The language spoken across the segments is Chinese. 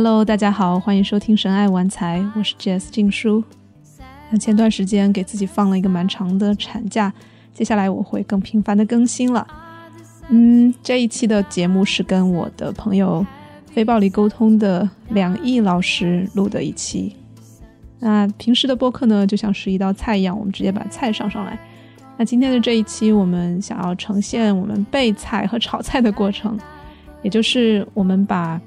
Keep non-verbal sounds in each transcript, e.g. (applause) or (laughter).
Hello，大家好，欢迎收听《神爱玩财》，我是 Jess 静书。那前段时间给自己放了一个蛮长的产假，接下来我会更频繁的更新了。嗯，这一期的节目是跟我的朋友非暴力沟通的梁毅老师录的一期。那平时的播客呢，就像是一道菜一样，我们直接把菜上上来。那今天的这一期，我们想要呈现我们备菜和炒菜的过程，也就是我们把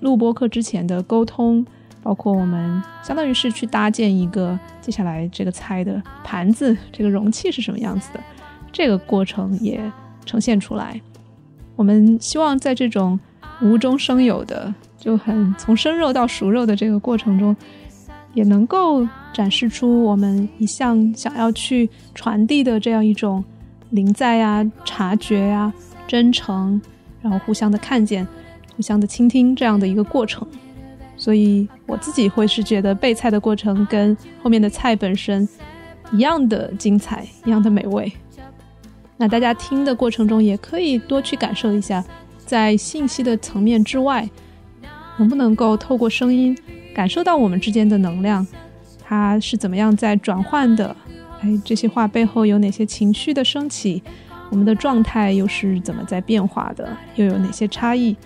录播课之前的沟通，包括我们相当于是去搭建一个接下来这个菜的盘子，这个容器是什么样子的，这个过程也呈现出来。我们希望在这种无中生有的，就很从生肉到熟肉的这个过程中。也能够展示出我们一向想要去传递的这样一种临在呀、察觉呀、真诚，然后互相的看见、互相的倾听这样的一个过程。所以我自己会是觉得备菜的过程跟后面的菜本身一样的精彩、一样的美味。那大家听的过程中也可以多去感受一下，在信息的层面之外，能不能够透过声音。感受到我们之间的能量，它是怎么样在转换的？哎，这些话背后有哪些情绪的升起？我们的状态又是怎么在变化的？又有哪些差异？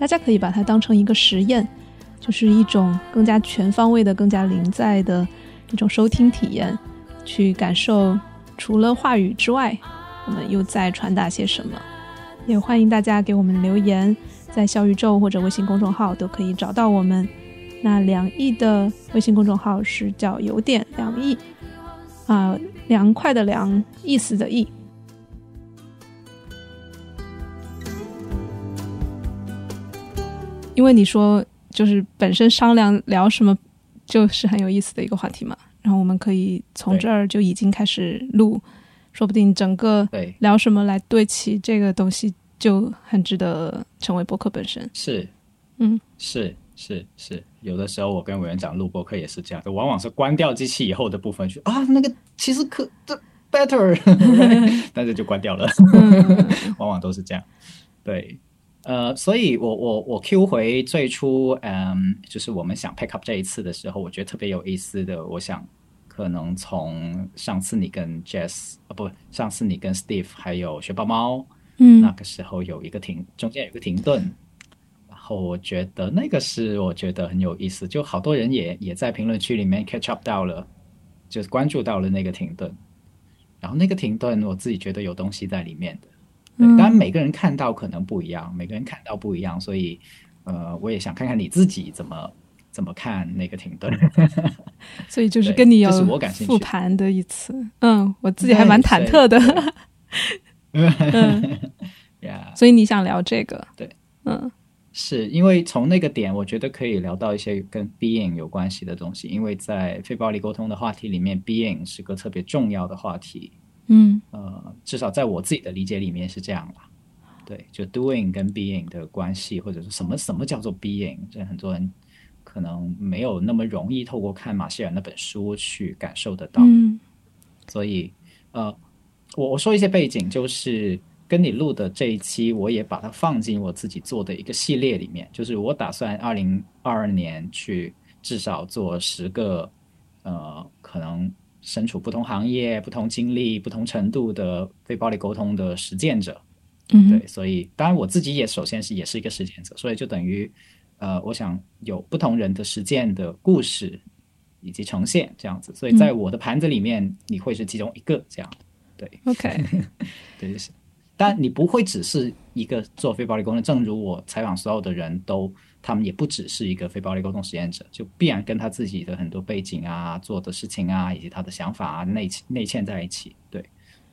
大家可以把它当成一个实验，就是一种更加全方位的、更加临在的一种收听体验，去感受除了话语之外，我们又在传达些什么。也欢迎大家给我们留言，在小宇宙或者微信公众号都可以找到我们。那梁毅的微信公众号是叫有点凉意啊，凉快的凉，意思的意。因为你说就是本身商量聊什么，就是很有意思的一个话题嘛。然后我们可以从这儿就已经开始录，说不定整个聊什么来对齐这个东西，就很值得成为博客本身。是，嗯，是。是是，有的时候我跟委员长录播客也是这样，往往是关掉机器以后的部分去啊，那个其实可这 better，(laughs) 但是就关掉了，(laughs) 往往都是这样。对，呃，所以我我我 Q 回最初，嗯，就是我们想 pick up 这一次的时候，我觉得特别有意思的，我想可能从上次你跟 Jess 啊，不，上次你跟 Steve 还有学豹猫，嗯，那个时候有一个停，中间有个停顿。我觉得那个是我觉得很有意思，就好多人也也在评论区里面 catch up 到了，就是关注到了那个停顿，然后那个停顿我自己觉得有东西在里面的，当然每个人看到可能不一样，每个人看到不一样，所以呃我也想看看你自己怎么怎么看那个停顿，(laughs) 所以就是跟你有复盘的一次，嗯，我自己还蛮忐忑的，(laughs) 嗯，所以你想聊这个，对，嗯。是因为从那个点，我觉得可以聊到一些跟 being 有关系的东西。因为在非暴力沟通的话题里面，being 是个特别重要的话题。嗯，呃，至少在我自己的理解里面是这样吧。对，就 doing 跟 being 的关系，或者说什么什么叫做 being，这很多人可能没有那么容易透过看马歇尔那本书去感受得到。嗯，所以，呃，我我说一些背景，就是。跟你录的这一期，我也把它放进我自己做的一个系列里面。就是我打算二零二二年去至少做十个，呃，可能身处不同行业、不同经历、不同程度的非暴力沟通的实践者。嗯，对，所以当然我自己也首先是也是一个实践者，所以就等于呃，我想有不同人的实践的故事以及呈现这样子。所以在我的盘子里面，你会是其中一个这样。对，OK，(laughs) 对，就是。但你不会只是一个做非暴力沟通，正如我采访所有的人都，他们也不只是一个非暴力沟通实验者，就必然跟他自己的很多背景啊、做的事情啊，以及他的想法啊内内嵌在一起。对，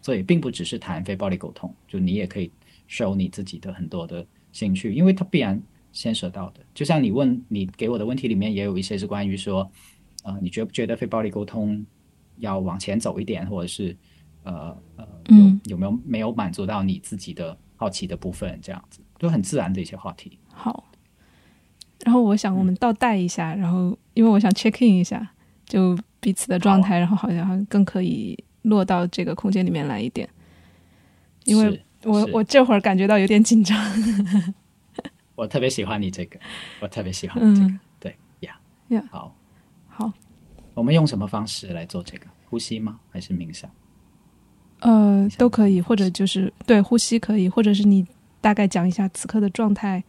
所以并不只是谈非暴力沟通，就你也可以 show 你自己的很多的兴趣，因为它必然牵涉到的。就像你问你给我的问题里面，也有一些是关于说，呃，你觉不觉得非暴力沟通要往前走一点，或者是？呃呃，有有没有没有满足到你自己的好奇的部分？这样子都很自然的一些话题。好，然后我想我们倒带一下，然后因为我想 check in 一下，就彼此的状态，然后好像更可以落到这个空间里面来一点。因为我我这会儿感觉到有点紧张。(laughs) 我特别喜欢你这个，我特别喜欢这个，嗯对呀呀好，好，我们用什么方式来做这个？呼吸吗？还是冥想？呃，都可以，或者就是对呼吸可以，或者是你大概讲一下此刻的状态，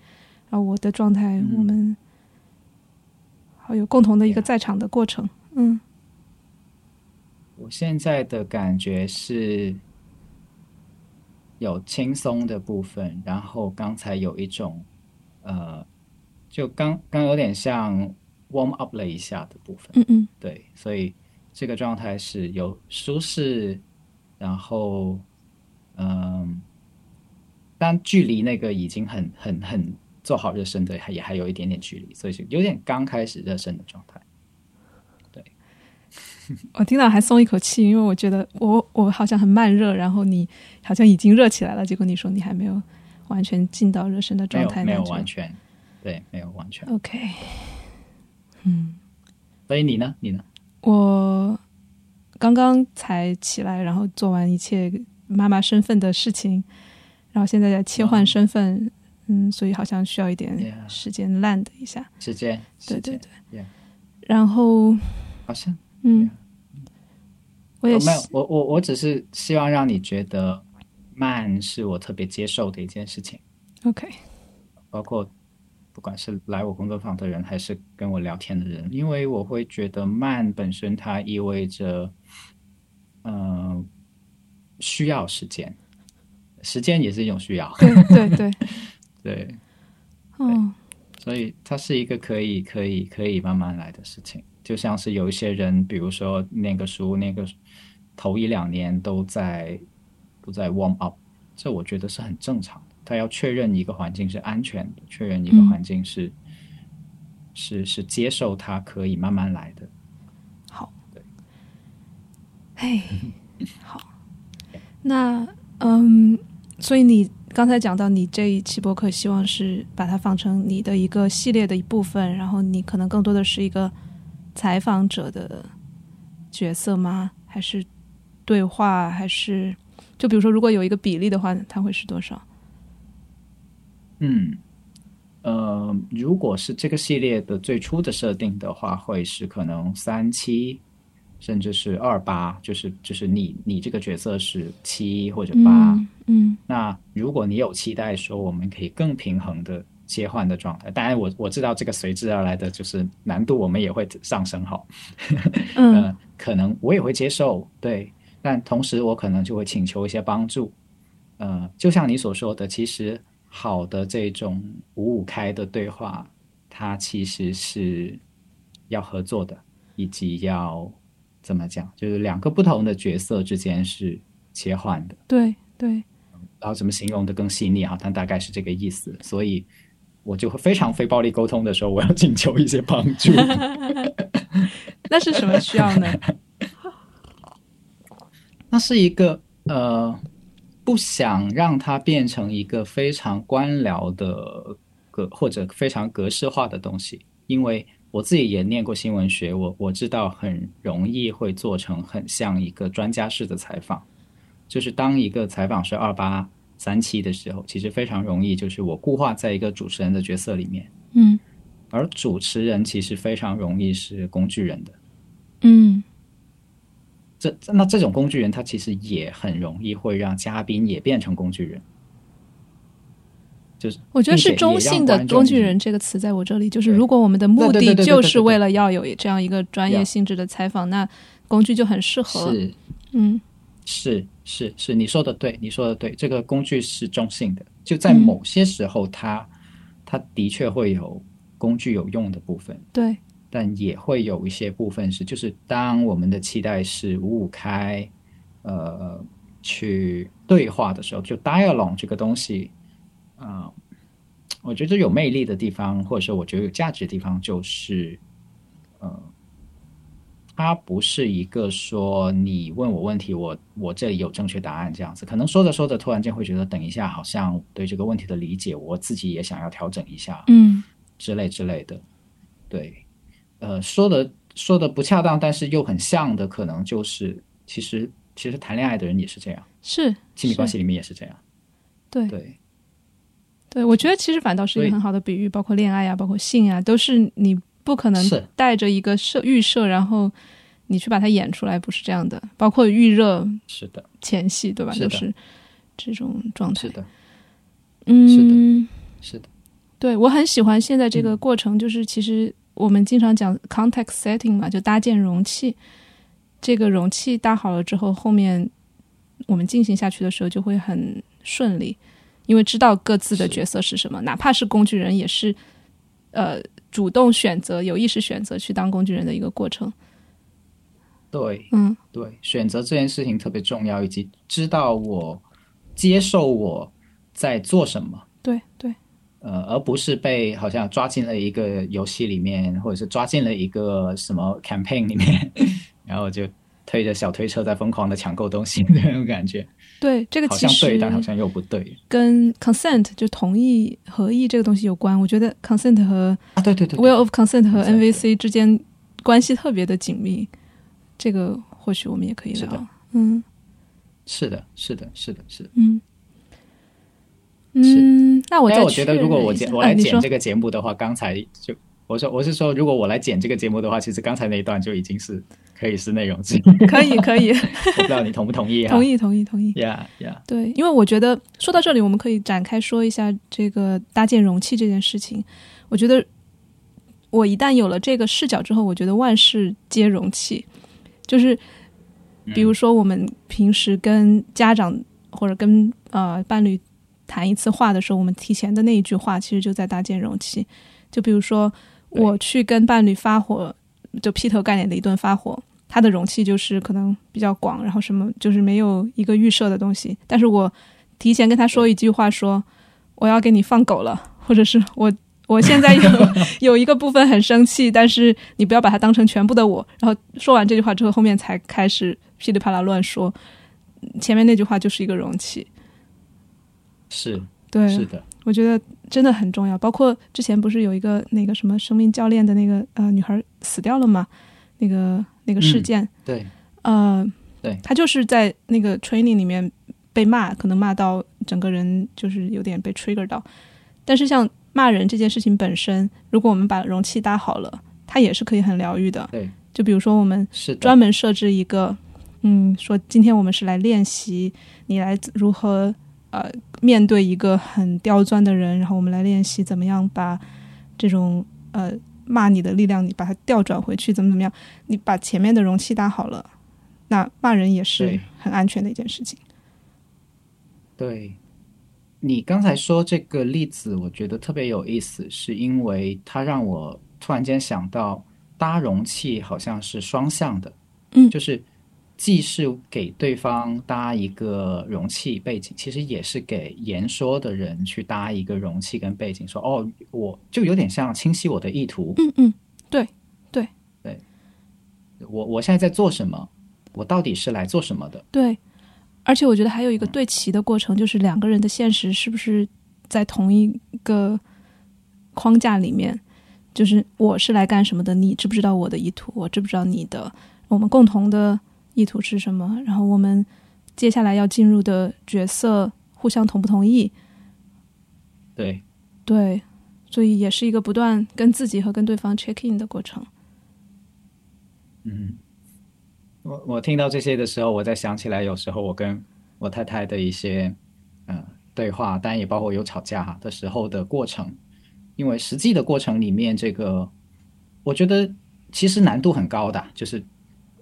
然后我的状态，嗯我们好有共同的一个在场的过程。嗯。我现在的感觉是有轻松的部分，然后刚才有一种呃，就刚刚有点像 warm up 了一下的部分，嗯嗯。对，所以这个状态是有舒适，然后嗯，但距离那个已经很很很做好热身的，还也还有一点点距离，所以是有点刚开始热身的状态。对 (laughs) 我听到还松一口气，因为我觉得我我好像很慢热，然后你好像已经热起来了，结果你说你还没有完全进到热身的状态，有没有完全，对，没有完全。OK。嗯，所以你呢？你呢？我刚刚才起来，然后做完一切妈妈身份的事情，然后现在在切换身份，嗯，所以好像需要一点时间 land 一下。时间，对对对。然后，好像嗯，我也我没有，我我我只是希望让你觉得慢是我特别接受的一件事情，OK，包括不管是来我工作坊的人，还是跟我聊天的人，因为我会觉得慢本身它意味着，嗯、需要时间，时间也是一种需要，对对对，对，哦，所以它是一个可以可以可以慢慢来的事情，就像是有一些人，比如说念个书，那个头一两年都在都在 warm up，这我觉得是很正常的。他要确认一个环境是安全的，确认一个嗯。环境是、是是接受他可以慢慢来的。好。对，嘿，好，那嗯，所以你刚才讲到，你这一期播客希望是把它放成你的一个系列的一部分，然后你可能更多的是一个采访者的角色吗？还是对话？还是就比如说，如果有一个比例的话，它会是多少？嗯，呃，如果是这个系列的最初的设定的话，会是可能三七，甚至是二八，就是就是你你这个角色是七或者八。嗯嗯那如果你有期待说我们可以更平衡的切换的状态，当然我我知道这个随之而来的就是难度，我们也会上升好。嗯 (laughs) 呃，可能我也会接受，对，但同时我可能就会请求一些帮助。呃，就像你所说的，其实好的这种五五开的对话，它其实是要合作的，以及要怎么讲，就是两个不同的角色之间是切换的。对对，然后怎么形容的更细腻哈，但大概是这个意思，所以我就会非常非暴力沟通的时候，我要请求一些帮助。(laughs) (laughs) 那是什么需要呢？那是一个呃，不想让它变成一个非常官僚的格或者非常格式化的东西，因为我自己也念过新闻学，我我知道很容易会做成很像一个专家式的采访，就是当一个采访是二八三七的时候，其实非常容易，就是我固化在一个主持人的角色里面，嗯而主持人其实非常容易是工具人的。嗯这这那这种工具人，他其实也很容易会让嘉宾也变成工具人，就是我觉得是中性的工具人这个词在我这里，就是如果我们的目的就是为了要有这样一个专业性质的采访，那工具就很适合。是。嗯。是是是，你说的对，你说的对，这个工具是中性的，就在嗯。某些时候它，它的确会有工具有用的部分，对，但也会有一些部分是，就是当我们的期待是五五开，呃，去对话的时候，就 dialogue 这个东西，啊、我觉得有魅力的地方，或者说我觉得有价值的地方，就是，呃，它不是一个说你问我问题，我我这里有正确答案这样子，可能说着说着，突然间会觉得，等一下，好像对这个问题的理解，我自己也想要调整一下，嗯。之类之类的。对，呃，说的说的不恰当，但是又很像的，可能就是其实其实谈恋爱的人也是这样，是。亲密关系里面也是这样。对。对，对，我觉得其实反倒是一个很好的比喻，包括恋爱啊，包括性啊，都是你不可能带着一个设预设，然后你去把它演出来，不是这样的。包括预热是的，前戏，对吧？都是这种状态。是的，嗯，是的，对我很喜欢现在这个过程，就是其实我们经常讲 context setting 嘛，就搭建容器。这个容器搭好了之后，后面我们进行下去的时候就会很顺利，因为知道各自的角色是什么，哪怕是工具人，也是呃主动选择、有意识选择去当工具人的一个过程。对嗯对，选择这件事情特别重要，以及知道我接受我在做什么。对对呃，而不是被好像抓进了一个游戏里面，或者是抓进了一个什么 campaign 里面，(laughs) 然后就推着小推车在疯狂的抢购东西那种感觉，对，这个好像其实对，但好像又不对跟 consent 就同意合意这个东西有关。我觉得 consent 和啊！对对对 will of consent 和 NVC 之间关系特别的紧密，这个或许我们也可以聊。嗯是的，是的，是的，是的。嗯嗯，那我再但我觉得，如果我剪我来剪这个节目的话，刚才就我说我是说，如果我来剪这个节目的话，其实刚才那一段就已经是可以是内容之一。可以可以，(laughs) 我不知道你同不同意啊？同。意同意同意。呀呀，对，因为我觉得说到这里，我们可以展开说一下这个搭建容器这件事情。我觉得我一旦有了这个视角之后，我觉得万事皆容器，就是比如说我们平时跟家长或者跟呃伴侣谈一次话的时候，我们提前的那一句话其实就在搭建容器。就比如说对我去跟伴侣发火，就劈头盖脸的一顿发火。他的容器就是可能比较广，然后什么就是没有一个预设的东西。但是我提前跟他说一句话说，我要给你放狗了，或者是我我现在有 (laughs) 有一个部分很生气，但是你不要把它当成全部的我。然后说完这句话之后，后面才开始噼里啪啦乱说，前面那句话就是一个容器。是对，是的，我觉得真的很重要。包括之前不是有一个那个什么生命教练的那个呃女孩死掉了嘛？那个那个事件，对呃，对她就是在那个 training 里面被骂，可能骂到整个人就是有点被 trigger 到。但是像骂人这件事情本身，如果我们把容器搭好了，它也是可以很疗愈的。对，就比如说我们是，专门设置一个，嗯，说今天我们是来练习你来如何呃面对一个很刁钻的人，然后我们来练习怎么样把这种呃骂你的力量，你把它调转回去，怎么怎么样，你把前面的容器搭好了，那骂人也是很安全的一件事情。对，你刚才说这个例子，我觉得特别有意思，是因为它让我突然间想到，搭容器好像是双向的，嗯。就是既是给对方搭一个容器背景，其实也是给言说的人去搭一个容器跟背景，说哦，我就有点像清晰我的意图，嗯嗯，对对对我我现在在做什么，我到底是来做什么的？对。而且我觉得还有一个对齐的过程，就是两个人的现实是不是在同一个框架里面？就是我是来干什么的？你知不知道我的意图？我知不知道你的？我们共同的意图是什么？然后我们接下来要进入的角色互相同不同意？对，对，所以也是一个不断跟自己和跟对方 check in 的过程。嗯，我我听到这些的时候，我在想起来，有时候我跟 (laughs) 我太太的一些呃对话，当然也包括有吵架哈的时候的过程，因为实际的过程里面，这个我觉得其实难度很高的，就是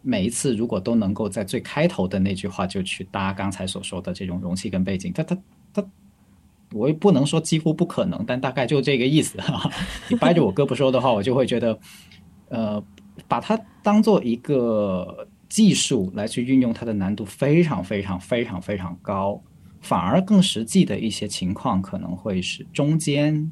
每一次如果都能够在最开头的那句话就去搭刚才所说的这种容器跟背景，它它它。我也不能说几乎不可能，但大概就这个意思哈。(laughs) 你掰着我胳膊说的话，我就会觉得，呃，把它当做一个技术来去运用，它的难度非常非常非常非常高。反而更实际的一些情况，可能会是中间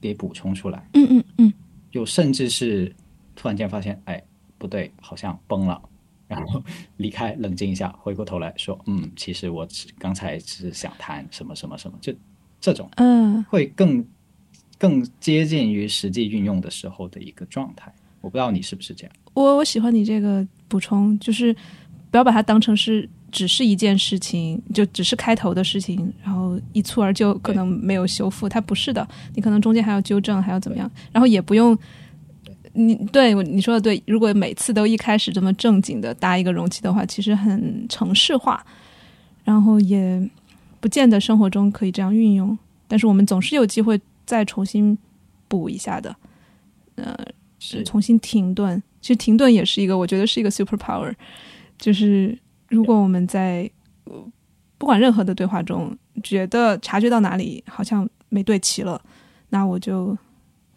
给补充出来，嗯嗯嗯，就甚至是突然间发现，哎，不对，好像崩了。然后离开，冷静一下，回过头来说，嗯，其实我只刚才是想谈什么什么什么，就这种嗯，会更更接近于实际运用的时候的一个状态。我不知道你是不是这样。我我喜欢你这个补充，就是不要把它当成是只是一件事情，就只是开头的事情，然后一蹴而就，可能没有修复。它不是的，你可能中间还要纠正，还要怎么样，然后也不用。你对你说的对，如果每次都一开始这么正经的搭一个容器的话，其实很城市化，然后也不见得生活中可以这样运用。但是我们总是有机会再重新补一下的，呃，是重新停顿。其实停顿也是一个，我觉得是一个 super power。就是如果我们在不管任何的对话中，觉得察觉到哪里好像没对齐了，那我就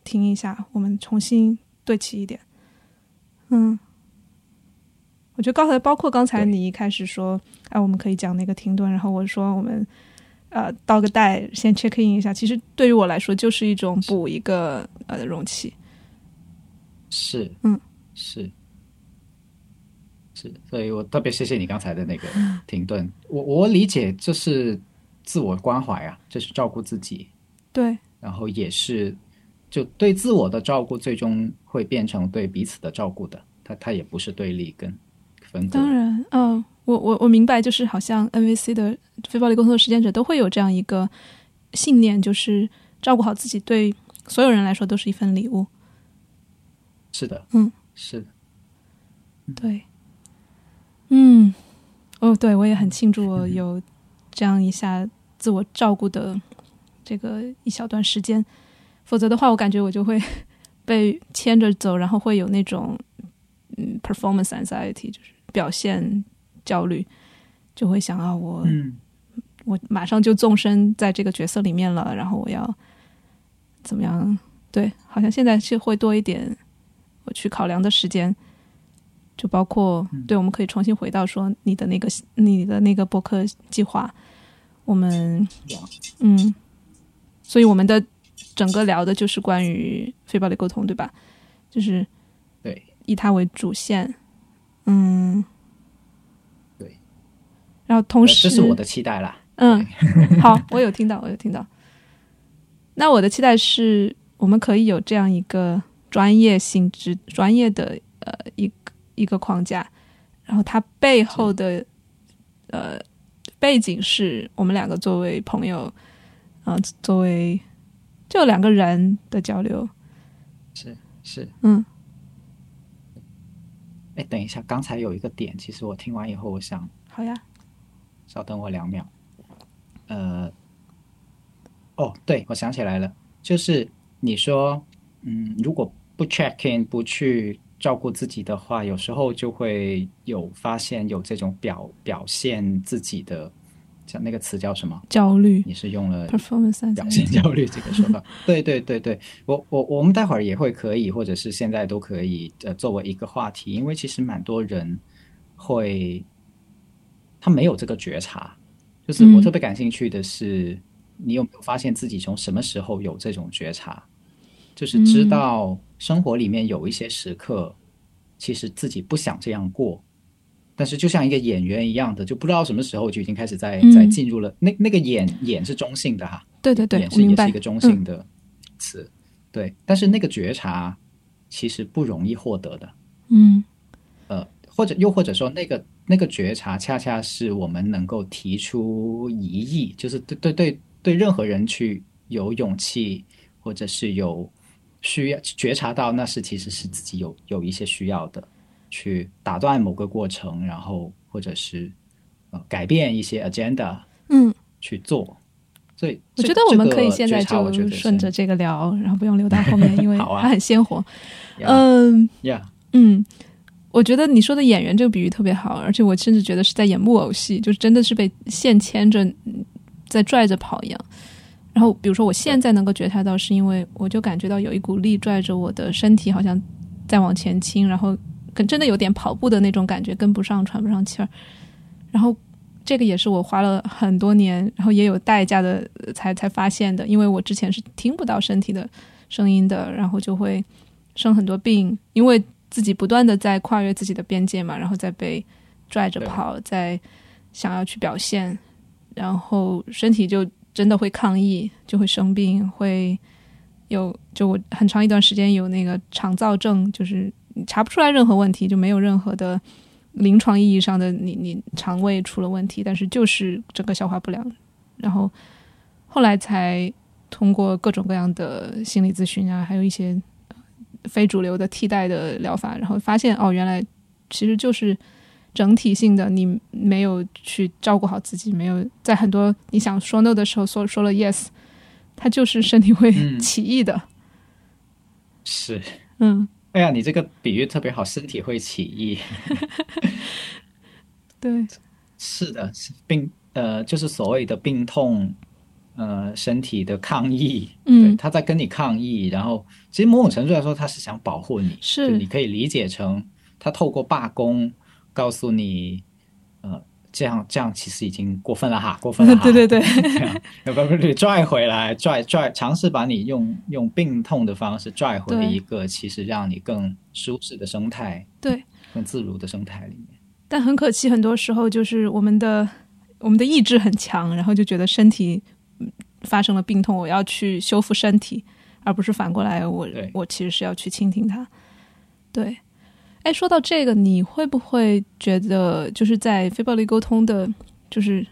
停一下，我们重新。对齐一点，嗯，我觉得刚才包括刚才你一开始说，哎，我们可以讲那个停顿，然后我说我们呃倒个带，先 check in 一下。其实对于我来说，就是一种补一个呃容器。是，嗯，是，是，所以我特别谢谢你刚才的那个停顿。我我理解，就是自我关怀啊，就是照顾自己。对，然后也是。就对自我的照顾，最终会变成对彼此的照顾的。它它也不是对立跟分割。当然，嗯，我我我明白，就是好像 NVC 的非暴力沟通的实践者都会有这样一个信念，就是照顾好自己，对所有人来说都是一份礼物。是的，嗯，是的，对，嗯，哦，对我也很庆祝我有这样一下自我照顾的这个一小段时间。否则的话，我感觉我就会 (laughs) 被牵着走，然后会有那种嗯，performance anxiety，就是表现焦虑，就会想啊，我我马上就纵身在这个角色里面了，然后我要怎么样？对，好像现在是会多一点我去考量的时间，就包括对，我们可以重新回到说你的那个你的那个博客计划，我们嗯，所以我们的。整个聊的就是关于非暴力沟通，对吧？就是对以它为主线，嗯，对。然后同时，这是我的期待啦。嗯，(laughs) 好，我有听到，我有听到。那我的期待是我们可以有这样一个专业性质、专业的呃一个一个框架，然后它背后的呃背景是我们两个作为朋友，啊，作为。就两个人的交流，是是，嗯。哎，等一下，刚才有一个点，其实我听完以后，我想，好呀，稍等我两秒。呃，哦，对，我想起来了，就是你说，嗯，如果不 check in，不去照顾自己的话，有时候就会有发现有这种表表现自己的。讲那个词叫什么？焦虑。你是用了 performance 表现焦虑这个说法？(laughs) 对对对对，我我我们待会儿也会可以，或者是现在都可以呃作为一个话题，因为其实蛮多人会他没有这个觉察，就是我特别感兴趣的是，你有没有发现自己从什么时候有这种觉察？就是知道生活里面有一些时刻，其实自己不想这样过。但是就像一个演员一样的，就不知道什么时候就已经开始在在进入了那那个演演是中性的哈，对对对，演是也是一个中性的词，对。但是那个觉察其实不容易获得的，嗯，呃，或者又或者说那个那个觉察恰恰是我们能够提出疑义，就是对对对对任何人去有勇气，或者是有需要觉察到那是其实是自己有有一些需要的。去打断某个过程，然后或者是呃改变一些 agenda，嗯，去做。所以我觉得我们可以现在就顺着这个聊，然后不用留到后面，(laughs) 因为它很鲜活。嗯，呀，嗯，我觉得你说的演员这个比喻特别好，而且我甚至觉得是在演木偶戏，就是真的是被线牵着在拽着跑一样。然后比如说我现在能够觉察到，是因为我就感觉到有一股力拽着我的身体，好像在往前倾，然后。跟真的有点跑步的那种感觉，跟不上，喘不上气儿。然后这个也是我花了很多年，然后也有代价的才才发现的。因为我之前是听不到身体的声音的，然后就会生很多病，因为自己不断的在跨越自己的边界嘛，然后再被拽着跑，在想要去表现，然后身体就真的会抗议，就会生病，会有就我很长一段时间有那个肠燥症，就是。查不出来任何问题，就没有任何的临床意义上的你你肠胃出了问题，但是就是整个消化不良，然后后来才通过各种各样的心理咨询啊，还有一些非主流的替代的疗法，然后发现哦，原来其实就是整体性的，你没有去照顾好自己，没有在很多你想说 no 的时候说说了 yes，它就是身体会起义的。是，嗯，哎呀，你这个比喻特别好，身体会起义。(laughs) 对，是的，是病，呃，就是所谓的病痛，呃，身体的抗议，嗯，他在跟你抗议，然后其实某种程度来说，他是想保护你，是，你可以理解成他透过罢工告诉你，呃。这样这样其实已经过分了哈，(laughs) 过分了。(laughs) 对对对，要不你拽回来，拽拽，尝试把你用用病痛的方式拽回一个其实让你更舒适的生态，对，更自如的生态里面。但很可惜，很多时候就是我们的我们的意志很强，然后就觉得身体发生了病痛，我要去修复身体，而不是反过来，我我其实是要去倾听它。对。哎，说到这个，你会不会觉得就是在非暴力沟通的，就是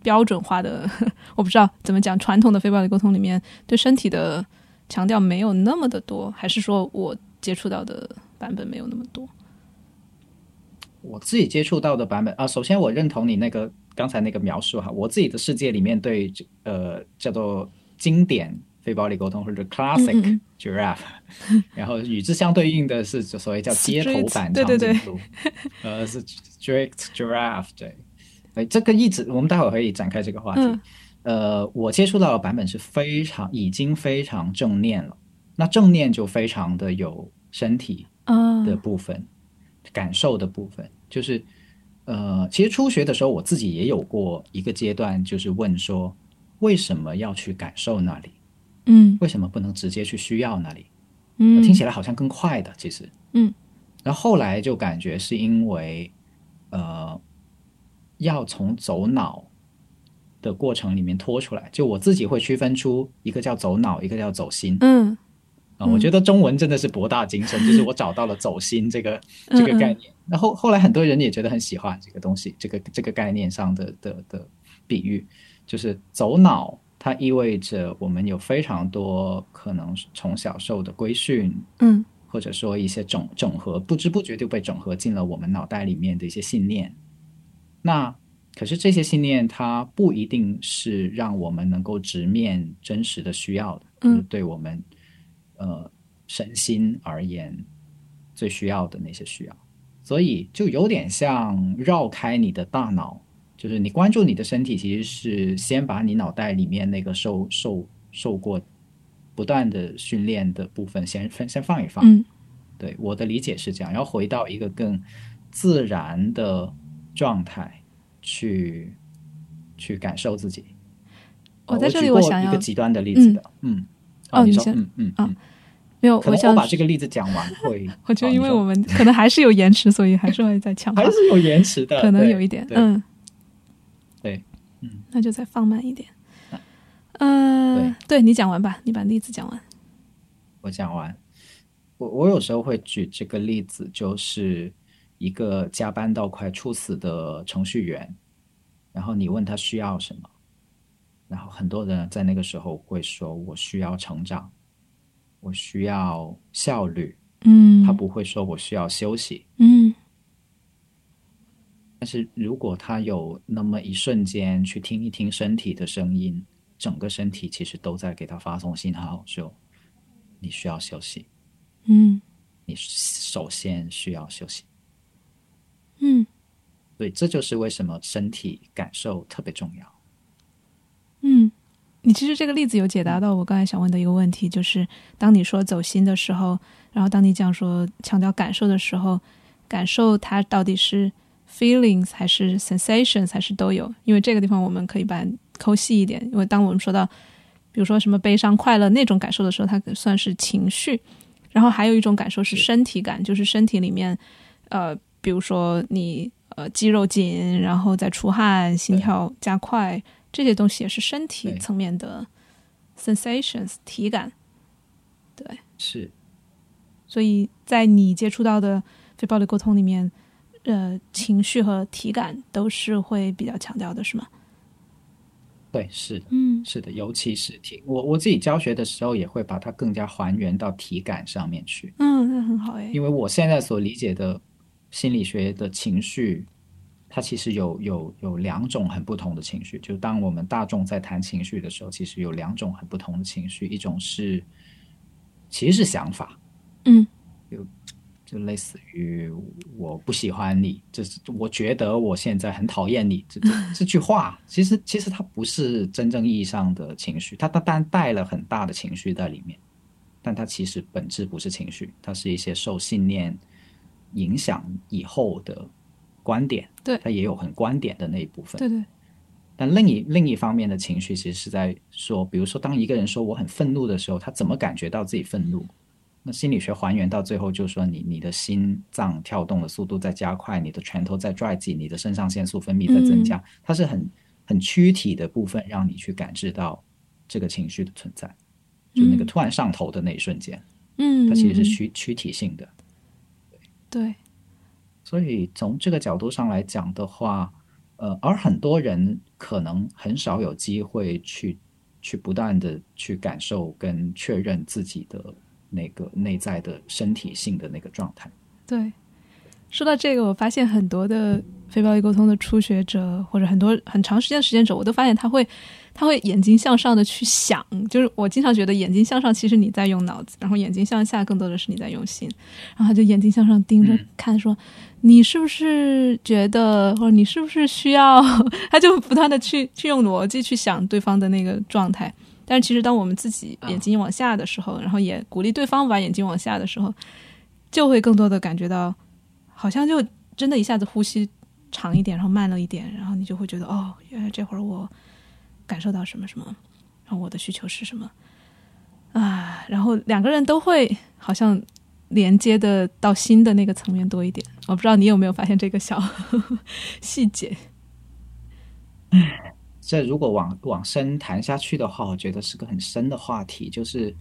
标准化的，(laughs) 我不知道怎么讲，传统的非暴力沟通里面对身体的强调没有那么的多，还是说我接触到的版本没有那么多？我自己接触到的版本啊，首先我认同你那个刚才那个描述哈，我自己的世界里面对呃叫做经典。非暴力沟通或者 classic giraffe，(laughs) 然后与之相对应的是所谓叫街头版长颈鹿，(laughs) 呃是 strict giraffe，对，哎，这个一直我们待会儿可以展开这个话题。呃，我接触到的版本是非常已经非常正念了，那正念就非常的有身体的部分，感受的部分，就是呃，其实初学的时候我自己也有过一个阶段，就是问说为什么要去感受那里。嗯，为什么不能直接去需要那里？嗯，听起来好像更快的，其实，嗯，然后后来就感觉是因为，呃，要从走脑的过程里面拖出来，就我自己会区分出一个叫走脑，一个叫走心，嗯，啊，我觉得中文真的是博大精深，就是我找到了走心这个 (laughs) 这个概念，然后后来很多人也觉得很喜欢这个东西，这个这个概念上的的的比喻，就是走脑。它意味着我们有非常多可能从小受的规训，嗯，或者说一些整整合，不知不觉就被整合进了我们脑袋里面的一些信念。那可是这些信念，它不一定是让我们能够直面真实的需要的，嗯，对我们呃身心而言最需要的那些需要，所以就有点像绕开你的大脑。就是你关注你的身体，其实是先把你脑袋里面那个受受受过不断的训练的部分先分先放一放。嗯，对，我的理解是这样，要回到一个更自然的状态去去感受自己。我在这里，我想要一个极端的例子的，嗯，哦，你说，嗯嗯啊，没有，我想把这个例子讲完会。(laughs) 我觉得，因为我们可能还是有延迟，所以还是会再强还是有延迟的，可能有一点，嗯。那就再放慢一点。嗯，对你讲完吧，你把例子讲完。我讲完。我我有时候会举这个例子，就是一个加班到快猝死的程序员，然后你问他需要什么，然后很多人在那个时候会说：“我需要成长，我需要效率。”嗯，他不会说我需要休息。嗯。但是如果他有那么一瞬间去听一听身体的声音，整个身体其实都在给他发送信号，就你需要休息。嗯，你首先需要休息。嗯，对，这就是为什么身体感受特别重要。嗯，你其实这个例子有解答到我刚才想问的一个问题，就是当你说走心的时候，然后当你讲说强调感受的时候，感受它到底是。Feelings 还是 sensations 还是都有，因为这个地方我们可以把抠细一点。因为当我们说到，比如说什么悲伤、快乐那种感受的时候，它算是情绪。然后还有一种感受是身体感，就是身体里面，呃，比如说你呃肌肉紧，然后再出汗、心跳加快，这些东西也是身体层面的 sensations 体感。对，是。所以在你接触到的非暴力沟通里面。呃情绪和体感都是会比较强调的，是吗？对，是的，嗯是的，尤其是体，我我自己教学的时候也会把它更加还原到体感上面去，嗯，那很好哎。因为我现在所理解的心理学的情绪，它其实有有有两种很不同的情绪。就当我们大众在谈情绪的时候，其实有两种很不同的情绪，一种是其实是想法，嗯就类似于我不喜欢你，就是我觉得我现在很讨厌你，(laughs) 这这这句话，其实其实它不是真正意义上的情绪，它它当然带了很大的情绪在里面，但它其实本质不是情绪，它是一些受信念影响以后的观点，对它也有很观点的那一部分。对对，但另一另一方面的情绪，其实是在说，比如说，当一个人说我很愤怒的时候，他怎么感觉到自己愤怒？那心理学还原到最后，就是说你你的心脏跳动的速度在加快，你的拳头在拽紧，你的肾上腺素分泌在增加，它是很很躯体的部分，让你去感知到这个情绪的存在，就那个突然上头的那一瞬间，嗯，它其实是嗯。躯躯体性的。对，所以从这个角度上来讲的话，呃，而很多人可能很少有机会去去不断的去感受跟确认自己的那个内在的身体性的那个状态。对，说到这个，我发现很多的非暴力沟通的初学者，或者很多很长时间的实践者，我都发现他会，他会眼睛向上的去想。就是我经常觉得眼睛向上，其实你在用脑子，然后眼睛向下，更多的是你在用心。然后他就眼睛向上盯着嗯看，说：“你是不是觉得，或者你是不是需要？(laughs) ”他就不断的去去用逻辑去想对方的那个状态。但是其实当我们自己眼睛往下的时候，然后也鼓励对方把眼睛往下的时候，就会更多的感觉到，好像就真的一下子呼吸长一点，然后慢了一点，然后你就会觉得哦，原来这会儿我感受到什么什么，然后我的需求是什么啊，然后两个人都会好像连接的到新的那个层面多一点。我不知道你有没有发现这个小 (laughs) 细节？(laughs) 这如果往往深谈下去的话，我觉得是个很深的话题，就是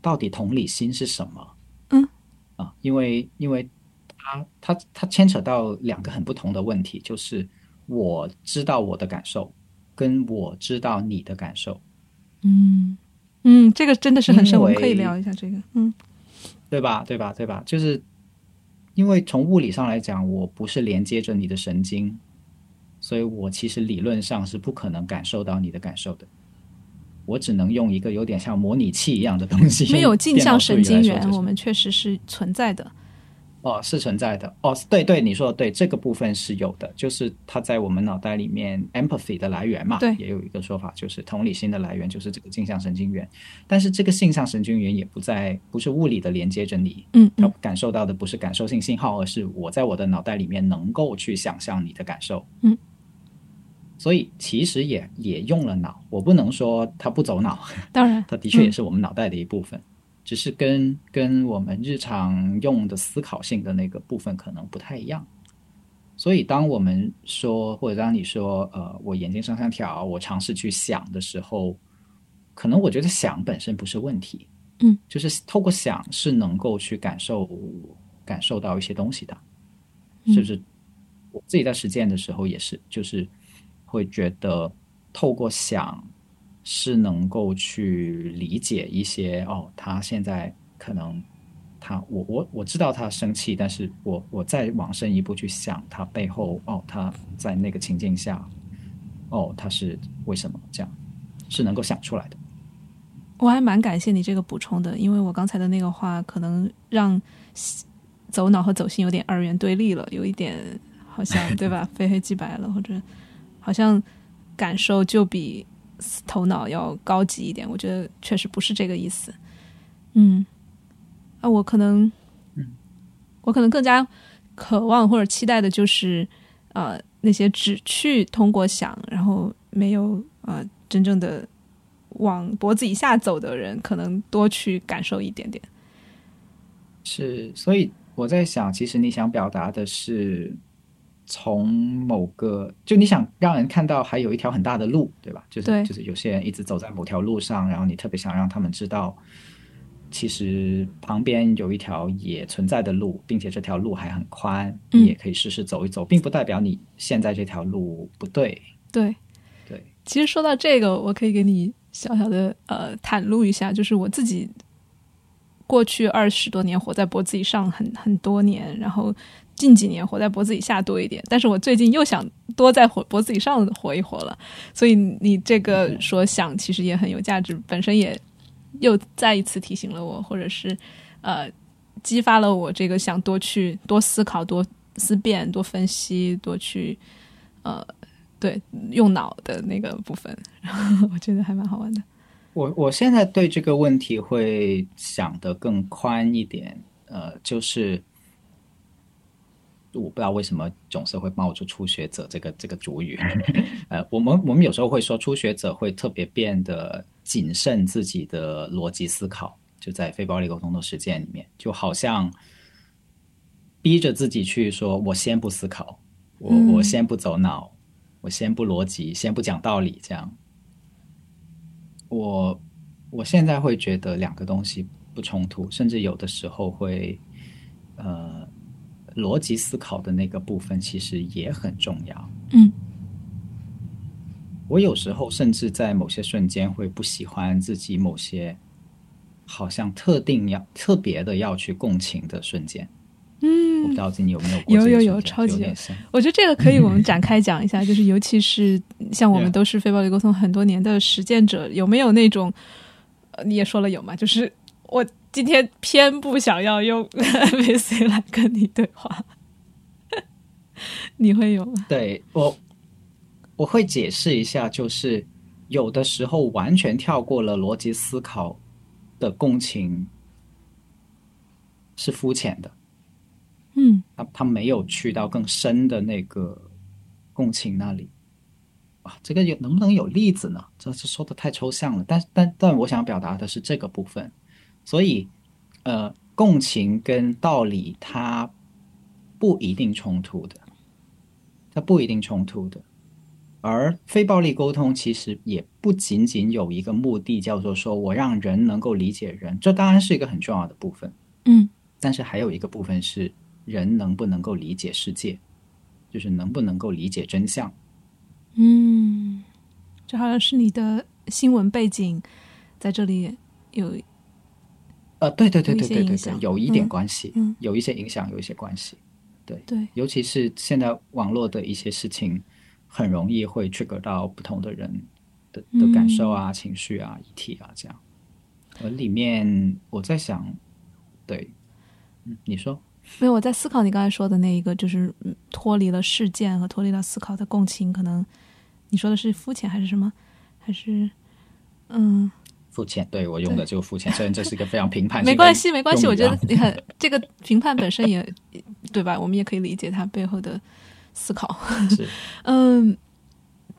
到底同理心是什么？嗯，啊，因为因为它它它牵扯到两个很不同的问题，就是我知道我的感受，跟我知道你的感受，嗯嗯，这个真的是很深，我们可以聊一下这个。嗯对吧？对吧？对吧？就是因为从物理上来讲，我不是连接着你的神经，所以我其实理论上是不可能感受到你的感受的。我只能用一个有点像模拟器一样的东西，(laughs) 没有镜像神经元，我们确实是存在的。哦，是存在的。哦，对对，你说的对，这个部分是有的，就是它在我们脑袋里面 empathy 的来源嘛，对也有一个说法，就是同理心的来源就是这个镜像神经元。但是这个镜像神经元也不在，不是物理的连接着你，嗯嗯它感受到的不是感受性信号，而是我在我的脑袋里面能够去想象你的感受。嗯，所以其实也也用了脑，我不能说它不走脑，(laughs) 当然，它的确也嗯。是我们脑袋的一部分，只是跟跟我们日常用的思考性的那个部分可能不太一样。所以，当我们说，或者当你说，呃，我眼睛上上挑，我尝试去想的时候，可能我觉得想本身不是问题，嗯，就是透过想是能够去感受感受到一些东西的，是不是我自己在实践的时候也是，就是会觉得透过想是能够去理解一些哦，他现在可能他我我我知道他生气，但是我我再往深一步去想他背后哦，他在那个情境下哦，他是为什么这样，是能够想出来的。我还蛮感谢你这个补充的，因为我刚才的那个话可能让走脑和走心有点二元对立了，有一点好像对吧？(laughs) 非黑即白了，或者好像感受就比头脑要高级一点。我觉得确实不是这个意思。嗯，啊，我可能，我可能更加渴望或者期待的就是，呃，那些只去通过想，然后没有呃真正的往脖子以下走的人，可能多去感受一点点。是，所以我在想，其实你想表达的是，从某个，就你想让人看到还有一条很大的路，对吧？就是对就是有些人一直走在某条路上，然后你特别想让他们知道，其实旁边有一条也存在的路，并且这条路还很宽，嗯你也可以试试走一走，并不代表你现在这条路不对。对，对，其实说到这个，我可以给你小小的呃袒露一下，就是我自己过去二十多年活在脖子以上很很多年，然后近几年活在脖子以下多一点，但是我最近又想多在活脖子以上活一活了，所以你这个说想其实也很有价值，本身也又再一次提醒了我，或者是呃激发了我这个想多去多思考、多思辨、多分析、多去呃对用脑的那个部分，然 (laughs) 后我觉得还蛮好玩的。我我现在对这个问题会想的更宽一点，呃，就是我不知道为什么总是会冒出初学者这个这个主语，(laughs) 呃，我们我们有时候会说初学者会特别变得谨慎自己的逻辑思考，就在非暴力沟通的实践里面，就好像逼着自己去说，我先不思考，我嗯我先不走脑，我先不逻辑，先不讲道理，这样。我我现在会觉得两个东西不冲突，甚至有的时候会，呃，逻辑思考的那个部分其实也很重要。嗯我有时候甚至在某些瞬间会不喜欢自己某些好像特定要特别的要去共情的瞬间。我不嗯知，道你有没有过有有有超级我觉得这个可以我们展开讲一下，就是尤其是像我们都是非暴力沟通很多年的实践者，有没有那种，呃你也说了有嘛，就是我今天偏不想要用 MVC 来跟你对话，(laughs) 你会有吗？对我，我会解释一下，就是有的时候完全跳过了逻辑思考的共情是肤浅的，嗯他他没有去到更深的那个共情那里。啊，这个有能不能有例子呢？这这说的太抽象了。但但但我想表达的是这个部分，所以呃，共情跟道理它不一定冲突的，它不一定冲突的。而非暴力沟通其实也不仅仅有一个目的，叫做说我让人能够理解人，这当然是一个很重要的部分。嗯但是还有一个部分是人能不能够理解世界，就是能不能够理解真相。嗯，这好像是你的新闻背景在这里有呃，对对对对对对对有一点嗯关系，嗯有一些影响，有一些关系。对对尤其是现在网络的一些事情，很容易会 trigger 到不同的人的的感受啊、情绪啊、议题啊这样。而里面我在想，对，嗯，你说，没有，我在思考你刚才说的那一个，就是嗯脱离了事件和脱离了思考的共情，可能你说的是肤浅还是什么？还是嗯，肤浅，对我用的就肤浅，虽然这是一个非常评判没关系，没关系。我觉得你看这个评判本身也对吧？我们也可以理解它背后的思考。是 (laughs) 嗯，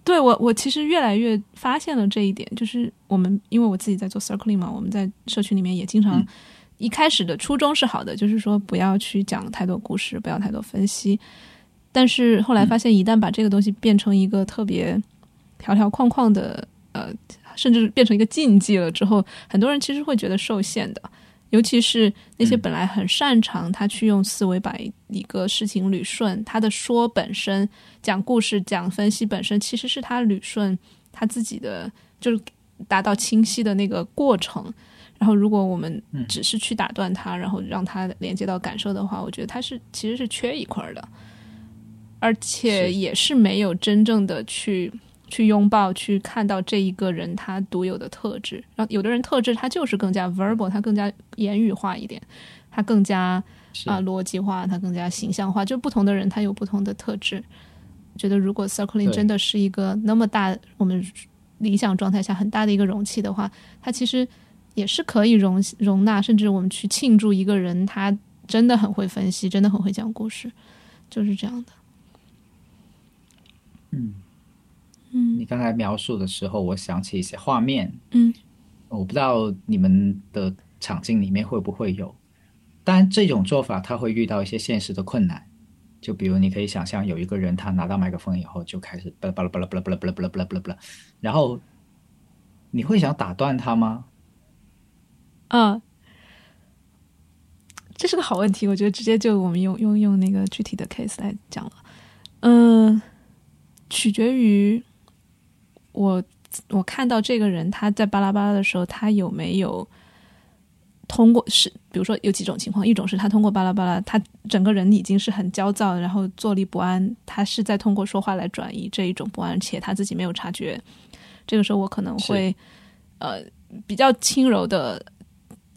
对我我其实越来越发现了这一点，就是我们因为我自己在做 circling 嘛，我们在社区里面也经常、嗯一开始的初衷是好的，就是说不要去讲太多故事，不要太多分析。但是后来发现，一旦把这个东西变成一个特别条条框框的，呃，甚至变成一个禁忌了之后，很多人其实会觉得受限的。尤其是那些嗯本来很擅长他去用思维把一个事情捋顺，他的说本身讲故事、讲分析本身其实是他捋顺他自己的，就是达到清晰的那个过程。然后，如果我们只是去打断他，然后让他连接到感受的话，我觉得他是其实是缺一块儿的，而且也是没有真正的去去拥抱、去看到这一个人他独有的特质。然后，有的人特质他就是更加 verbal，他更加言语化一点，他更加是啊、逻辑化，他更加形象化。就不同的人，他有不同的特质。觉得如果 circling 真的是一个那么大，我们理想状态下很大的一个容器的话，它其实也是可以容容纳，甚至我们去庆祝一个人他真的很会分析，真的很会讲故事，就是这样的。嗯。嗯。你刚才描述的时候，我想起一些画面，嗯。我不知道你们的场景里面会不会有，当然这种做法他会遇到一些现实的困难，就比如你可以想象有一个人他拿到麦克风以后就开始巴拉巴拉巴拉巴拉巴拉巴拉巴拉巴拉巴拉，然后你会想打断他吗？啊，这是个好问题，我觉得直接就我们用用用那个具体的 case 来讲了。嗯，取决于我我看到这个人他在巴拉巴拉的时候，他有没有通过是，比如说有几种情况，一种是他通过巴拉巴拉，他整个人已经是很焦躁，然后坐立不安，他是在通过说话来转移这一种不安，且他自己没有察觉。这个时候我可能会呃比较轻柔的。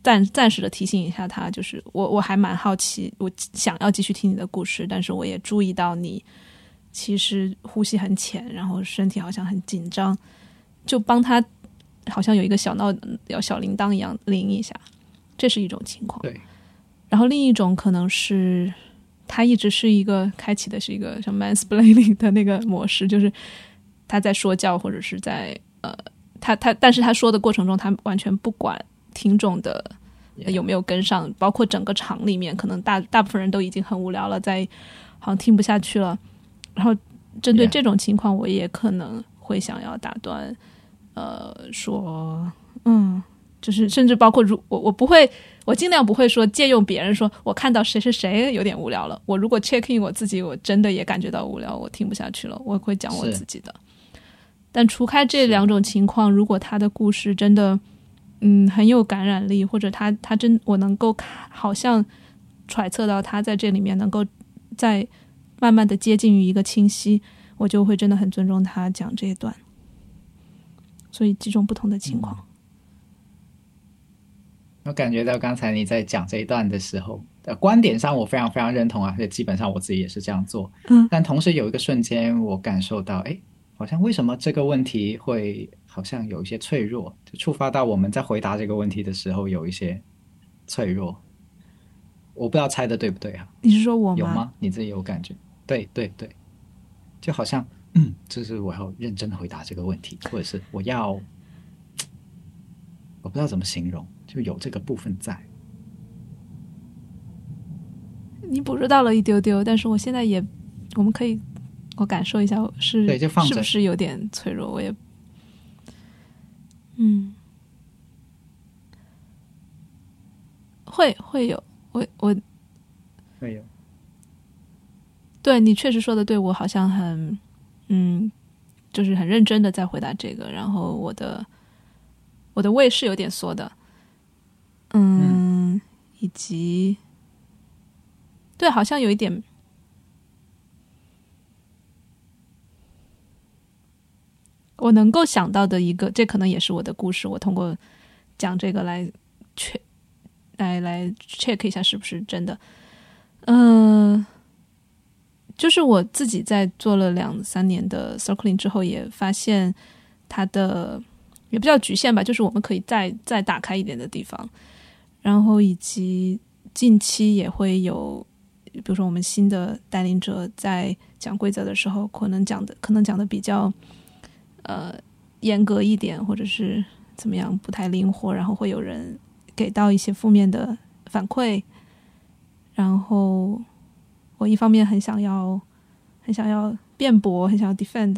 暂暂时的提醒一下他，就是我我还蛮好奇，我想要继续听你的故事，但是我也注意到你其实呼吸很浅，然后身体好像很紧张，就帮他好像有一个小闹要小铃铛一样铃一下，这是一种情况。对，然后另一种可能是他一直是一个开启的是一个像 mansplaining 的那个模式，就是他在说教或者是在呃他他，但是他说的过程中，他完全不管。听众的有没有跟上？包括整个场里面，可能大大部分人都已经很无聊了，在好像听不下去了。然后针对这种情况，我也可能会想要打断，呃，说，嗯，就是甚至包括如我我不会，我尽量不会说借用别人说，我看到谁谁谁有点无聊了。我如果 check in 我自己，我真的也感觉到无聊，我听不下去了，我会讲我自己的。但除开这两种情况，如果他的故事真的。嗯，很有感染力，或者他他真我能够好像揣测到他在这里面能够在慢慢的接近于一个清晰，我就会真的很尊重他讲这一段。所以几种不同的情况，我感觉到刚才你在讲这一段的时候，呃，观点上我非常非常认同啊，基本上我自己也是这样做。嗯，但同时有一个瞬间，我感受到，哎，好像为什么这个问题会？好像有一些脆弱，就触发到我们在回答这个问题的时候有一些脆弱。我不知道猜的对不对啊？你是说我有吗？你自己有感觉？对对对，就好像嗯，就是我要认真回答这个问题，或者是我要，我不知道怎么形容，就有这个部分在。你捕捉到了一丢丢，但是我现在也，我们可以，我感受一下，是对，就放是不是有点脆弱？我也。嗯，会会有，我我会有，对你确实说的对，我好像很嗯，就是很认真的在回答这个，然后我的我的胃是有点缩的，嗯，以及对，好像有一点。我能够想到的一个，这可能也是我的故事。我通过讲这个来确来来 check 一下是不是真的。嗯，就是我自己在做了两三年的 circling 之后，也发现它的也不叫局限吧，就是我们可以再再打开一点的地方。然后以及近期也会有，比如说我们新的带领者在讲规则的时候，可能讲的可能讲的比较。呃，严格一点，或者是怎么样，不太灵活，然后会有人给到一些负面的反馈。然后我一方面很想要，很想要辩驳，很想要 defend，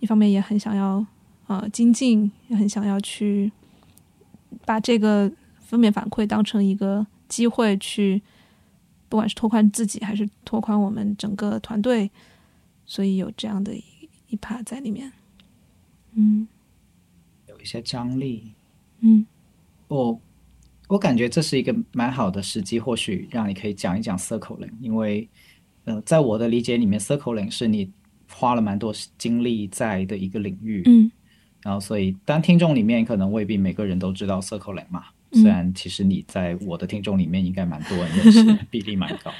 一方面也很想要呃精进，也很想要去把这个负面反馈当成一个机会去，不管是拓宽自己，还是拓宽我们整个团队，所以有这样的一一趴在里面。嗯，有一些张力。嗯，我我感觉这是一个蛮好的时机，或许让你可以讲一讲 circling，因为呃，在我的理解里面，circling 是你花了蛮多精力在的一个领域。嗯，然后所以，当听众里面可能未必每个人都知道 circling 嘛，虽然其实你在我的听众里面应该蛮多人认识，(laughs) 比例蛮高。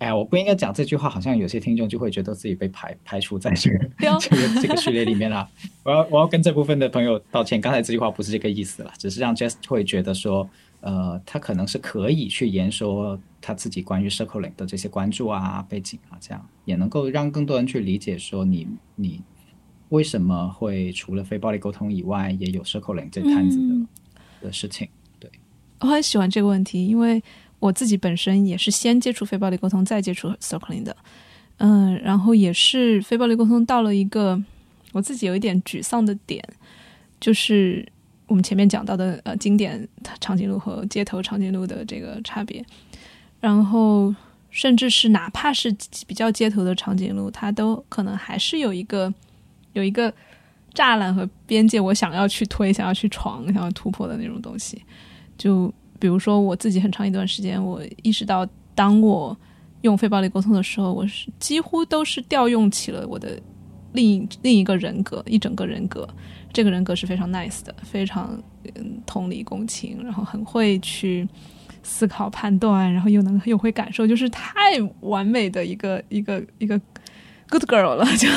对。哎，我不应该讲这句话，好像有些听众就会觉得自己被排排除在这个这个这个序列里面了。我要我要跟这部分的朋友道歉，刚才这句话不是这个意思了，只是让 Jess 会觉得说，呃，他可能是可以去言说他自己关于 circling 的这些关注啊、背景啊，这样也能够让更多人去理解说你你为什么会除了非暴力沟通以外，也有 circling 这摊子的的事情。对，我很喜欢这个问题，因为。我自己本身也是先接触非暴力沟通，再接触 circling 的，嗯，然后也是非暴力沟通到了一个我自己有一点沮丧的点，就是我们前面讲到的呃经典长颈鹿和街头长颈鹿的这个差别，然后甚至是哪怕是比较街头的长颈鹿，它都可能还是有一个有一个栅栏和边界，我想要去推、想要去闯、想要突破的那种东西。就比如说我自己很长一段时间，我意识到，当我用非暴力沟通的时候，我是几乎都是调用起了我的另一另一个人格，一整个人格。这个人格是非常 nice 的，非常嗯同理共情，然后很会去思考判断，然后又能又会感受，就是太完美的一个一个一个 good girl 了。(laughs) 就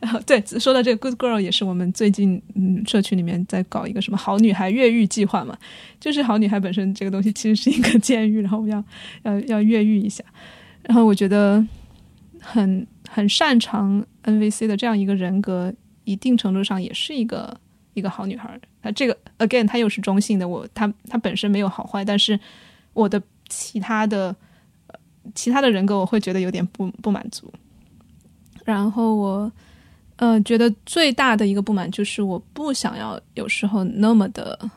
然后对说到这个 good girl，也是我们最近嗯社区里面在搞一个什么好女孩越狱计划嘛，就是好女孩本身这个东西其实是一个 (laughs) 监狱，然后我们要要要越狱一下。然后我觉得很很擅长 NVC 的这样一个人格。一定程度上也是一个一个好女孩。她这个 again，她又是中性的。我她她本身没有好坏，但是我的其他的其他的人格，我会觉得有点不不满足。然后我呃觉得最大的一个不满就是我不想要有时候那么的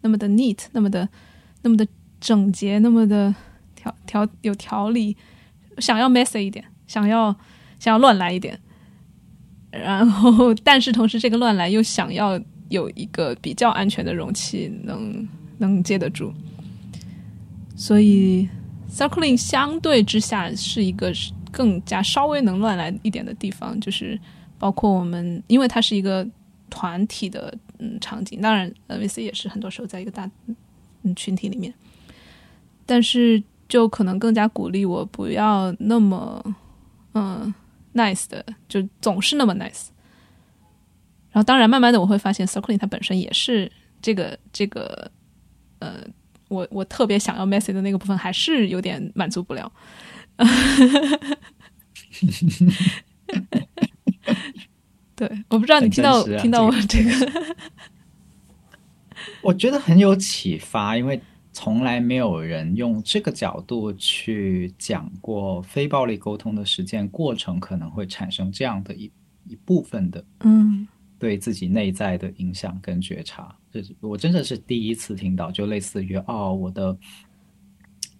那么的 neat，那么的那么的整洁，那么的条条有条理，想要 messy 一点，想要想要乱来一点。然后，但是同时，这个乱来又想要有一个比较安全的容器，能能接得住。所以，circling 相对之下是一个更加稍微能乱来一点的地方，就是包括我们，因为它是一个团体的嗯场景，当然 NVC 也是很多时候在一个大嗯群体里面，但是就可能更加鼓励我不要那么嗯。nice 的就总是那么 nice，然后当然慢慢的我会发现 circling 它本身也是这个这个呃我我特别想要 messy 的那个部分还是有点满足不了，(laughs) 对，我不知道你听到听到我这个，(laughs) 我觉得很有启发，因为。从来没有人用这个角度去讲过非暴力沟通的实践过程可能会产生这样的一一部分的，嗯，对自己内在的影响跟觉察，这是我真的是第一次听到，就类似于哦，我的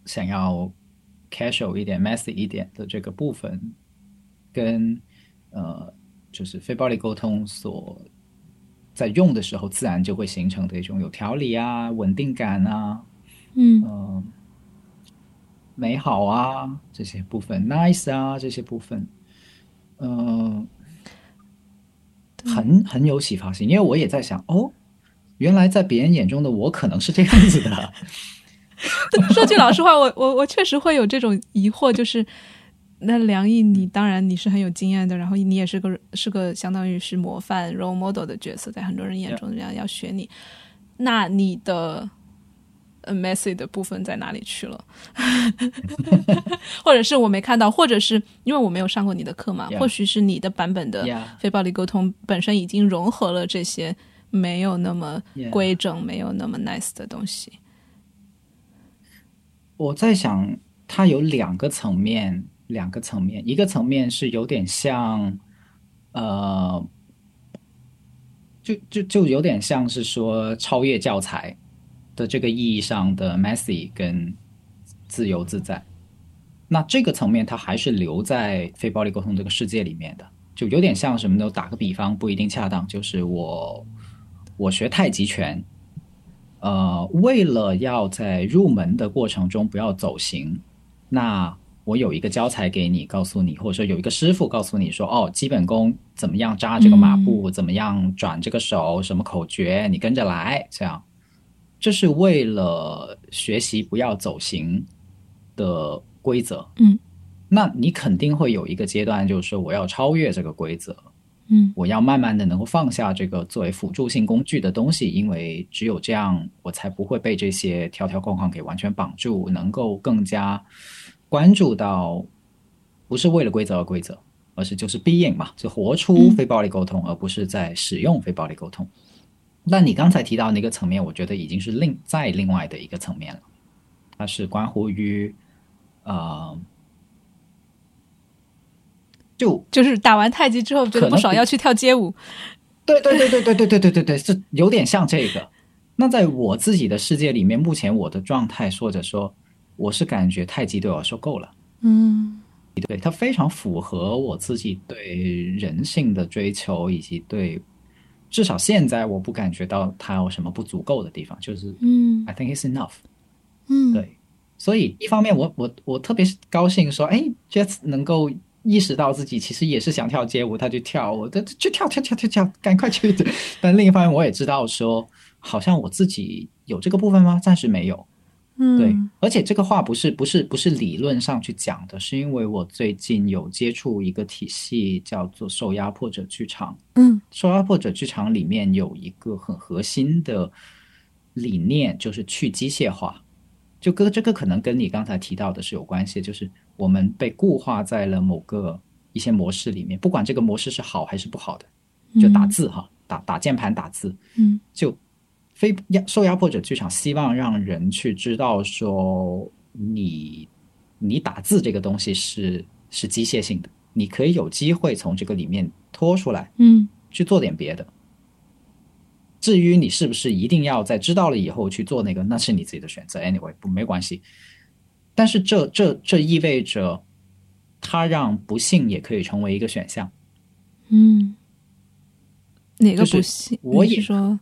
想要 casual 一点、messy 一点的这个部分，跟呃，就是非暴力沟通所在用的时候，自然就会形成的一种有条理啊、稳定感啊。嗯，美好啊，这些部分，nice 啊，这些部分，嗯，很很有启发性，因为我也在想，哦，原来在别人眼中的我可能是这样子的。(laughs) 说句老实话，我我我确实会有这种疑惑，就是那梁毅，你当然你是很有经验的，然后你也是个是个相当于是模范 role model 的角色，在很多人眼中这样要学你，那你的。messy 的部分在哪里去了？(laughs) 或者是我没看到，或者是因为我没有上过你的课嘛？或许是你的版本的非暴力沟通本身已经融合了这些没有那么规整、没有那么 nice 的东西。我在想，它有两个层面，两个层面，一个层面是有点像，呃，就就就有点像是说超越教材。的这个意义上的 messy 跟自由自在，那这个层面它还是留在非暴力沟通这个世界里面的，就有点像什么呢？打个比方不一定恰当，就是我我学太极拳，呃，为了要在入门的过程中不要走形，那我有一个教材给你，告诉你，或者说有一个师傅告诉你说，哦，基本功怎么样扎这个马步，怎么样转这个手，什么口诀，你跟着来，这样。这是为了学习不要走形的规则。嗯，那你肯定会有一个阶段，就是说我要超越这个规则。嗯，我要慢慢的能够放下这个作为辅助性工具的东西，因为只有这样，我才不会被这些条条框框给完全绑住，能够更加关注到不是为了规则而规则，而是就是 being 嘛，就活出非暴力沟通，而不是在使用非暴力沟通。那你刚才提到那个层面，我觉得已经是另在另外的一个层面了。它是关乎于，呃，就就是打完太极之后觉得不爽，要去跳街舞。对对对对对对对对对对，是有点像这个。那在我自己的世界里面，目前我的状态，或者说，我是感觉太极对我来说够了。嗯，对，它非常符合我自己对人性的追求，以及对至少现在我不感觉到它有什么不足够的地方，就是嗯，I think it's enough。嗯，对，所以一方面我我我特别高兴说，哎，Jets 能够意识到自己其实也是想跳街舞，他就跳，我的就跳跳跳跳跳，赶快去。但另一方面我也知道说。好像我自己有这个部分吗？暂时没有。嗯，对，而且这个话不是不是不是理论上去讲的，是因为我最近有接触一个体系，叫做受压迫者剧场。嗯，受压迫者剧场里面有一个很核心的理念，就是去机械化。就跟这个可能跟你刚才提到的是有关系，就是我们被固化在了某个一些模式里面，不管这个模式是好还是不好的，就打字哈，打打键盘打字，嗯，就。非压受压迫者剧场希望让人去知道说，你你打字这个东西是是机械性的，你可以有机会从这个里面脱出来，嗯，去做点别的。至于你是不是一定要在知道了以后去做那个，那是你自己的选择。Anyway，不没关系。但是这这这意味着，它让不幸也可以成为一个选项。嗯，哪个不幸？我也说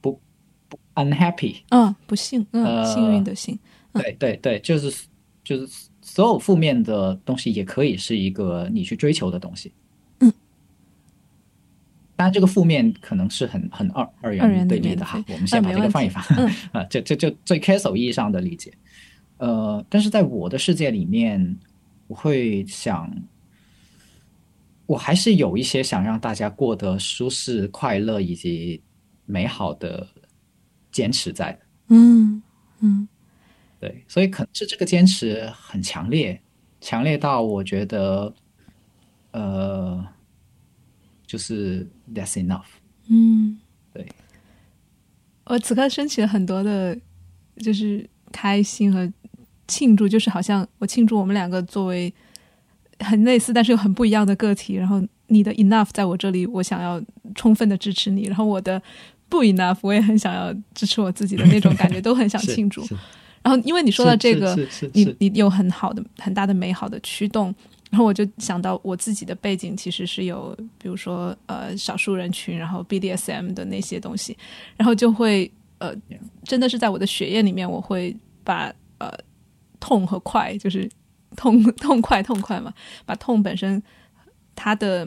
不不。unhappy，嗯，不幸，嗯，幸运的幸，对对对，就是就是所有负面的东西也可以是一个你去追求的东西，嗯，当然这个负面可能是很很二二元对立的哈，我们先把这个放一放，(laughs) 啊，就就就最 casual 意义上的理解，呃，但是在我的世界里面，我会想，我还是有一些想让大家过得舒适、快乐以及美好的。坚持在的，嗯嗯，对，所以可能是这个坚持很强烈，强烈到我觉得，呃，就是 that's enough。嗯，对，我此刻升起了很多的，就是开心和庆祝，就是好像我庆祝我们两个作为很类似但是又很不一样的个体，然后你的 enough 在我这里，我想要充分的支持你，然后我的。不 enough，我也很想要支持我自己的那种感觉，都很想庆祝。然后，因为你说到这个，你你有很好的、很大的美好的驱动，然后我就想到我自己的背景其实是有，比如说呃少数人群，然后 BDSM 的那些东西，然后就会呃真的是在我的血液里面，我会把呃痛和快，就是痛痛快痛快嘛，把痛本身它的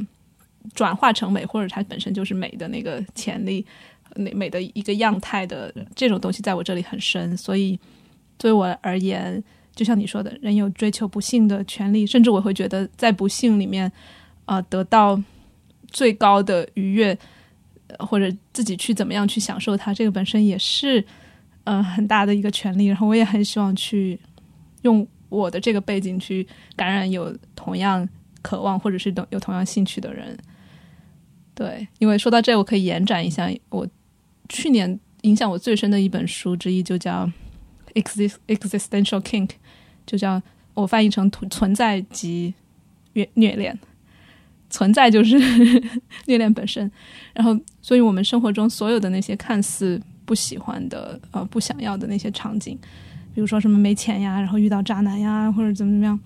转化成美，或者它本身就是美的那个潜力。美美的一个样态的这种东西，在我这里很深，所以对我而言，就像你说的，人有追求不幸的权利，甚至我会觉得，在不幸里面，啊，得到最高的愉悦，或者自己去怎么样去享受它，这个本身也是，嗯，很大的一个权利。然后我也很希望去用我的这个背景去感染有同样渴望或者是有同样兴趣的人。对，因为说到这，我可以延展一下我。去年影响我最深的一本书之一就叫《exist existential kink》，就叫我翻译成“存在及虐虐恋”。存在就是 (laughs) 虐恋本身，然后，所以我们生活中所有的那些看似不喜欢的、呃不想要的那些场景，比如说什么没钱呀，然后遇到渣男呀，或者怎么怎么样。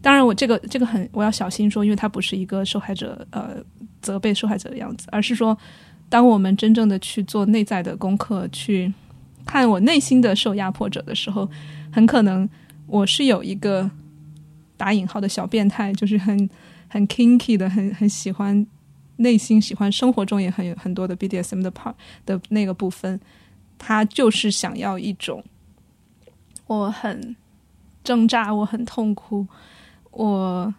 当然，我这个这个很我要小心说，因为他不是一个受害者呃责备受害者的样子，而是说。当我们真正的去做内在的功课，去看我内心的受压迫者的时候，很可能我是有一个打引号的小变态，就是很很 kinky 的，很很喜欢内心喜欢生活中也很有很多的 BDSM 的 part 的那个部分，他就是想要一种我很挣扎，我很痛苦，我。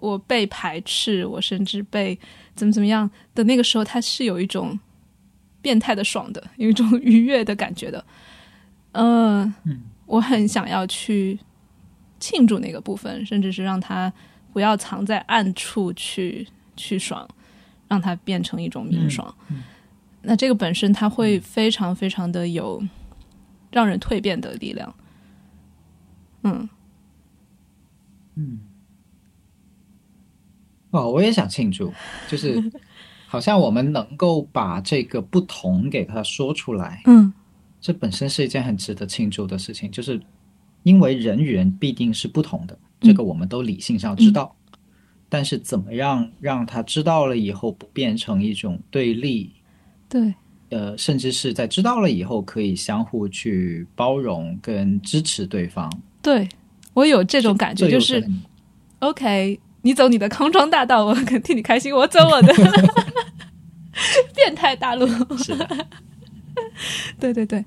我被排斥，我甚至被怎么怎么样的那个时候，他是有一种变态的爽的，有一种愉悦的感觉的。嗯，我很想要去庆祝那个部分，甚至是让他不要藏在暗处去去爽，让它变成一种明爽。那这个本身，它会非常非常的有让人蜕变的力量。嗯，嗯。哦，我也想庆祝，就是 (laughs) 好像我们能够把这个不同给他说出来，嗯。这本身是一件很值得庆祝的事情，就是因为人与人必定是不同的，这个我们都理性上知道，但是怎么样让他知道了以后不变成一种对立，对，呃，甚至是在知道了以后可以相互去包容跟支持对方，对我有这种感觉，就是 OK，你走你的康庄大道，我肯替你开心；我走我的。(laughs) 变态大路。是的，(laughs) 对对对，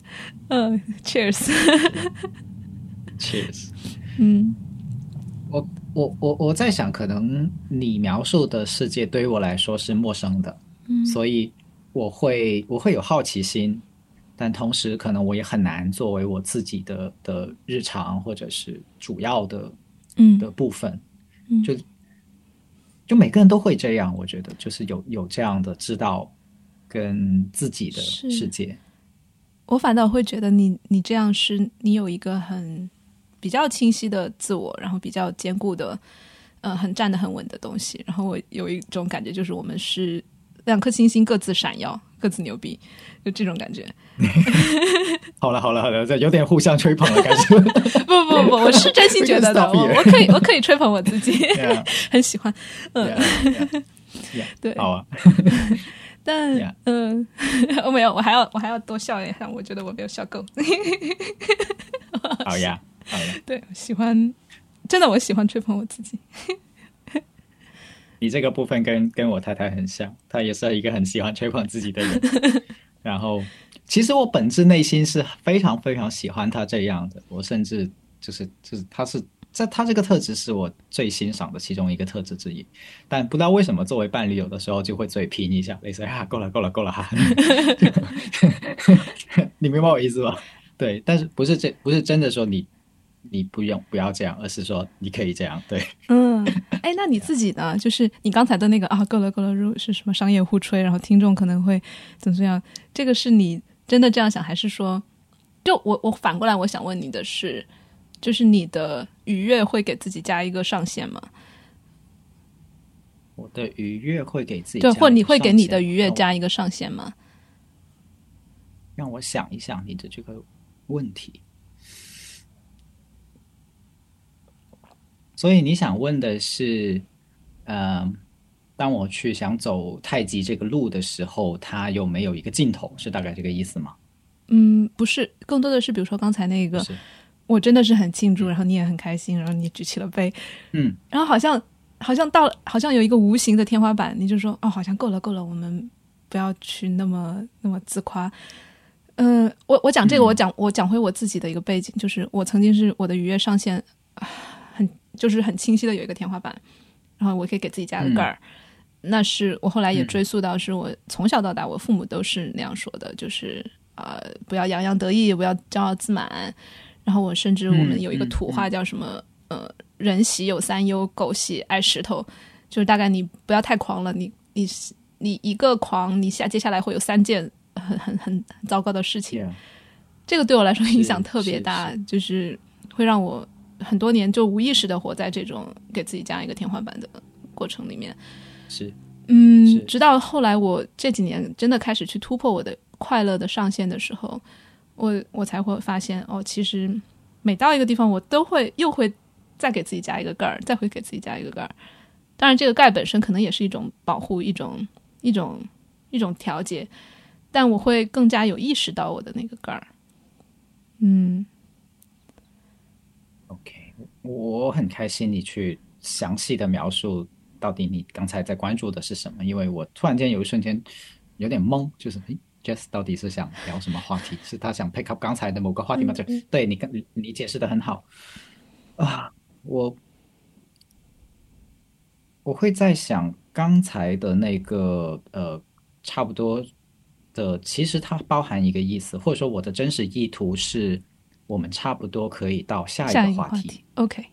嗯、c h e e r s Cheers。嗯。我我我我在想，可能你描述的世界对于我来说是陌生的，嗯。所以我会我会有好奇心，但同时可能我也很难作为我自己的的日常或者是主要的嗯。的部分，嗯。就就每个人都会这样，我觉得就是有有这样的知道跟自己的世界，我反倒会觉得你你这样是你有一个很比较清晰的自我，然后比较坚固的，呃，很站得很稳的东西。然后我有一种感觉，就是我们是两颗星星各自闪耀，各自牛逼，就这种感觉。(laughs) 好了好了好了，这有点互相吹捧的感觉。(laughs) 不不不，我是真心觉得的 (laughs) 我我可以我可以吹捧我自己很喜欢。嗯 yeah, yeah, yeah. 对，好啊，但嗯，我没有，我还要我还要多笑一下，我觉得我没有笑够。好呀，好呀。对，喜欢，真的我喜欢吹捧我自己。你这个部分跟跟我太太很像，她也是一个很喜欢吹捧自己的人。(laughs) 然后，其实我本质内心是非常非常喜欢她这样的，我甚至就是就是她是这她这个特质是我最欣赏的其中一个特质之一。但不知道为什么，作为伴侣，有的时候就会嘴贫一下，类似啊，够了够了够了哈。(laughs) (laughs) 你明白我意思吧？对，但是不是这不是真的说你你不用不要这样，而是说你可以这样，对。嗯，哎，那你自己呢？(laughs) 就是你刚才的那个啊，够了够了，如是什么商业互吹，然后听众可能会怎么怎样？这个是你真的这样想，还是说，就我我反过来我想问你的是，就是你的愉悦会给自己加一个上限吗？我的愉悦会给自己对，加或你会给你的愉悦加一个上限吗？让我想一想你的这个问题。所以你想问的是，呃，当我去想走太极这个路的时候，它有没有一个尽头？是大概这个意思吗？嗯，不是，更多的是比如说刚才那个，我真的是很庆祝，然后你也很开心，然后你举起了杯，嗯，(laughs) 然后好像好像到了，好像有一个无形的天花板，你就说哦，好像够了够了，我们不要去那么那么自夸。嗯、我我讲这个，嗯我讲我讲回我自己的一个背景，就是我曾经是我的愉悦上限就是很清晰的有一个天花板，然后我可以给自己加个盖儿。那是我后来也嗯追溯到，是我从小到大，我父母都是那样说的，就是呃，不要洋洋得意，不要骄傲自满。然后我甚至我们有一个嗯土话叫什么、呃，人喜有三忧，狗喜爱石头，就是大概你不要太狂了，你你你一个狂，你下接下来会有三件很很很很糟糕的事情。(laughs) (laughs) 这个对我来说影响特别是大，就是会让我很多年就无意识的活在这种给自己加一个天花板的过程里面。是，嗯，直到后来我这几年真的开始去突破我的快乐的上限的时候，我我才会发现哦，其实每到一个地方，我都会又会再给自己加一个盖儿，再会给自己加一个盖儿。当然，这个盖本身可能也是一种保护，一种一种一种调节，但我会更加有意识到我的那个盖儿。嗯我很开心你去详细的描述到底你刚才在关注的是什么，因为我突然间有一瞬间有点懵，就是诶 Jess 到底是想聊什么话题？是他想 pick up 刚才的某个话题吗？就对你刚你你解释的很好啊，我我会在想刚才的那个呃差不多的，其实它包含一个意思，或者说我的真实意图是。我们差不多可以到下下一个话题。话题，OK，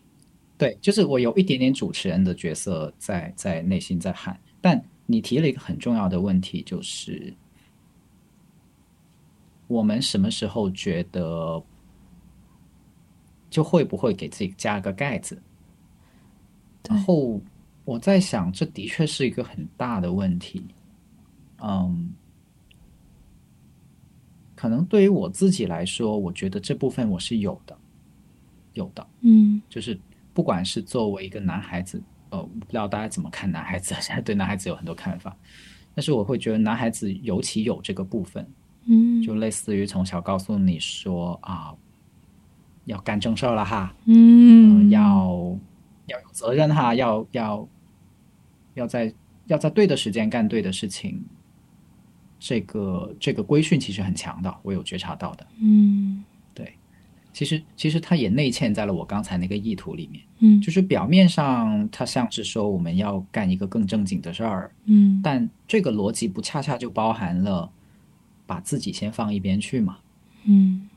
对，就是我有一点点主持人的角色在在内心在喊，但你提了一个很重要的问题，就是我们什么时候觉得就会不会给自己加个盖子？然后我在想，这的确是一个很大的问题。嗯，可能对于我自己来说，我觉得这部分我是有的，有的，嗯。就是不管是作为一个男孩子，呃，不知道大家怎么看男孩子，现在对男孩子有很多看法，但是我会觉得男孩子尤其有这个部分，嗯，就类似于从小告诉你说啊，要干正事儿了哈，嗯。呃要要有责任哈，要要要在要在对的时间干对的事情。这个这个规训其实很强的，我有觉察到的。嗯对其实其实它也内嵌在了我刚才那个意图里面，嗯就是表面上它像是说我们要干一个更正经的事儿，嗯但这个逻辑不恰恰就包含了把自己先放一边去嘛？嗯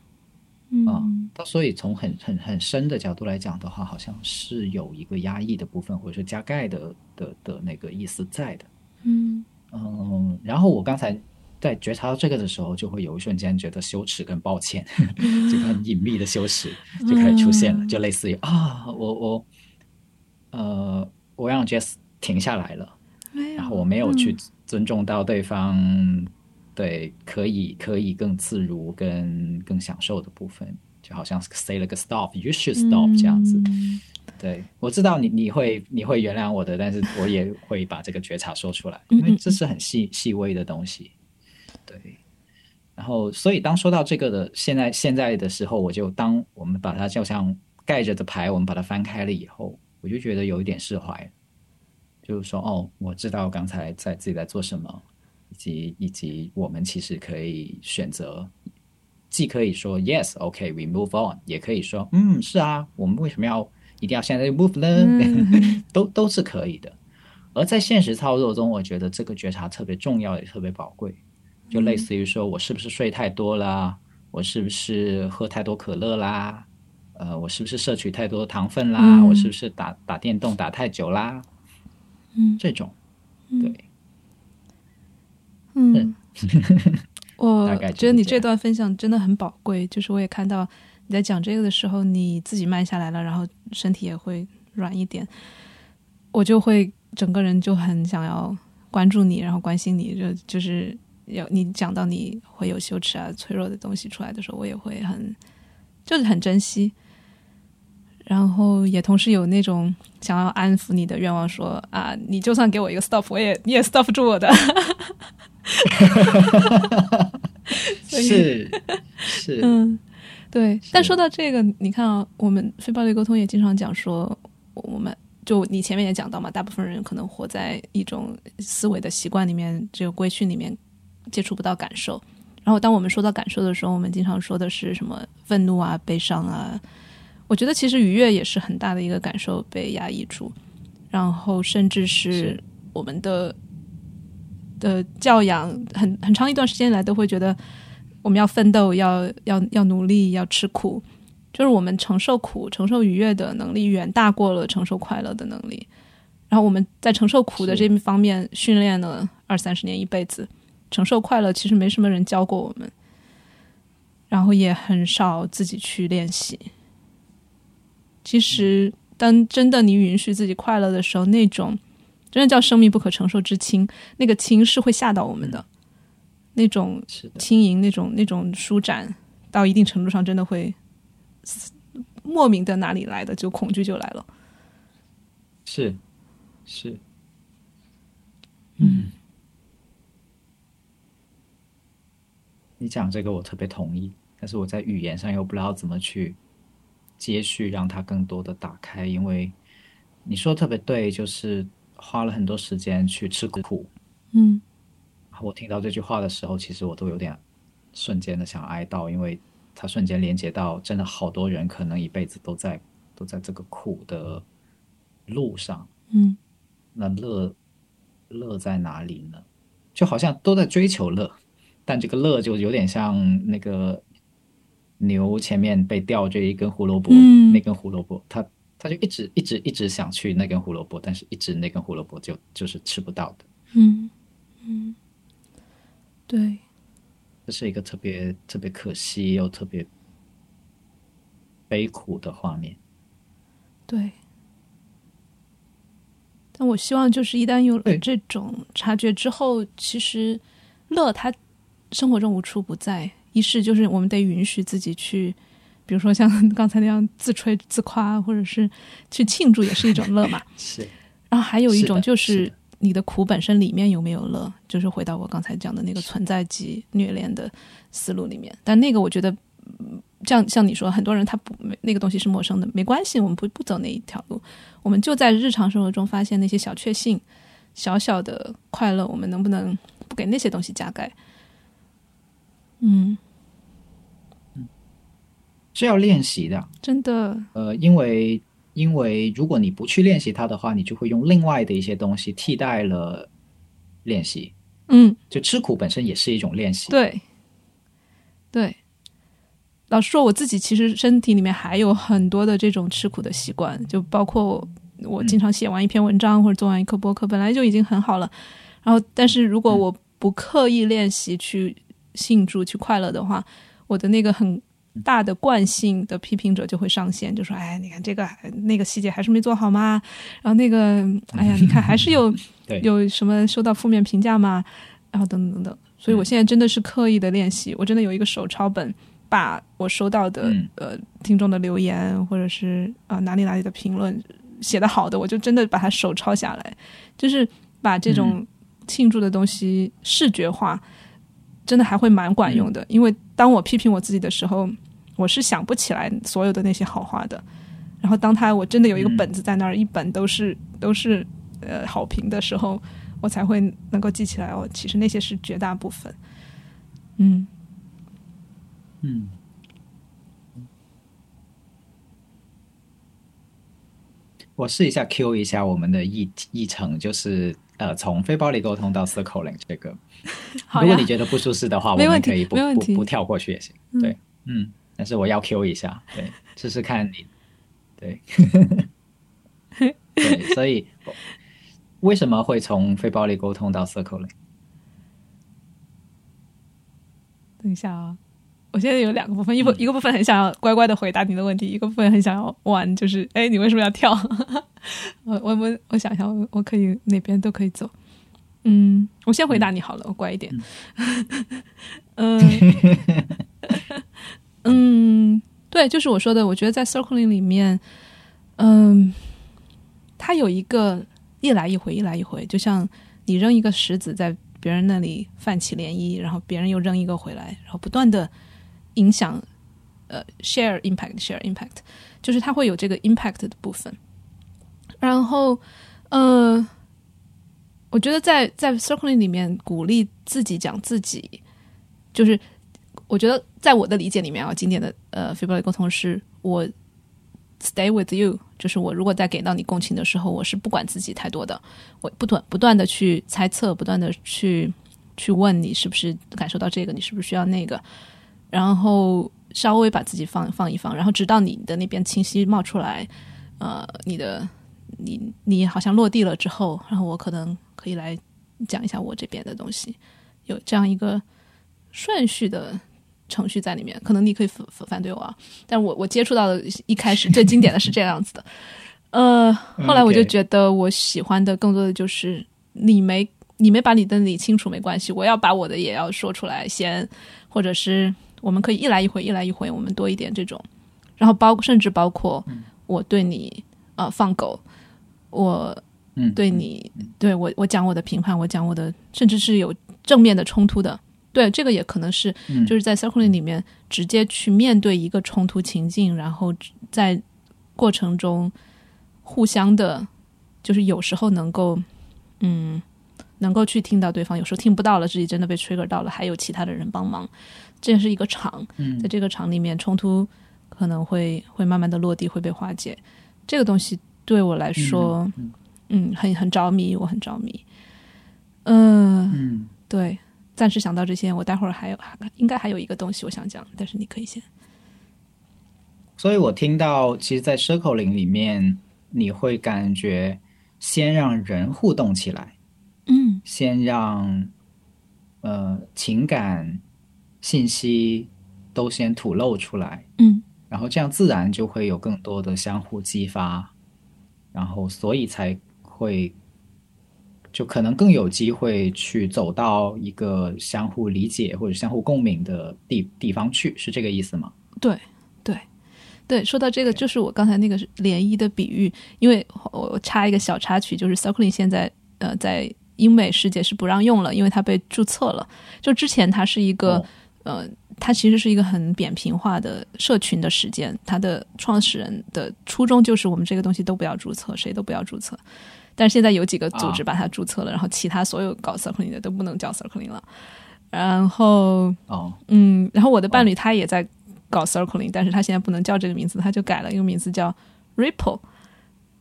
啊嗯它所以从很很很深的角度来讲的话，好像是有一个压抑的部分，或者说加盖的的的那个意思在的。嗯嗯，然后我刚才在觉察到这个的时候，就会有一瞬间觉得羞耻跟抱歉，(laughs) 这个很隐秘的羞耻就开始出现了，嗯就类似于啊，我我呃，我让 Jess 停下来了，然后我没有去尊重到对方，对，可以可以更自如跟更享受的部分，就好像 say 了个 stop，you should stop 这样子。嗯对，我知道你你会你会原谅我的，但是我也会把这个觉察说出来，嗯因为这是很细细微的东西。对，然后所以当说到这个的现在现在的时候，我就当我们把它就像盖着的牌，我们把它翻开了以后，我就觉得有一点释怀，就是说哦，我知道刚才在自己在做什么，以及以及我们其实可以选择。既可以说 yes，OK，we、move on，也可以说嗯，是啊，我们为什么要一定要现在就 move 呢？嗯 (laughs) 都都是可以的。而在现实操作中，我觉得这个觉察特别重要，也特别宝贵。就类似于说我是不是睡太多啦，我是不是喝太多可乐啦，呃，我是不是摄取太多糖分啦，嗯我是不是打打电动打太久啦，嗯。这种，对，嗯，(laughs) (laughs) 我觉得你这段分享真的很宝贵，就是我也看到你在讲这个的时候，你自己慢下来了，然后身体也会软一点，我就会整个人就很想要关注你，然后关心你，就就是有你讲到你会有羞耻啊、脆弱的东西出来的时候，我也会很就是很珍惜。然后也同时有那种想要安抚你的愿望说，啊，你就算给我一个 stop，我也你也 stop 不住我的。(laughs) 所以是是，嗯，对。但说到这个，你看啊，我们非暴力沟通也经常讲说，我们就你前面也讲到嘛，大部分人可能活在一种思维的习惯里面，这个规训里面接触不到感受。然后当我们说到感受的时候，我们经常说的是什么愤怒啊、悲伤啊。我觉得其实愉悦也是很大的一个感受被压抑住，然后甚至是是我们的的教养很很长一段时间以来都会觉得我们要奋斗，要要要努力，要吃苦，就是我们承受苦、承受愉悦的能力远大过了承受快乐的能力。然后我们在承受苦的这方面训练了二三十年、一辈子，承受快乐其实没什么人教过我们，然后也很少自己去练习。其实，当真的你允许自己快乐的时候，那种真的叫生命不可承受之轻，那个轻是会吓到我们的，那种，轻盈，那种那种舒展，到一定程度上真的会莫名的哪里来的就恐惧就来了。是是，嗯你讲这个我特别同意，但是我在语言上又不知道怎么去接续，让它更多的打开。因为你说得特别对，就是花了很多时间去吃苦。嗯我听到这句话的时候，其实我都有点瞬间的想哀悼，因为它瞬间连接到真的好多人可能一辈子都在都在这个苦的路上。嗯那乐乐在哪里呢？就好像都在追求乐，但这个乐就有点像那个牛前面被吊着一根胡萝卜，嗯那根胡萝卜，它它就一直一直一直想去那根胡萝卜，但是一直那根胡萝卜就就是吃不到的。嗯嗯，对，这是一个特别特别可惜又特别悲苦的画面。对。但我希望，就是一旦有了这种察觉之后，其实乐它生活中无处不在。一是就是我们得允许自己去，比如说像 (laughs) 刚才那样自吹自夸，或者是去庆祝，也是一种乐嘛。(laughs) 是。然后还有一种就是你的苦本身里面有没有乐，就是回到我刚才讲的那个存在即虐恋的思路里面。但那个我觉得，嗯像像你说，很多人他不那个东西是陌生的，没关系，我们不不走那一条路，我们就在日常生活中发现那些小确幸、小小的快乐，我们能不能不给那些东西加盖？嗯，是要练习的。真的，呃，因为因为如果你不去练习它的话，你就会用另外的一些东西替代了练习。嗯，就吃苦本身也是一种练习。对，对。老实说，我自己其实身体里面还有很多的这种吃苦的习惯，就包括我经常写完一篇文章或者做完一课播客，本来就已经很好了。然后，但是如果我不刻意练习去庆祝、去快乐的话，我的那个很大的惯性的批评者就会上线，就说：“哎，你看这个那个细节还是没做好吗？然后那个，(laughs) 哎呀，你看还是有有什么收到负面评价吗？然后等等等等。所以我现在真的是刻意的练习，我真的有一个手抄本，把我收到的、嗯呃听众的留言或者是啊、哪里哪里的评论写的好的，我就真的把它手抄下来，就是把这种庆祝的东西视觉化，真的还会蛮管用的。因为当我批评我自己的时候，我是想不起来所有的那些好话的。然后当他我真的有一个嗯本子在那儿，一本都是都是呃好评的时候，我才会能够记起来哦。其实那些是绝大部分。嗯，嗯，我试一下 Q 一下我们的议议程，就是呃，从非暴力沟通到 circling 这个。(laughs) 好如果你觉得不舒适的话，我们可以不不不跳过去也行。对，嗯，但是我要 Q 一下，对，(laughs) 试试看你，对，(laughs) 对，所以为什么会从非暴力沟通到 circling？等一下啊、我现在有两个部分，一部、一个部分很想要乖乖的回答你的问题，一个部分很想要玩，就是哎，你为什么要跳？我我我我想一下，我我可以哪边都可以走。嗯，我先回答你好了，我乖一点。嗯 (laughs) 嗯，对，就是我说的，我觉得在 circling 里面，嗯，它有一个一来一回，一来一回，就像你扔一个石子在别人那里泛起涟漪，然后别人又扔一个回来，然后不断的影响，呃，share impact share impact，就是它会有这个 impact 的部分。然后，呃，我觉得在在 circling 里面鼓励自己讲自己，就是我觉得在我的理解里面啊，经典的呃非暴力沟通是我 stay with you，就是我如果在给到你共情的时候，我是不管自己太多的，我不断不断的去猜测，不断的去去问你是不是感受到这个，你是不是需要那个，然后稍微把自己放放一放，然后直到你的那边清晰冒出来，呃，你的你你好像落地了之后，然后我可能可以来讲一下我这边的东西，有这样一个顺序的程序在里面，可能你可以反反反对我啊，但我我接触到的一开始最经典的是这样子的，呃，后来我就觉得我喜欢的更多的就是你没你没把你的理清楚没关系，我要把我的也要说出来先，或者是我们可以一来一回一来一回，我们多一点这种，然后包甚至包括我对你呃放狗，我嗯，对你，对我，我讲我的评判，我讲我的，甚至是有正面的冲突的。对，这个也可能是嗯就是在 circling 里面直接去面对一个冲突情境，然后在过程中互相的，就是有时候能够，嗯，能够去听到对方，有时候听不到了，自己真的被 trigger 到了，还有其他的人帮忙，这是一个场，嗯在这个场里面，冲突可能会会慢慢的落地，会被化解。这个东西对我来说，嗯，很很着迷，我很着迷。嗯、嗯，对，暂时想到这些，我待会儿还有还应该还有一个东西我想讲，但是你可以先。所以我听到，其实，在 circling 里面，你会感觉先让人互动起来，嗯先让呃情感信息都先吐露出来，嗯然后这样自然就会有更多的相互激发，然后所以才会就可能更有机会去走到一个相互理解或者相互共鸣的地地方去，是这个意思吗？对，对，对。说到这个，就是我刚才那个涟漪的比喻，因为我插一个小插曲，就是 Circling 现在呃在英美世界是不让用了，因为它被注册了。就之前它是一个呃，它其实是一个很扁平化的社群的时间，它的创始人的初衷就是我们这个东西都不要注册，谁都不要注册。但是现在有几个组织把它注册了，然后其他所有搞 circling 的都不能叫 circling 了。然后，哦，嗯，然后我的伴侣他也在搞 circling，但是他现在不能叫这个名字，他就改了一个名字叫 ripple，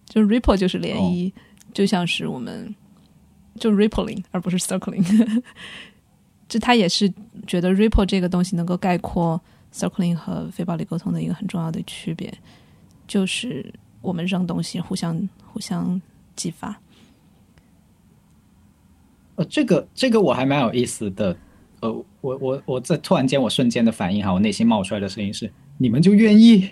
就 ripple 就是涟漪，就像是我们就 rippling 而不是 circling。(laughs) 就他也是觉得 ripple 这个东西能够概括 circling 和非暴力沟通的一个很重要的区别，就是我们扔东西互相互相。激发，呃，这个这个我还蛮有意思的，呃，我我我在突然间我瞬间的反应哈，我内心冒出来的声音是：你们就愿意？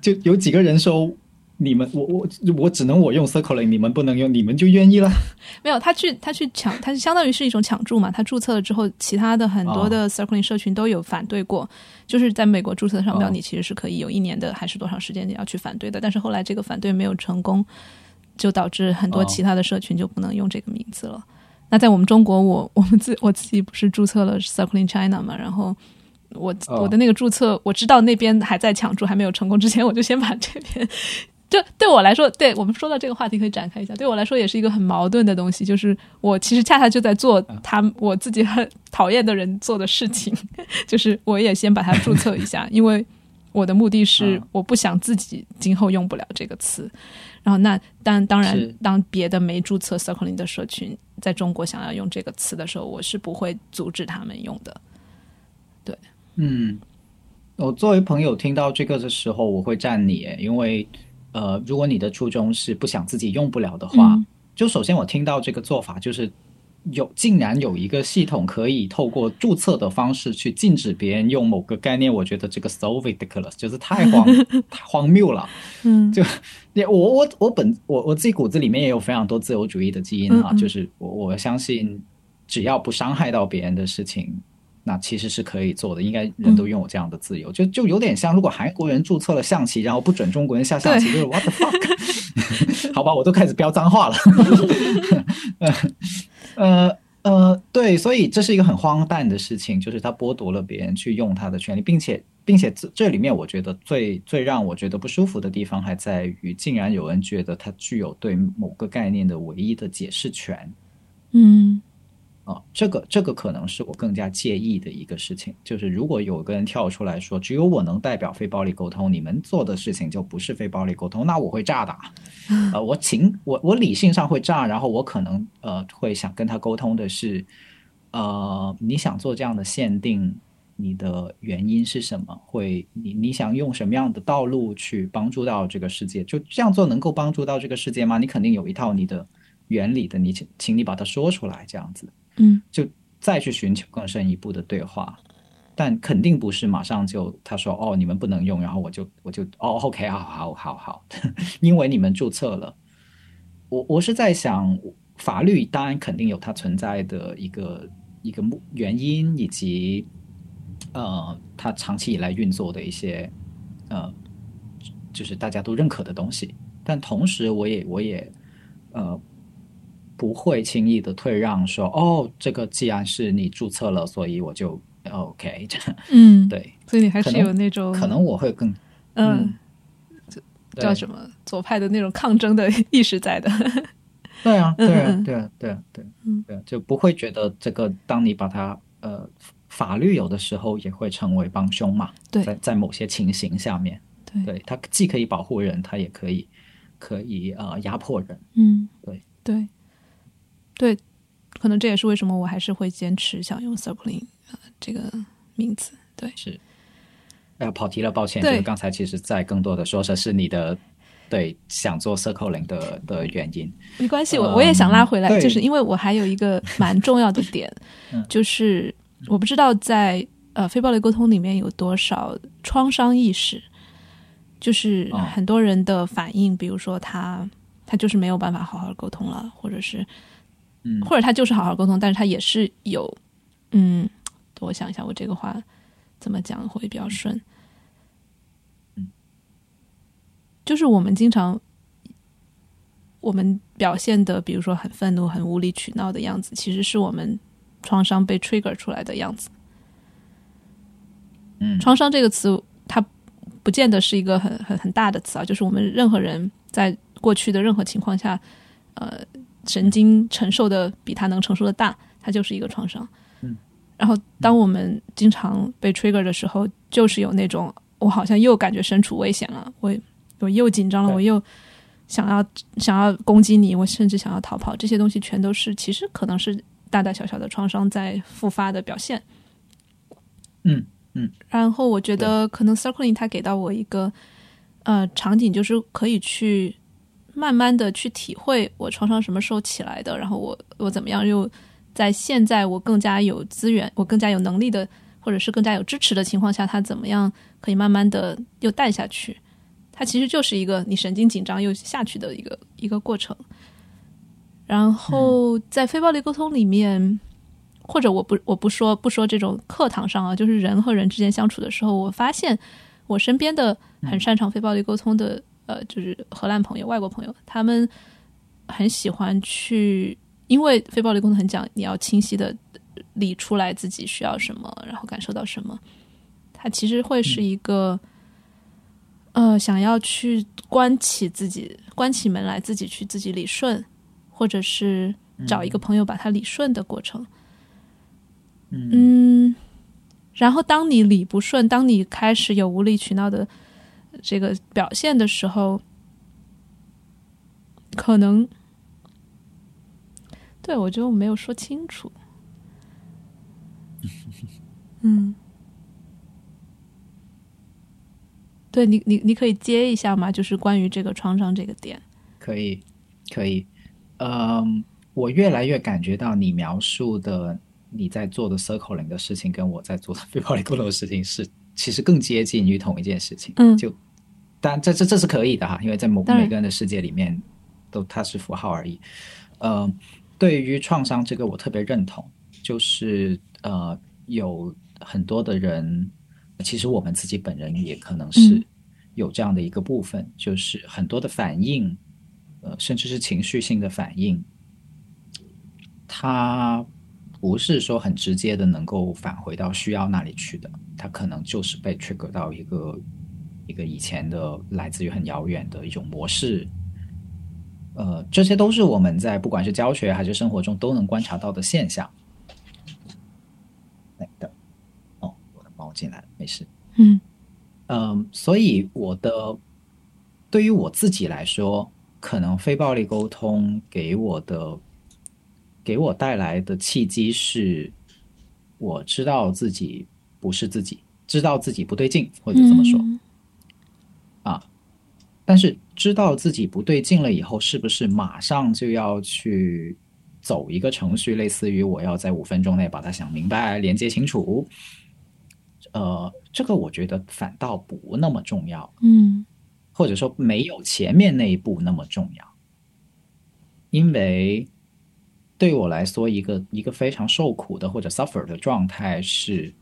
就有几个人说。你们我我我只能我用 Circling，你们不能用，你们就愿意了？(laughs) 没有，他去他去抢，他是相当于是一种抢注嘛。他注册了之后，其他的很多的 Circling 社群都有反对过，就是在美国注册商标，你其实是可以有一年的还是多长时间你要去反对的。但是后来这个反对没有成功。就导致很多其他的社群就不能用这个名字了。那在我们中国，我 (laughs) 我们自我自己不是注册了 Circling China 嘛？然后我我的那个注册，我知道那边还在抢注，还没有成功之前，我就先把这边。(laughs) 就对我来说，对我们说到这个话题可以展开一下。对我来说，也是一个很矛盾的东西，就是我其实恰恰就在做他我自己很讨厌的人做的事情，(laughs) 就是我也先把它注册一下，因为我的目的是我不想自己今后用不了这个词。然后，那但当然，当别的没注册 Circling 的社群在中国想要用这个词的时候，我是不会阻止他们用的。对，嗯，我作为朋友听到这个的时候，我会赞你，因为呃，如果你的初衷是不想自己用不了的话，就首先我听到这个做法就是。有竟然有一个系统可以透过注册的方式去禁止别人用某个概念，我觉得这个 so ridiculous，就是太荒 (laughs) 太荒谬了。嗯，就我我我本我我自己骨子里面也有非常多自由主义的基因啊，就是我我相信只要不伤害到别人的事情，那其实是可以做的。应该人都拥有这样的自由，就就有点像如果韩国人注册了象棋，然后不准中国人下象棋，就是 what the fuck？(laughs) 好吧，我都开始飙脏话了。(laughs) 呃呃，对，所以这是一个很荒诞的事情，就是他剥夺了别人去用他的权利，并且，并且这这里面我觉得最最让我觉得不舒服的地方还在于，竟然有人觉得他具有对某个概念的唯一的解释权，嗯。啊，这个这个可能是我更加介意的一个事情，就是如果有个人跳出来说，只有我能代表非暴力沟通，你们做的事情就不是非暴力沟通，那我会炸的。(laughs) 呃，我情我我理性上会炸，然后我可能呃会想跟他沟通的是，呃，你想做这样的限定，你的原因是什么？会你你想用什么样的道路去帮助到这个世界？就这样做能够帮助到这个世界吗？你肯定有一套你的原理的，你请请你把它说出来，这样子。嗯，就再去寻求更深一步的对话，但肯定不是马上就他说哦，你们不能用，然后我就我就哦，OK，好好好好，(laughs) 因为你们注册了。我我是在想，法律当然肯定有它存在的一个一个目原因，以及呃，它长期以来运作的一些呃，就是大家都认可的东西。但同时，我也我也呃。不会轻易的退让，说哦，这个既然是你注册了，所以我就 OK。(laughs) 嗯，对，所以你还是有那种可能我会更嗯，叫什么左派的那种抗争的意识在的。对啊，对啊，对啊，对啊，对，对，就不会觉得这个，当你把它呃，法律有的时候也会成为帮凶嘛。对，在在某些情形下面，对，它既可以保护人，它也可以可以呃压迫人。嗯，对对。对，可能这也是为什么我还是会坚持想用 Circling 这个名字。对，是。哎呀，跑题了，抱歉。就是刚才其实在更多的说的是你的对想做 Circling 的的原因。没关系，我我也想拉回来，就是因为我还有一个 (laughs) 蛮重要的点，(laughs) 就是我不知道在呃非暴力沟通里面有多少创伤意识，就是很多人的反应，比如说他他就是没有办法好好沟通了，或者是。嗯或者他就是好好沟通，但是他也是有，嗯，我想一下，我这个话怎么讲会比较顺？嗯，就是我们经常我们表现的，比如说很愤怒、很无理取闹的样子，其实是我们创伤被 trigger 出来的样子。嗯创伤这个词，它不见得是一个很很很大的词啊，就是我们任何人在过去的任何情况下，呃，神经承受的比他能承受的大，它就是一个创伤。嗯，然后当我们经常被 trigger 的时候，就是有那种我好像又感觉身处危险了，我我又紧张了，我又想要想要攻击你，我甚至想要逃跑，这些东西全都是其实可能是大大小小的创伤在复发的表现。嗯然后我觉得可能 circling 它给到我一个呃场景，就是可以去慢慢的去体会我创伤什么时候起来的，然后我我怎么样又在现在我更加有资源，我更加有能力的，或者是更加有支持的情况下，它怎么样可以慢慢的又淡下去。它其实就是一个你神经紧张又下去的一个一个过程。然后在非暴力沟通里面，或者我不我不说不说这种课堂上啊，就是人和人之间相处的时候，我发现我身边的很擅长非暴力沟通的，呃，就是荷兰朋友、外国朋友，他们很喜欢去，因为非暴力沟通很讲你要清晰的理出来自己需要什么，然后感受到什么，它其实会是一个。呃，想要去关起自己，关起门来自己去自己理顺，或者是找一个朋友把它理顺的过程。嗯嗯，然后当你理不顺，当你开始有无理取闹的这个表现的时候，可能对我觉得我没有说清楚。嗯，对你，你你可以接一下吗？就是关于这个创伤这个点。可以，可以。嗯，我越来越感觉到你描述的你在做的 circling 的事情，跟我在做的非暴力沟通的事情是其实更接近于同一件事情。嗯就，当然这这这是可以的哈，因为在某每个人的世界里面，都它是符号而已。呃，对于创伤这个，我特别认同，就是呃，有很多的人，其实我们自己本人也可能是嗯有这样的一个部分，就是很多的反应，呃，甚至是情绪性的反应，它不是说很直接的能够返回到需要那里去的，它可能就是被 trigger 到一个一个以前的来自于很遥远的一种模式。呃，这些都是我们在不管是教学还是生活中都能观察到的现象。来的，哦，我的猫进来了，没事。嗯嗯，所以我的对于我自己来说，可能非暴力沟通给我的给我带来的契机是，我知道自己不是自己，知道自己不对劲，或者这么说。但是知道自己不对劲了以后，是不是马上就要去走一个程序，类似于我要在五分钟内把它想明白、连接清楚？呃，这个我觉得反倒不那么重要，嗯或者说没有前面那一步那么重要，因为对我来说，一个一个非常受苦的或者 suffer 的状态是，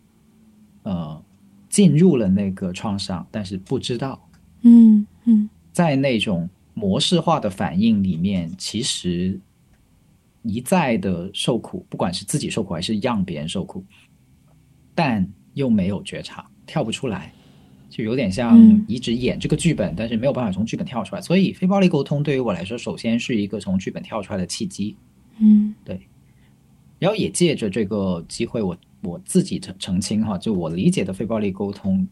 呃，进入了那个创伤，但是不知道，嗯嗯。在那种模式化的反应里面，其实一再的受苦，不管是自己受苦还是让别人受苦，但又没有觉察，跳不出来，就有点像嗯一直演这个剧本，但是没有办法从剧本跳出来。所以，非暴力沟通对于我来说，首先是一个从剧本跳出来的契机。嗯对然后也借着这个机会我，我自己澄澄清哈，就我理解的非暴力沟通，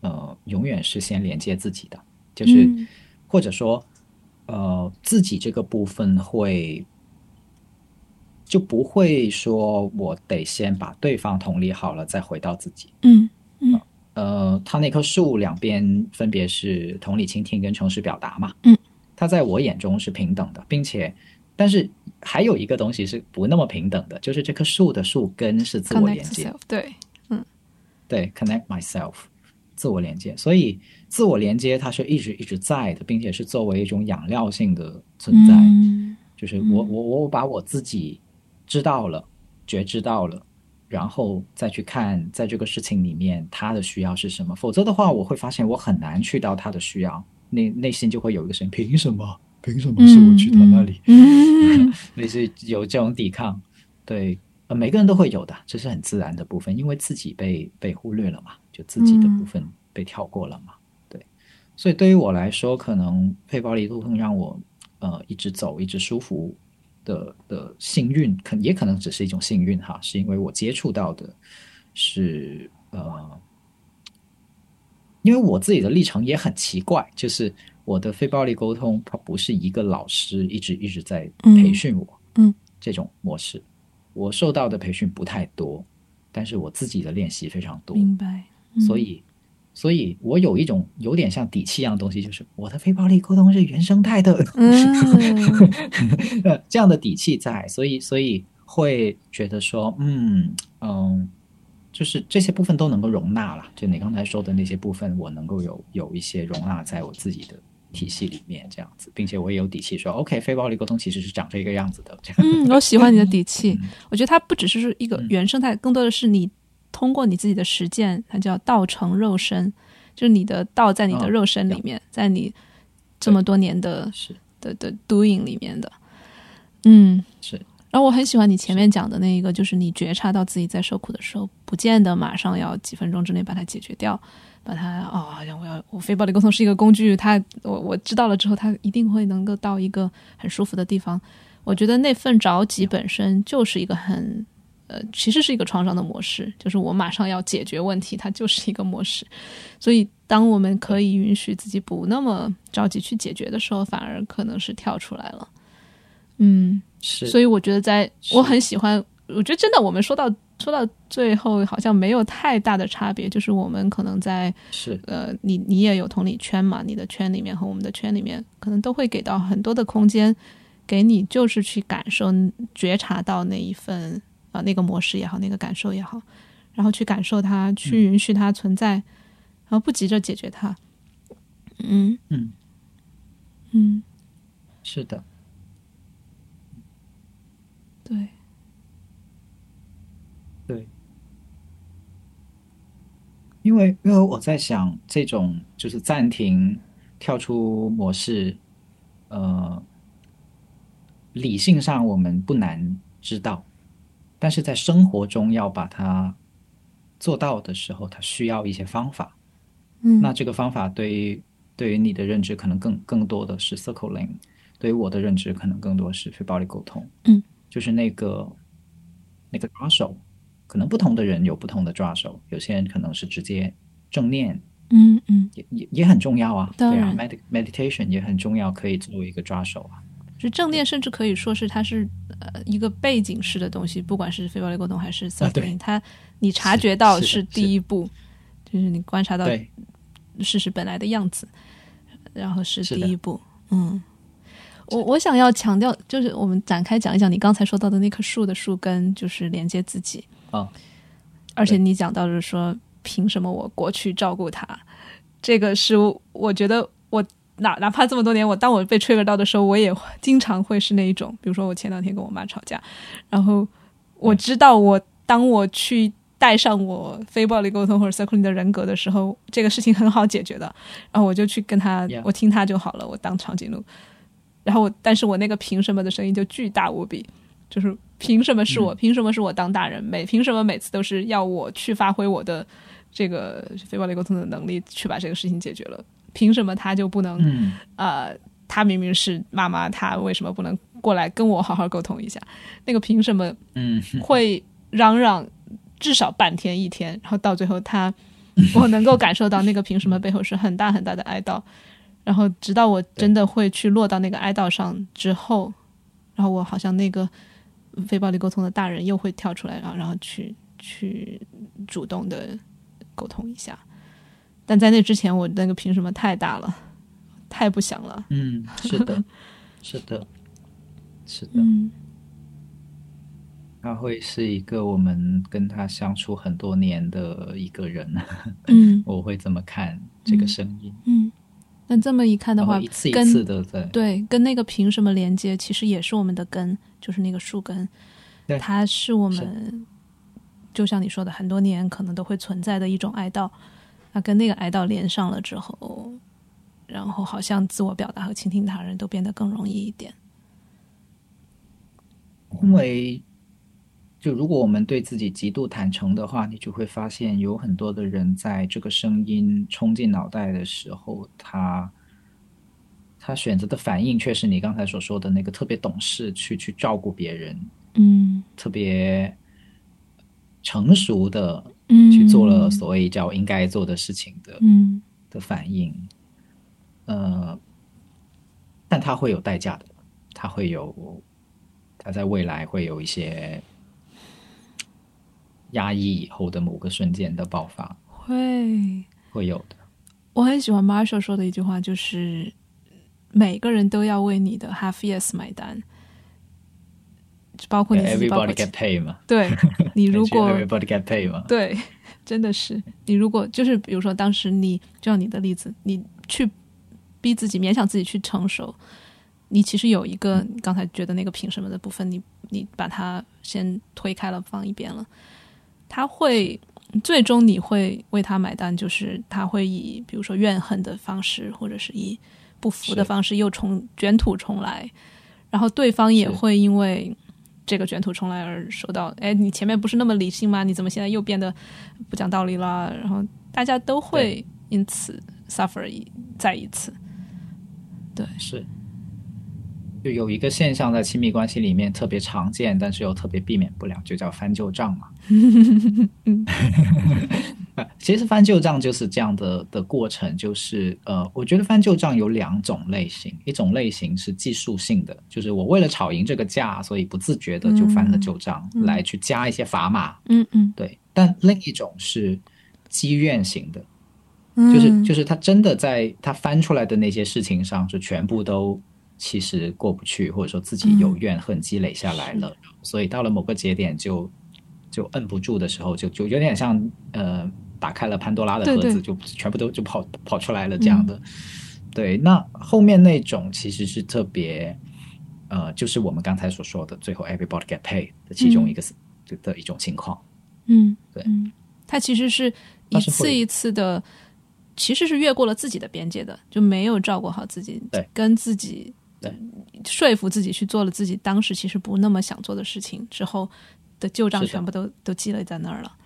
呃，永远是先连接自己的，就是、嗯或者说，呃，自己这个部分会就不会说我得先把对方同理好了，再回到自己。嗯嗯呃，他那棵树两边分别是同理倾听跟诚实表达嘛。嗯，它在我眼中是平等的，并且，但是还有一个东西是不那么平等的，就是这棵树的树根是自我连接 self，对，对，connect myself，自我连接。所以自我连接它是一直一直在的，并且是作为一种养料性的存在。嗯就是我我我把我自己知道了，觉知到了，然后再去看在这个事情里面他的需要是什么。否则的话，我会发现我很难去到他的需要，内内心就会有一个声音：凭什么？凭什么是我去他那里？(laughs) 嗯类似有这种抵抗，对，呃，每个人都会有的，这是很自然的部分，因为自己被被忽略了嘛，就自己的部分被跳过了嘛，对，所以对于我来说，可能非暴力沟通让我呃一直走，一直舒服的的幸运，可也可能只是一种幸运哈，是因为我接触到的是呃，因为我自己的历程也很奇怪，就是我的非暴力沟通，它不是一个老师一直一直在培训我，嗯，这种模式，我受到的培训不太多，但是我自己的练习非常多，明白。嗯所以，所以我有一种有点像底气一样的东西，就是我的非暴力沟通是原生态的，嗯 (laughs) 呃这样的底气在，所以所以会觉得说，嗯嗯，就是这些部分都能够容纳了。就你刚才说的那些部分，我能够有有一些容纳在我自己的体系里面，这样子，并且我也有底气说，OK，非暴力沟通其实是长这个样子的。嗯，我喜欢你的底气。嗯我觉得它不只是一个原生态，更多的是你通过你自己的实践，它叫道成肉身，就是你的道在你的哦肉身里面，在你这么多年的是。的的 doing 里面的。嗯，是，然后我很喜欢你前面讲的那一个，就是你觉察到自己在受苦的时候，不见得马上要几分钟之内把它解决掉，把它哦，好像我要我非暴力沟通是一个工具，它我我知道了之后，它一定会能够到一个很舒服的地方。我觉得那份着急本身就是一个很呃，其实是一个创伤的模式，就是我马上要解决问题，它就是一个模式。所以，当我们可以允许自己不那么着急去解决的时候，反而可能是跳出来了。嗯，是，所以我觉得在，是我很喜欢，我觉得真的，我们说到说到最后，好像没有太大的差别，就是我们可能在是呃，你你也有同理圈嘛，你的圈里面和我们的圈里面，可能都会给到很多的空间，给你就是去感受、觉察到那一份啊、呃那个模式也好，那个感受也好，然后去感受它，去允许它存在，然后不急着解决它。嗯。嗯，嗯，是的，对，对，因为因为我在想，这种就是暂停、跳出模式，呃，理性上我们不难知道，但是在生活中要把它做到的时候，它需要一些方法。嗯，那这个方法对于对于你的认知可能更更多的是 circling，对于我的认知可能更多是非暴力沟通。嗯，就是那个那个抓手，可能不同的人有不同的抓手，有些人可能是直接正念，嗯嗯，也也也很重要啊。对啊 meditation 也很重要，可以作为一个抓手啊。就正念甚至可以说是它是呃一个背景式的东西，不管是非暴力沟通还是啊对 circling，、它你察觉到是第一步，就是你观察到，事实本来的样子，然后是第一步。嗯，我我想要强调，就是我们展开讲一讲你刚才说到的那棵树的树根，就是连接自己。啊，而且你讲到的是说，凭什么我过去照顾他？这个是我觉得我哪哪怕这么多年，我当我被 trigger 到的时候，我也经常会是那一种，比如说我前两天跟我妈吵架，然后我知道我当我去带上我非暴力沟通或者 circling 的人格的时候，这个事情很好解决的，(laughs) 然后我就去跟他.我听他就好了，我当长颈鹿，然后我但是我那个凭什么的声音就巨大无比，就是凭什么是我？凭什么是我当大人？每凭什么每次都是要我去发挥我的这个非暴力沟通的能力去把这个事情解决了？凭什么他就不能？嗯，呃，他明明是妈妈，他为什么不能过来跟我好好沟通一下？那个凭什么嗯，会嚷嚷至少半天一天，然后到最后他，我能够感受到那个凭什么背后是很大很大的哀悼，然后直到我真的会去落到那个哀悼上之后，然后我好像那个非暴力沟通的大人又会跳出来，然后然后去去主动的沟通一下，但在那之前，我那个凭什么太大了，太不想了，嗯，是的，是的，是的。嗯他会是一个我们跟他相处很多年的一个人，嗯 (laughs) 我会怎么看这个声音。嗯。那这么一看的话一次一次的在，对，跟那个凭什么连接，其实也是我们的根，就是那个树根。对它是我们就像你说的，很多年可能都会存在的一种哀悼。那跟那个哀悼连上了之后，然后好像自我表达和倾听他人都变得更容易一点。因为，就如果我们对自己极度坦诚的话，你就会发现有很多的人在这个声音冲进脑袋的时候，他他选择的反应却是你刚才所说的那个特别懂事，去去照顾别人，嗯特别成熟的嗯，去做了所谓叫应该做的事情的嗯的反应。呃，但它会有代价的，它会有，它在未来会有一些压抑以后的某个瞬间的爆发，会。会有的。我很喜欢 Marshall 说的一句话，就是每个人都要为你的 half yes 买单，包括你自己，包 get paid 嘛？对你 (laughs) 如果 Everybody get paid 嘛？对，真的是。你如果就是比如说当时你就像你的例子，你去逼自己勉强自己去成熟，你其实有一个你刚才觉得那个凭什么的部分，你你把它先推开了放一边了，他会最终你会为他买单，就是他会以比如说怨恨的方式，或者是以不服的方式又重卷土重来，然后对方也会因为这个卷土重来而受到，哎，你前面不是那么理性吗？你怎么现在又变得不讲道理了？然后大家都会因此 suffer 一再一次。对是。就有一个现象在亲密关系里面特别常见，但是又特别避免不了，就叫翻旧账嘛。呃 (laughs) 其实翻旧账就是这样的的过程，就是呃，我觉得翻旧账有两种类型，一种类型是技术性的，就是我为了吵赢这个架，所以不自觉的就翻了旧账，来去加一些砝码，嗯嗯，对。但另一种是积怨型的，嗯就是就是他真的在他翻出来的那些事情上，就全部都其实过不去，或者说自己有怨恨积累下来了，所以到了某个节点就就摁不住的时候，就就有点像呃打开了潘多拉的盒子，对。对就全部都就跑跑出来了这样的。对，那后面那种其实是特别呃，就是我们刚才所说的最后 everybody get paid 的其中一个、的一种情况。嗯，对嗯，他其实是一次一次的，其实是越过了自己的边界的，就没有照顾好自己，对，跟自己对说服自己去做了自己当时其实不那么想做的事情之后的旧账全部都都积累在那儿了。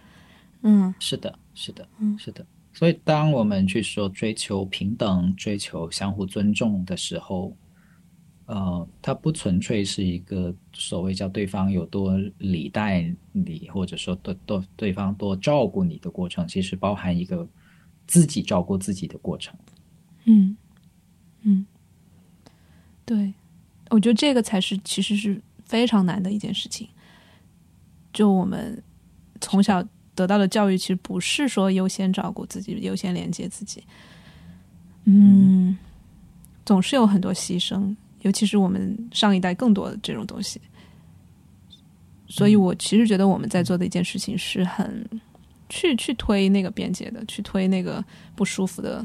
嗯是的，是的，嗯是的。所以，当我们去说追求平等、追求相互尊重的时候，呃，它不纯粹是一个所谓叫对方有多礼待你，或者说多多对方多照顾你的过程，其实包含一个自己照顾自己的过程。嗯嗯，对，我觉得这个才是其实是非常难的一件事情。就我们从小得到的教育，其实不是说优先照顾自己、优先连接自己，嗯，总是有很多牺牲，尤其是我们上一代更多的这种东西。所以我其实觉得我们在做的一件事情是很去去推那个边界的，去推那个不舒服的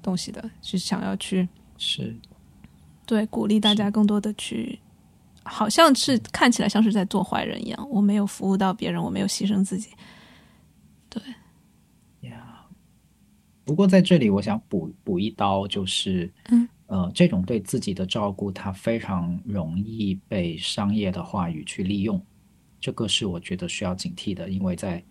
东西的，是想要去是对鼓励大家更多的去，好像是看起来像是在做坏人一样，我没有服务到别人，我没有牺牲自己。呀。不过在这里，我想补补一刀，就是，嗯，呃，这种对自己的照顾，它非常容易被商业的话语去利用，这个是我觉得需要警惕的，因为在，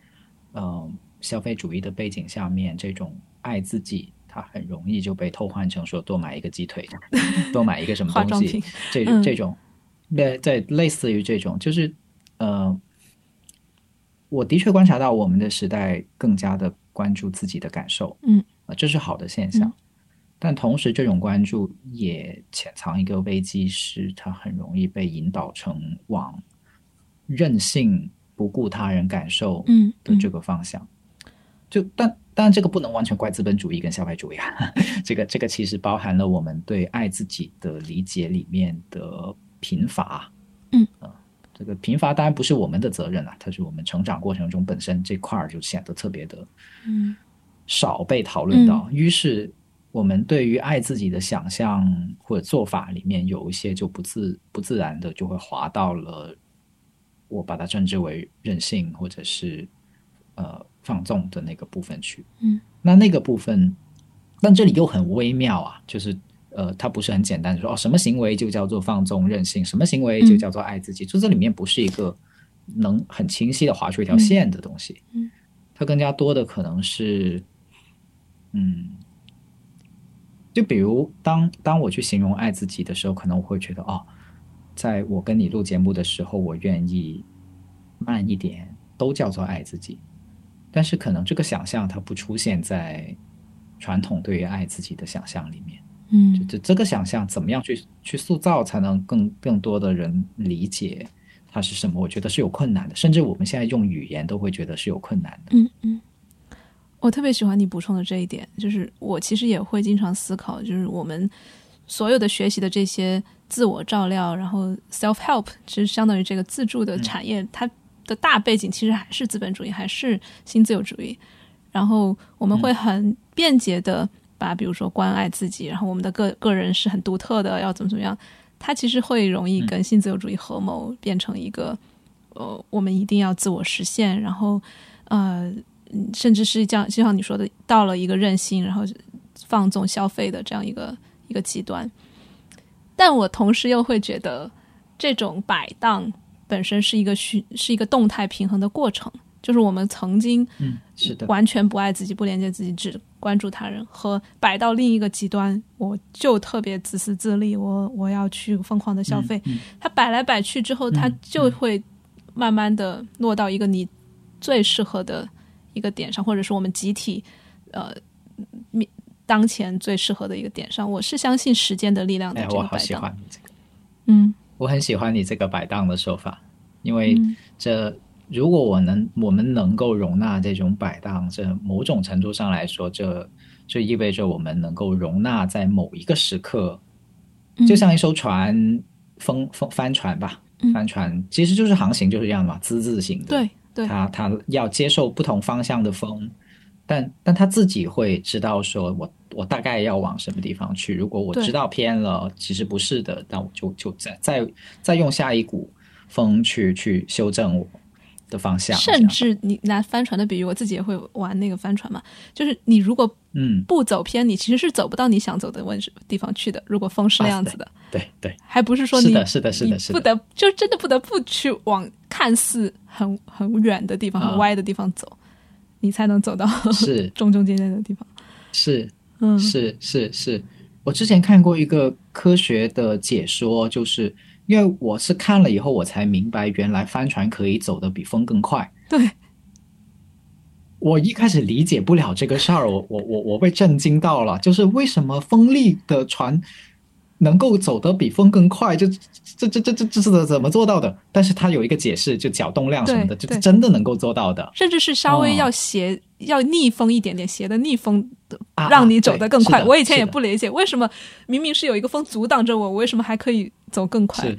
呃，消费主义的背景下面，这种爱自己，它很容易就被偷换成说多买一个鸡腿，多买一个什么 (laughs) 东西这嗯这种，对对，类似于这种，就是呃，我的确观察到我们的时代更加的关注自己的感受，嗯，呃，这是好的现象。嗯但同时，这种关注也潜藏一个危机，是它很容易被引导成往任性、不顾他人感受嗯的这个方向。就但当然，这个不能完全怪资本主义跟消费主义啊，这个这个其实包含了我们对爱自己的理解里面的贫乏。嗯呃这个贫乏当然不是我们的责任啊，它是我们成长过程中本身这块儿就显得特别的嗯少被讨论到。于是我们对于爱自己的想象或者做法里面有一些就不自不自然的就会滑到了我把它称之为任性或者是呃放纵的那个部分去。嗯，那那个部分，但这里又很微妙啊，就是呃，它不是很简单的说哦，什么行为就叫做放纵任性，什么行为就叫做爱自己，就这里面不是一个能很清晰的划出一条线的东西。嗯，它更加多的可能是，嗯。就比如当当我去形容爱自己的时候，可能我会觉得哦，在我跟你录节目的时候，我愿意慢一点，都叫做爱自己。但是可能这个想象它不出现在传统对于爱自己的想象里面。嗯，就这这个想象怎么样去去塑造，才能更更多的人理解它是什么？我觉得是有困难的，甚至我们现在用语言都会觉得是有困难的。嗯嗯。我特别喜欢你补充的这一点，就是我其实也会经常思考，就是我们所有的学习的这些自我照料，然后 self help，其实相当于这个自助的产业，它的大背景其实还是资本主义，还是新自由主义。然后我们会很便捷的把，比如说关爱自己，然后我们的个个人是很独特的，要怎么怎么样，它其实会容易跟新自由主义合谋，变成一个呃，我们一定要自我实现，然后呃。甚至是这样，就像你说的，到了一个任性，然后放纵消费的这样一个一个极端。但我同时又会觉得，这种摆荡本身是一个需是一个动态平衡的过程。就是我们曾经嗯是的完全不爱自己、不连接自己、只关注他人，和摆到另一个极端，我就特别自私自利，我我要去疯狂的消费。它摆来摆去之后，它就会慢慢的落到一个你最适合的。一个点上，或者是我们集体，呃，面当前最适合的一个点上，我是相信时间的力量的。哎，我好喜欢你这个，嗯，我很喜欢你这个摆荡的说法，因为这如果我能，我们能够容纳这种摆荡，这某种程度上来说，这就意味着我们能够容纳在某一个时刻，就像一艘船，风风帆船吧，帆船其实就是航行就是这样嘛，之字形的，对。他他要接受不同方向的风，但但他自己会知道说，我我大概要往什么地方去。如果我知道偏了，其实不是的，那我就就再再再用下一股风去去修正我的方向。甚至你拿帆船的比喻，我自己也会玩那个帆船嘛。就是你如果嗯不走偏，你其实是走不到你想走的位置地方去的。如果风是那样子的，对对，还不是说你是的是的是的是不得就真的不得不去往看似。很很远的地方，很歪的地方走，你才能走到是 (laughs) 中中间间的地方。是，嗯，是是是。我之前看过一个科学的解说，就是因为我是看了以后，我才明白原来帆船可以走得比风更快。对，我一开始理解不了这个事儿，我我我我被震惊到了，就是为什么风力的船。能够走得比风更快，就这这这这这是怎么做到的？但是它有一个解释，就角动量什么的，就真的能够做到的。甚至是稍微要斜，要逆风一点点，斜的逆风，让你走得更快。我以前也不理解，为什么明明是有一个风阻挡着我，我为什么还可以走更快？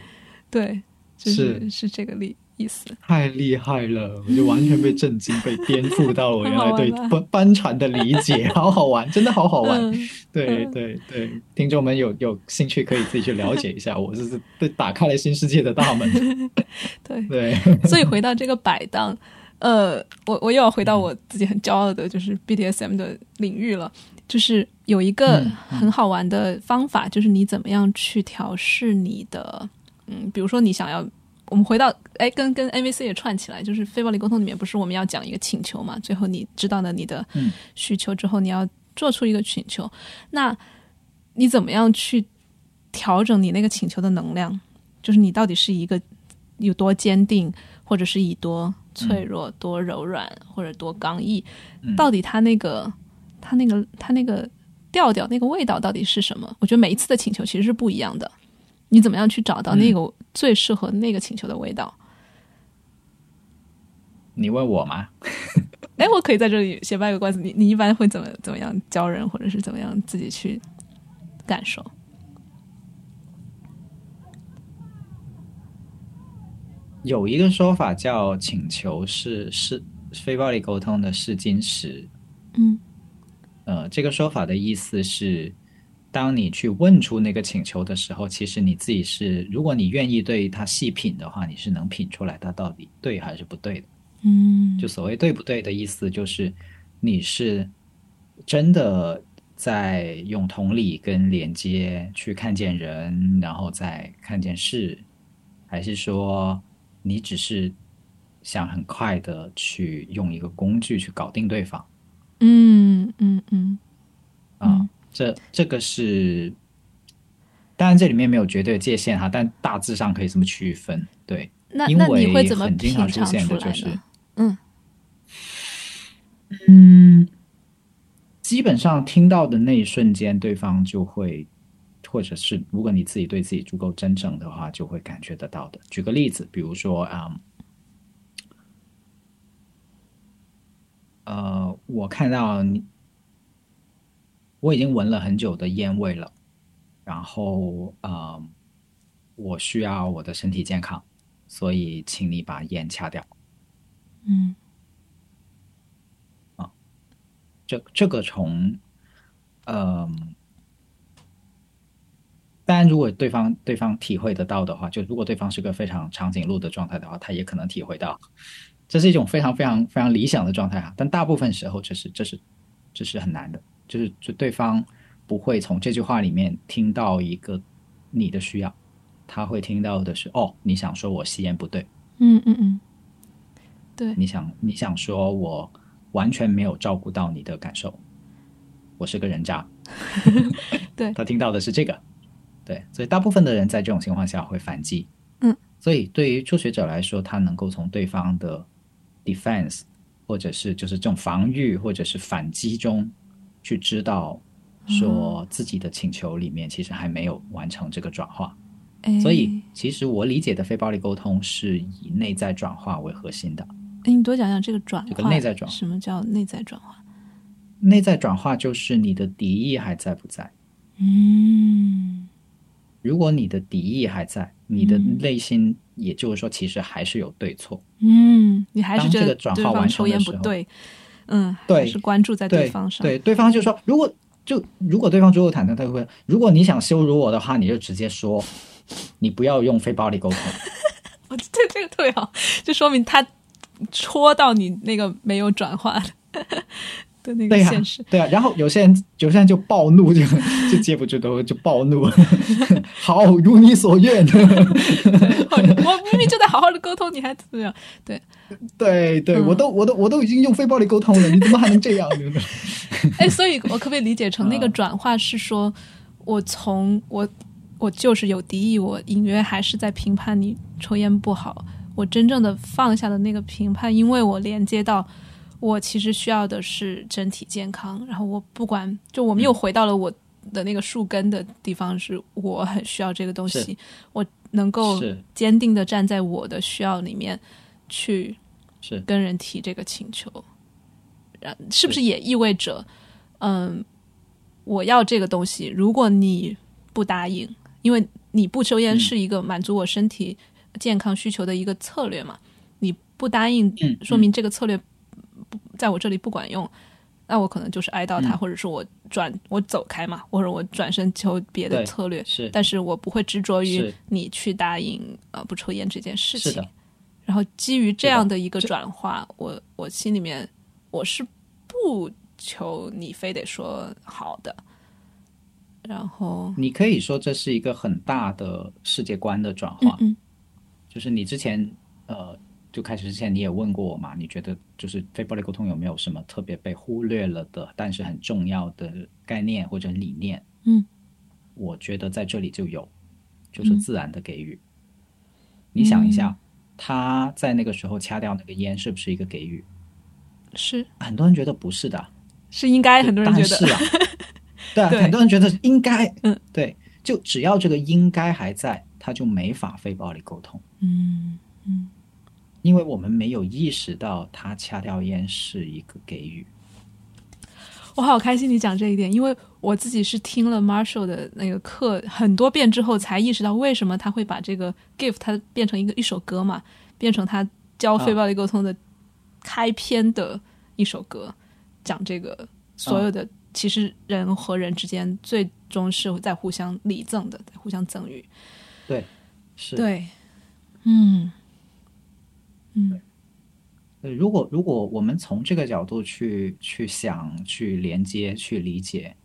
对，就是是这个例。意思。太厉害了，我就完全被震惊、被颠覆到了我原来对 (laughs) 帆帆船的理解，(laughs) 好好玩，真的好好玩。对对对，听众们有有兴趣可以自己去了解一下，(laughs) 我这是被打开了新世界的大门。对。对，所以回到这个摆荡，呃，我我又要回到我自己很骄傲的，就是 BDSM 的领域了，就是有一个很好玩的方法，就是你怎么样去调试你的，嗯，比如说你想要。我们回到哎，跟跟 MVC 也串起来，就是非暴力沟通里面不是我们要讲一个请求嘛？最后你知道了你的需求之后，你要做出一个请求，那你怎么样去调整你那个请求的能量？就是你到底是一个有多坚定，或者是以多脆弱、多柔软，或者多刚毅？到底他那个他那个他那个调调、那个味道到底是什么？我觉得每一次的请求其实是不一样的。你怎么样去找到那个最适合那个请求的味道？你问我吗？(laughs) 哎，我可以在这里先卖个关子。你你一般会怎么怎么样教人，或者是怎么样自己去感受？有一个说法叫请求是是非暴力沟通的试金石。嗯，呃，这个说法的意思是。当你去问出那个请求的时候，其实你自己是，如果你愿意对他细品的话，你是能品出来他到底对还是不对的。嗯，就所谓对不对的意思，就是你是真的在用同理跟连接去看见人，然后再看见事，还是说你只是想很快的去用一个工具去搞定对方？嗯嗯嗯啊，这这个是，当然这里面没有绝对的界限哈，但大致上可以这么区分。对，那那因为你会怎么很经品常出现尝出来的就是？嗯嗯，基本上听到的那一瞬间，对方就会，或者是如果你自己对自己足够真诚的话，就会感觉得到的。举个例子，比如说啊、呃，我看到你，我已经闻了很久的烟味了，然后呃，我需要我的身体健康，所以请你把烟掐掉。嗯啊这这个从，嗯、当然，如果对方对方体会得到的话，就如果对方是个非常长颈鹿的状态的话，他也可能体会到，这是一种非常非常非常理想的状态啊。但大部分时候，这是这是这是很难的，就是就对方不会从这句话里面听到一个你的需要，他会听到的是哦，你想说我吸烟不对，嗯嗯嗯，对，你想你想说我完全没有照顾到你的感受，我是个人渣。(laughs) (laughs) 对他听到的是这个，对，所以大部分的人在这种情况下会反击。嗯，所以对于初学者来说，他能够从对方的 defense 或者是就是这种防御或者是反击中去知道，说自己的请求里面其实还没有完成这个转化。哎所以，其实我理解的非暴力沟通是以内在转化为核心的。哎，你多讲讲这个转化，这个内在转化什么叫内在转化？内在转化就是你的敌意还在不在？嗯如果你的敌意还在，你的内心也就是说，其实还是有对错。嗯，你还是这觉得个转化完对方抽烟不对，嗯，对还是关注在对方上，对，对方就说，如果就如果对方足够坦诚，他会问，如果你想羞辱我的话，你就直接说，你不要用非暴力沟通。(laughs) 我这这个特别好，就说明他戳到你那个没有转化的的那个对呀、现实。对啊，然后有些人有些人就暴怒，就就接不住头就暴怒，(laughs) 好，如你所愿。(laughs) 我明明就在好好的沟通，你还怎么样？对，对对，嗯我都我都我都已经用非暴力沟通了，你怎么还能这样呢？(laughs) 哎，所以我可不可以理解成那个嗯转化是说，我从我我就是有敌意，我隐约还是在评判你抽烟不好，我真正的放下的那个评判，因为我连接到我其实需要的是整体健康，然后我不管，就我们又回到了我的那个树根的地方，是我很需要这个东西，我能够坚定的站在我的需要里面去是跟人提这个请求，然是不是也意味着，嗯，我要这个东西，如果你不答应，因为你不抽烟嗯是一个满足我身体健康需求的一个策略嘛，你不答应，嗯说明这个策略不在我这里不管用。那我可能就是哀悼他，嗯或者是我转我走开嘛，或者我转身求别的策略。是但是我不会执着于你去答应呃不抽烟这件事情。然后基于这样的一个转化，我我心里面我是不求你非得说好的，然后你可以说这是一个很大的世界观的转化。嗯就是你之前呃就开始之前你也问过我嘛，你觉得就是非暴力沟通有没有什么特别被忽略了的，但是很重要的概念或者理念？嗯，我觉得在这里就有，就是嗯自然的给予。你想一下，他在那个时候掐掉那个烟，是不是一个给予？是很多人觉得不是的，是应该，很多人觉得是 (laughs) 啊，对很多人觉得应该，嗯，对，就只要这个应该还在，他就没法非暴力沟通。嗯嗯因为我们没有意识到他掐掉烟是一个给予。我好开心你讲这一点，因为我自己是听了 Marshall 的那个课很多遍之后，才意识到为什么他会把这个 gift 它变成一个一首歌嘛，变成他教非暴力沟通的开篇的一首歌，讲这个所有的其实人和人之间最终是在互相礼赠的，在互相赠予。对，是。对，嗯嗯，对，如果如果我们从这个角度去去想、去连接、去理解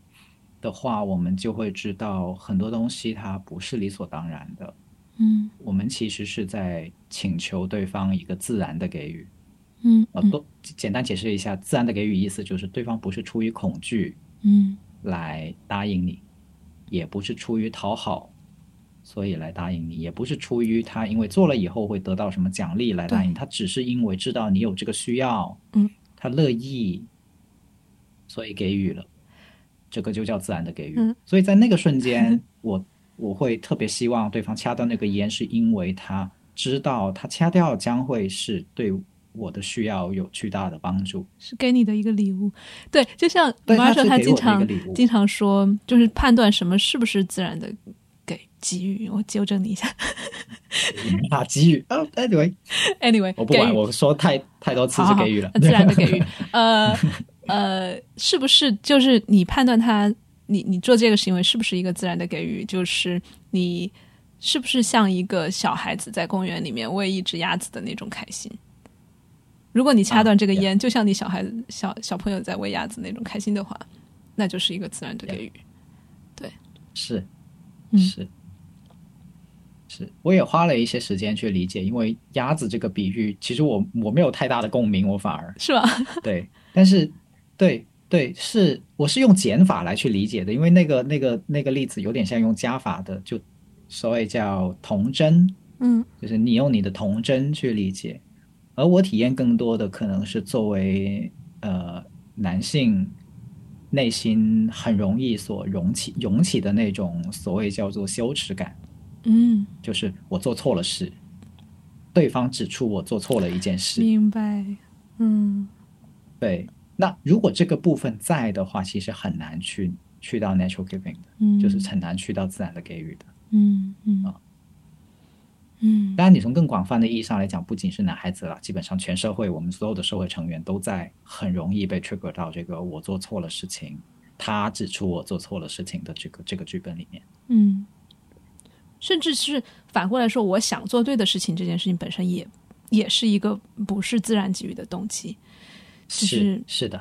的话，我们就会知道很多东西它不是理所当然的。嗯我们其实是在请求对方一个自然的给予。嗯呃，多简单解释一下，自然的给予意思就是对方不是出于恐惧嗯来答应你，也不是出于讨好，所以来答应你，也不是出于他因为做了以后会得到什么奖励来答应，他只是因为知道你有这个需要，嗯，他乐意，所以给予了，这个就叫自然的给予。嗯所以在那个瞬间，(laughs) 我我会特别希望对方掐掉那个烟，是因为他知道他掐掉将会是对我的需要有巨大的帮助。是给你的一个礼物。对，就像对马说，他经常经常说，就是判断什么是不是自然的给给予。我纠正你一下 (laughs) 啊，给予啊，anyway，，anyway，我不管，我说太太多次是给予了好，自然的给予。(laughs) 呃呃，是不是就是你判断他，你你做这个行为是不是一个自然的给予？就是你是不是像一个小孩子在公园里面喂一只鸭子的那种开心？如果你掐断这个啊烟，就像你小孩子小小朋友在喂鸭子那种开心的话，那就是一个自然的给予。对是嗯是是，我也花了一些时间去理解，因为鸭子这个比喻，其实我我没有太大的共鸣，我反而是吧？(laughs) 对，但是对对是我是用减法来去理解的，因为那个那个那个例子有点像用加法的，就所谓叫童真，嗯。就是你用你的童真去理解，而我体验更多的可能是作为呃男性内心很容易所涌起涌起的那种所谓叫做羞耻感，嗯，就是我做错了事，对方指出我做错了一件事，明白。嗯对。那如果这个部分在的话，其实很难去去到 natural giving 的，嗯，就是很难去到自然的给予的。嗯嗯啊嗯当然，你从更广泛的意义上来讲，不仅是男孩子了，基本上全社会，我们所有的社会成员都在很容易被 trigger 到这个我做错了事情，他指出我做错了事情的这个这个剧本里面。嗯，甚至是反过来说，我想做对的事情，这件事情本身也也是一个不是自然给予的动机。就是是的，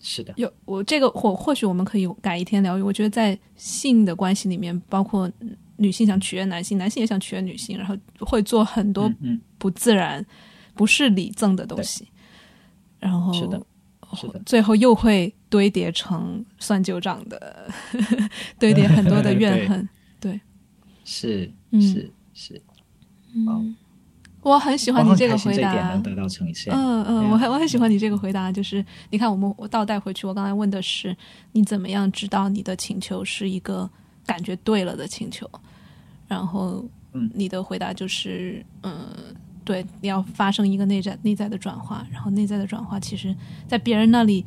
是的，有我这个或或许我们可以改一天疗愈。我觉得在性的关系里面，包括女性想取悦男性，男性也想取悦女性，然后会做很多不自然、不是礼赠的东西，然后是的，是的，最后又会堆叠成算旧账的，(laughs) 堆叠很多的怨恨。是嗯是是，嗯，我很喜欢你这个回答能。得到呈现。嗯嗯，我很我很喜欢你这个回答，就是你看我们我倒带回去，我刚才问的是你怎么样知道你的请求是一个感觉对了的请求，然后嗯你的回答就是嗯，对，你要发生一个内在内在的转化，然后内在的转化其实在别人那里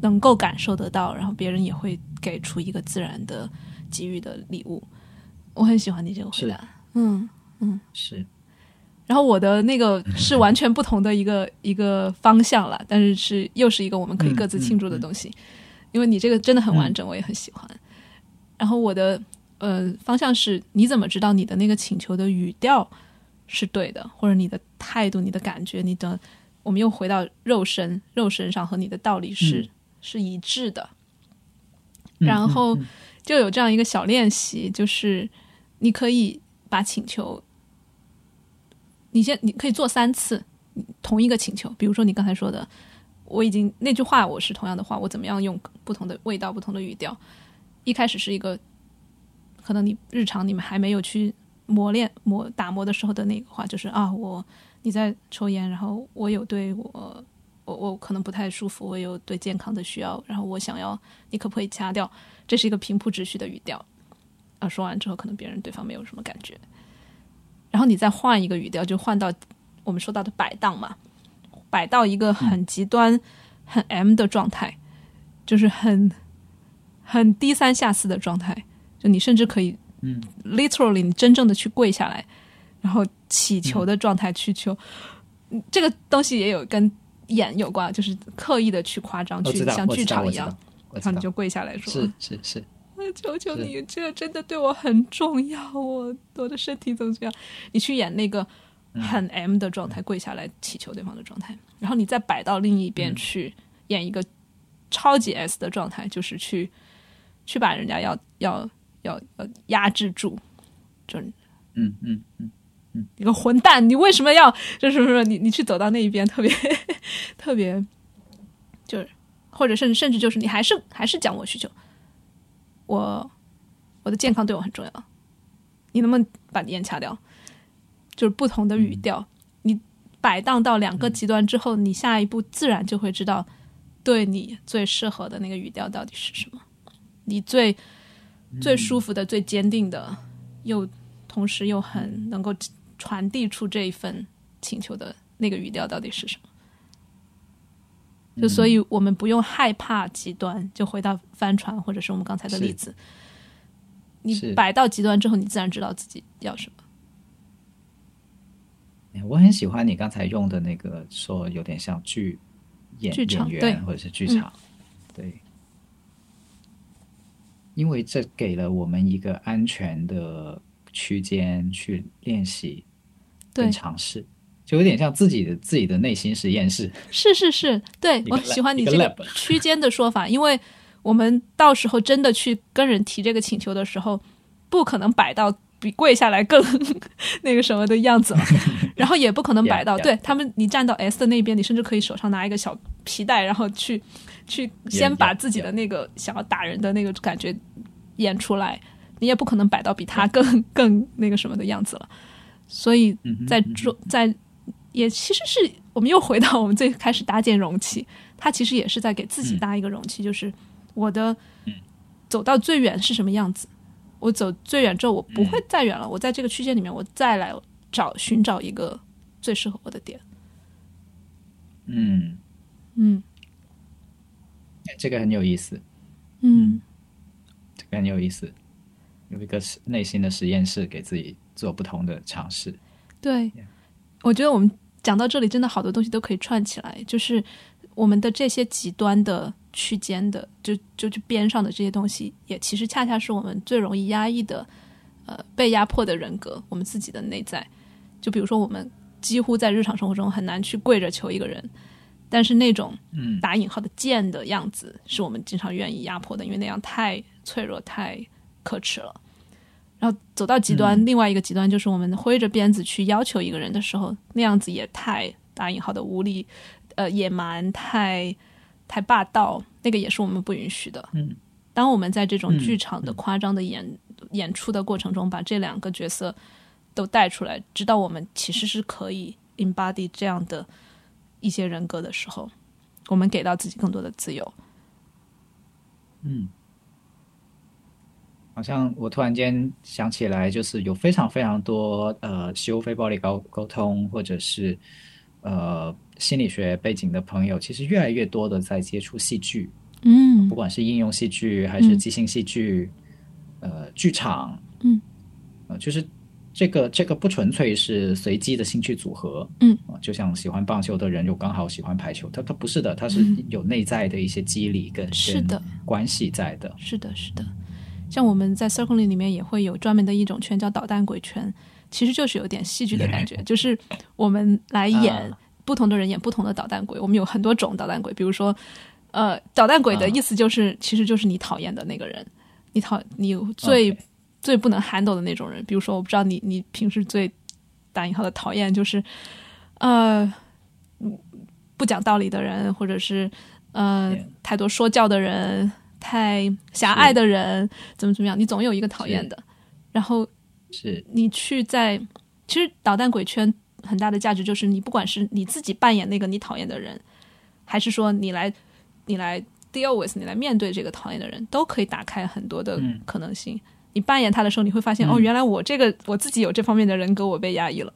能够感受得到，然后别人也会给出一个自然的给予的礼物。我很喜欢你这个回答，嗯嗯。是。然后我的那个 (laughs) 是完全不同的一个 (laughs) 一个方向了，但是是又是一个我们可以各自庆祝的东西，因为你这个真的很完整，我也很喜欢。然后我的呃方向是，你怎么知道你的那个请求的语调是对的，或者你的态度、你的感觉、你的，我们又回到肉身，肉身上和你的道理是、嗯。是一致的。嗯然后就有这样一个小练习，就是你可以把请求，你先你可以做三次同一个请求，比如说你刚才说的，我已经那句话我是同样的话，我怎么样用不同的味道、不同的语调？一开始是一个可能你日常你们还没有去磨练磨打磨的时候的那个话，就是啊，我你在抽烟，然后我有对我。我我可能不太舒服，我有对健康的需要，然后我想要，你可不可以掐掉？这是一个平铺直叙的语调。啊，说完之后，可能别人对方没有什么感觉，然后你再换一个语调，就换到我们说到的摆荡嘛，摆到一个很极端、很 M 的状态，就是很很低三下四的状态，就你甚至可以嗯。literally 你真正的去跪下来，然后祈求的状态去求。嗯这个东西也有跟演有关，就是刻意的去夸张，去像剧场一样然后你就跪下来说，是是是，(laughs) 求求你，这真的对我很重要。我我的身体怎么怎么样？你去演那个很 M 的状态，跪下来祈求对方的状态，然后你再摆到另一边去演一个超级 S 的状态，就是去去把人家要要要要压制住，就嗯嗯嗯。你个混蛋！你为什么要就是说你你去走到那一边，特别 (laughs) 特别，就是或者甚至甚至就是你还是还是讲我需求，我我的健康对我很重要，你能不能把烟掐掉？就是不同的语调，你摆荡到两个极端之后，你下一步自然就会知道对你最适合的那个语调到底是什么，你最最舒服的、最坚定的，又同时又很能够。传递出这一份请求的那个语调到底是什么？就所以我们不用害怕极端，就回到帆船或者是我们刚才的例子，你摆到极端之后，你自然知道自己要什么。我很喜欢你刚才用的那个说，有点像剧演演员或者是剧场，对，因为这给了我们一个安全的区间去练习。对，尝试就有点像自己的自己的内心实验室。是是是，对我喜欢你这个区间的说法，因为我们到时候真的去跟人提这个请求的时候，不可能摆到比跪下来更 (laughs) 那个什么的样子了，(laughs) 然后也不可能摆到对他们，你站到 S 的那边，你甚至可以手上拿一个小皮带，然后去去先把自己的那个想要打人的那个感觉演出来，你也不可能摆到比他更更那个什么的样子了。所以在做在也其实是我们又回到我们最开始搭建容器，它其实也是在给自己搭一个容器，就是我的走到最远是什么样子，我走最远之后我不会再远了，我在这个区间里面我再来找寻找一个最适合我的点。嗯嗯，这个很有意思。嗯，这个很有意思，有一个内心的实验室给自己。做不同的尝试，对，我觉得我们讲到这里，真的好多东西都可以串起来。就是我们的这些极端的区间的，就就就边上的这些东西，也其实恰恰是我们最容易压抑的，呃，被压迫的人格，我们自己的内在。就比如说，我们几乎在日常生活中很难去跪着求一个人，但是那种打引号的贱的样子，是我们经常愿意压迫的，因为那样太脆弱、太可耻了。然后走到极端，另外一个极端就是我们挥着鞭子去要求一个人的时候，那样子也太打引号的无力，呃，野蛮，太太霸道，那个也是我们不允许的。嗯，当我们在这种剧场的夸张的演演出的过程中，把这两个角色都带出来，知道我们其实是可以 embody 这样的一些人格的时候，我们给到自己更多的自由。嗯。好像我突然间想起来，就是有非常非常多呃修非暴力沟沟通或者是呃心理学背景的朋友，其实越来越多的在接触戏剧，嗯，不管是应用戏剧还是即兴戏剧，呃，剧场，嗯，呃，就是这个这个不纯粹是随机的兴趣组合，嗯，就像喜欢棒球的人又刚好喜欢排球，他他不是的，他是有内在的一些机理跟是的。关系在的，是的，是的。像我们在 Circling 里面也会有专门的一种圈叫导弹鬼圈，其实就是有点戏剧的感觉，(laughs) 就是我们来演不同的人演不同的导弹鬼。我们有很多种导弹鬼，比如说，呃，导弹鬼的意思就是，其实就是你讨厌的那个人，你讨你最最不能 handle 的那种人。比如说，我不知道你你平时最打引号的讨厌就是，呃，不讲道理的人，或者是呃太多说教的人。太狭隘的人怎么怎么样？你总有一个讨厌的，然后是你去在其实导弹鬼圈很大的价值就是你不管是你自己扮演那个你讨厌的人，还是说你来你来 deal with 你来面对这个讨厌的人，都可以打开很多的可能性。你扮演他的时候，你会发现哦，原来我这个我自己有这方面的人格，我被压抑了。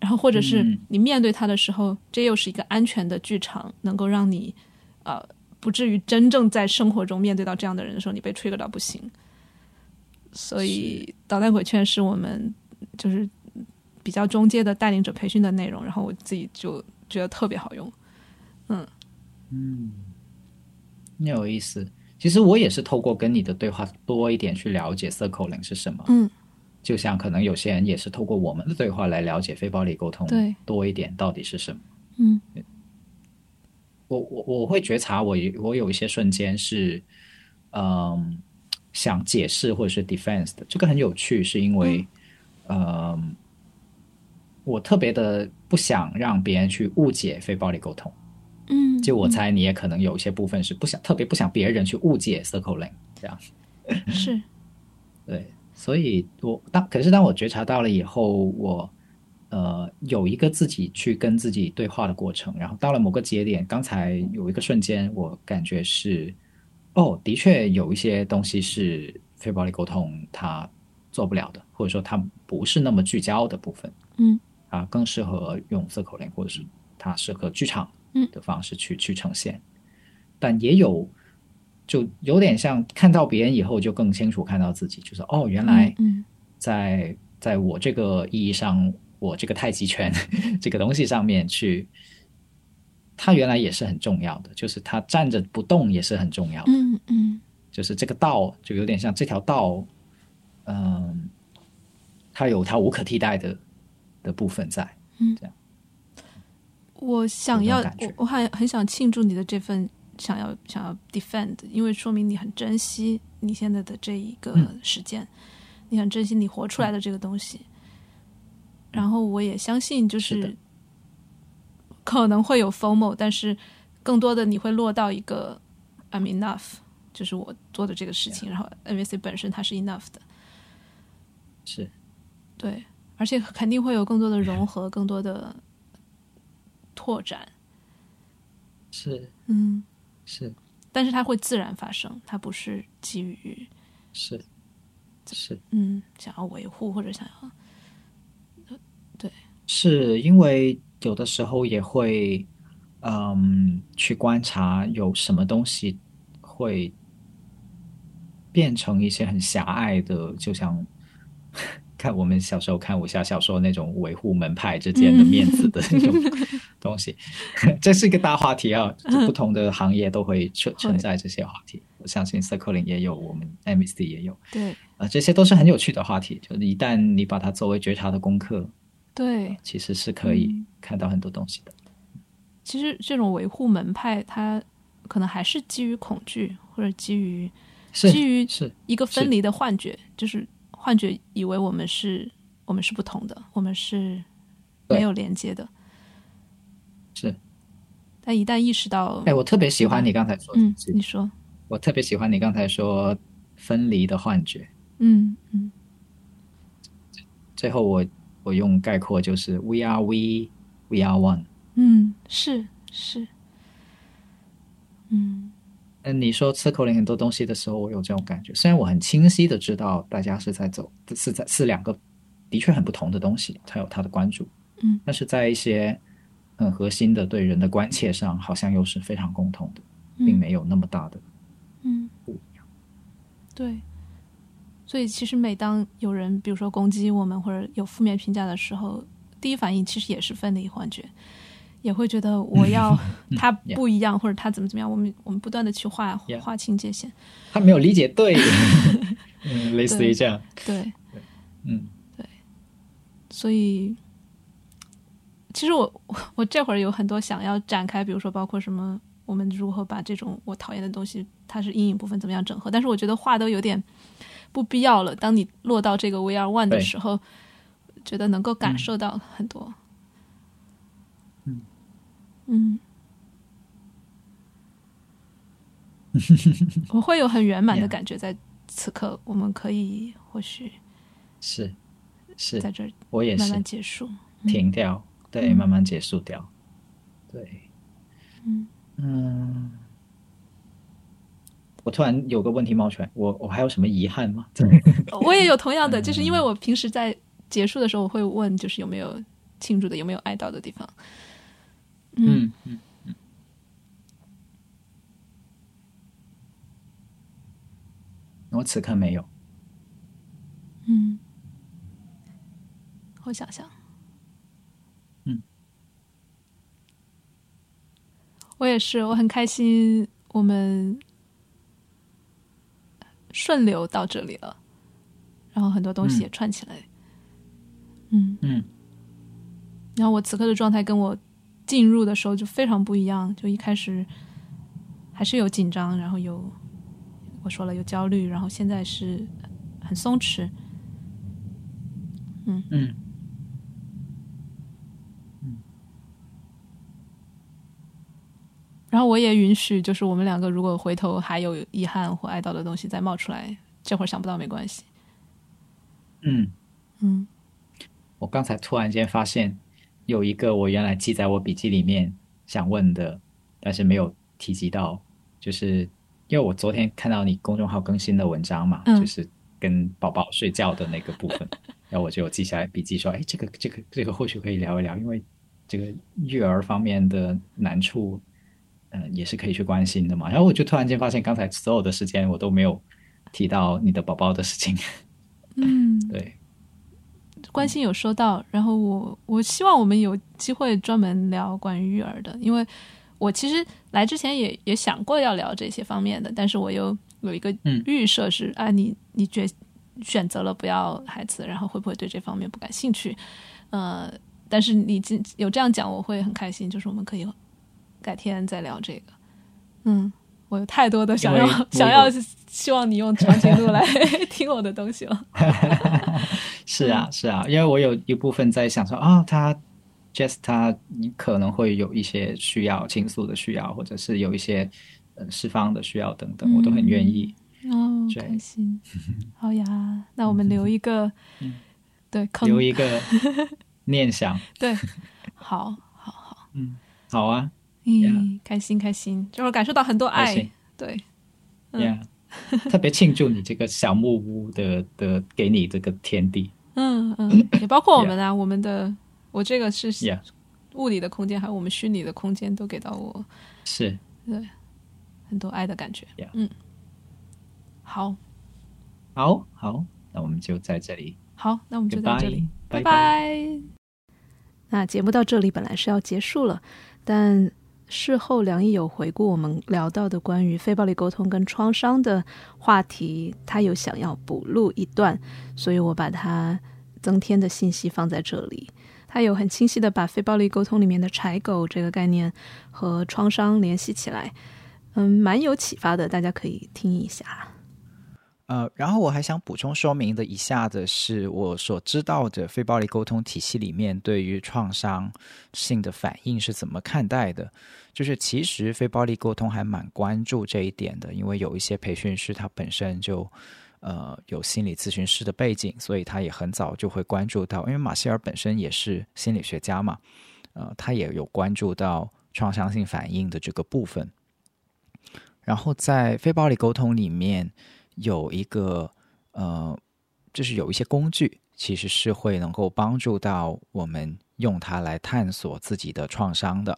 然后或者是你面对他的时候，这又是一个安全的剧场，能够让你呃。不至于真正在生活中面对到这样的人的时候，你被 trigger 到不行。所以导弹鬼圈是我们就是比较中介的带领者培训的内容，然后我自己就觉得特别好用。嗯嗯，有意思。其其实我也是透过跟你的对话多一点去了解 circling 是什么。嗯就像可能有些人也是透过我们的对话来了解非暴力沟通对多一点到底是什么。嗯我我我会觉察我有我有一些瞬间是，嗯，想解释或者是 defense 的，这个很有趣，是因为，嗯，我特别的不想让别人去误解非暴力沟通。嗯，就我猜你也可能有一些部分是不想特别不想别人去误解 circling 这样。是 (laughs) 对，所以我当可是当我觉察到了以后，我呃有一个自己去跟自己对话的过程，然后到了某个节点，刚才有一个瞬间，我感觉是，哦，的确有一些东西是非暴力沟通它做不了的，或者说它不是那么聚焦的部分，嗯。啊，更适合用 circling 或者是它适合剧场嗯的方式去、去呈现，但也有。就有点像看到别人以后，就更清楚看到自己，就是哦，原来嗯。在在我这个意义上，我这个太极拳 (laughs) 这个东西上面去，它原来也是很重要的，就是它站着不动也是很重要的，嗯嗯就是这个道就有点像这条道，嗯，它有它无可替代的的部分在，我想要有这种感觉我我很很想庆祝你的这份想要想要 defend，因为说明你很珍惜你现在的这一个嗯时间，你很珍惜你活出来的这个东西。然后我也相信，就是可能会有 FOMO，但是更多的你会落到一个 I'm enough，就是我做的这个事情，然后 NVC 本身它是 enough 的，是。对，而且肯定会有更多的融合，更多的 (laughs) 拓展，是。嗯。是。但是它会自然发生，它不是基于是是。嗯想要维护或者想要是因为有的时候也会，嗯，去观察有什么东西会变成一些很狭隘的，就像看我们小时候看武侠小说那种维护门派之间的面子的那种 (laughs) 东西。(laughs) 这是一个大话题啊，不同的行业都会存存在这些话题。我相信 Circling 也有，我们 MSD 也有，对啊，这些都是很有趣的话题。就是一旦你把它作为觉察的功课，对。其实是可以嗯看到很多东西的。其实这种维护门派，它可能还是基于恐惧，或者基于是基于是一个分离的幻觉，就是幻觉以为我们是我们是不同的，我们是没有连接的。是，但一旦意识到，哎，我特别喜欢你刚才说的嗯，你说，我特别喜欢你刚才说分离的幻觉。嗯嗯最后我我用概括就是 We are we, we are one。嗯，是是，嗯嗯，你说 circling 很多东西的时候，我有这种感觉。虽然我很清晰的知道大家是在走，是在是两个的确很不同的东西，它有他的关注，嗯，但是在一些很核心的对人的关切上，好像又是非常共同的，并没有那么大的嗯。不一样。对，所以其实每当有人比如说攻击我们或者有负面评价的时候，第一反应其实也是分离幻觉，也会觉得我要他不一样，或者他怎么怎么样，我们我们不断的去划划清界限。他没有理解对，嗯，(laughs) 类似于这样，对，嗯对所以其实我我我这会儿有很多想要展开，比如说包括什么。我们如何把这种我讨厌的东西，它是阴影部分怎么样整合？但是我觉得话都有点不必要了。当你落到这个 VR One 的时候，觉得能够感受到很多。嗯。嗯，(laughs) 我会有很圆满的感觉，在此刻，我们可以或许是是。在，这儿我也是。慢慢结束。停掉，对，嗯。慢慢结束掉，对，嗯。嗯。我突然有个问题冒出来，我我还有什么遗憾吗？(laughs) 我也有同样的，就是因为我平时在结束的时候，我会问，就是有没有庆祝的，有没有爱到的地方。嗯嗯嗯，我此刻没有。嗯，我想想，嗯，我也是，我很开心，我们顺流到这里了，然后很多东西也串起来。嗯。嗯。然后我此刻的状态跟我进入的时候就非常不一样，就一开始还是有紧张，然后有我说了有焦虑，然后现在是很松弛。嗯然后我也允许，就是我们两个如果回头还有遗憾或哀悼的东西再冒出来，这会儿想不到没关系。嗯，嗯。我刚才突然间发现有一个我原来记在我笔记里面想问的，但是没有提及到，就是因为我昨天看到你公众号更新的文章嘛，嗯。就是跟宝宝睡觉的那个部分，(laughs) 然后我就有记下来笔记说，哎，这个这个这个或许可以聊一聊，因为这个育儿方面的难处，嗯、也是可以去关心的嘛。然后我就突然间发现，刚才所有的时间我都没有提到你的宝宝的事情，嗯，对，关心有收到，然后我我希望我们有机会专门聊关于育儿的，因为我其实来之前也也想过要聊这些方面的，但是我又有一个嗯预设是、啊，你你决选择了不要孩子，然后会不会对这方面不感兴趣？呃，但是你今有这样讲，我会很开心，就是我们可以改天再聊这个。嗯，我有太多的想要 (laughs) 想要希望你用长颈鹿来 (laughs) 听我的东西了。(laughs) 是啊，是啊，因为我有一部分在想说啊，他 Jess 他你可能会有一些需要倾诉的需要，或者是有一些呃释放的需要等等，我都很愿意。哦，开心，好呀，那我们留一个，对，坑，留一个念想，对，好，好，好，嗯，好啊嗯，开心，开心，就会感受到很多爱，对，嗯，Yeah，(laughs) 特别庆祝你这个小木屋的的给你这个天地。嗯嗯，也包括我们啊，我们的，我这个是，Yeah，物理的空间，还有我们虚拟的空间，都给到我是。对很多爱的感觉 Yeah，嗯，好，好好，那我们就在这里。好，那我们就在这里。拜拜。那节目到这里本来是要结束了，但事后梁毅有回顾我们聊到的关于非暴力沟通跟创伤的话题，他有想要补录一段，所以我把它增添的信息放在这里。他有很清晰的把非暴力沟通里面的柴狗这个概念和创伤联系起来，嗯，蛮有启发的，大家可以听一下。呃，然后我还想补充说明的一下的是，我所知道的非暴力沟通体系里面对于创伤性的反应是怎么看待的。就是其实非暴力沟通还蛮关注这一点的，因为有一些培训师他本身就呃有心理咨询师的背景，所以他也很早就会关注到，因为马歇尔本身也是心理学家嘛，呃，他也有关注到创伤性反应的这个部分。然后在非暴力沟通里面。有一个呃，就是有一些工具，其实是会能够帮助到我们用它来探索自己的创伤的。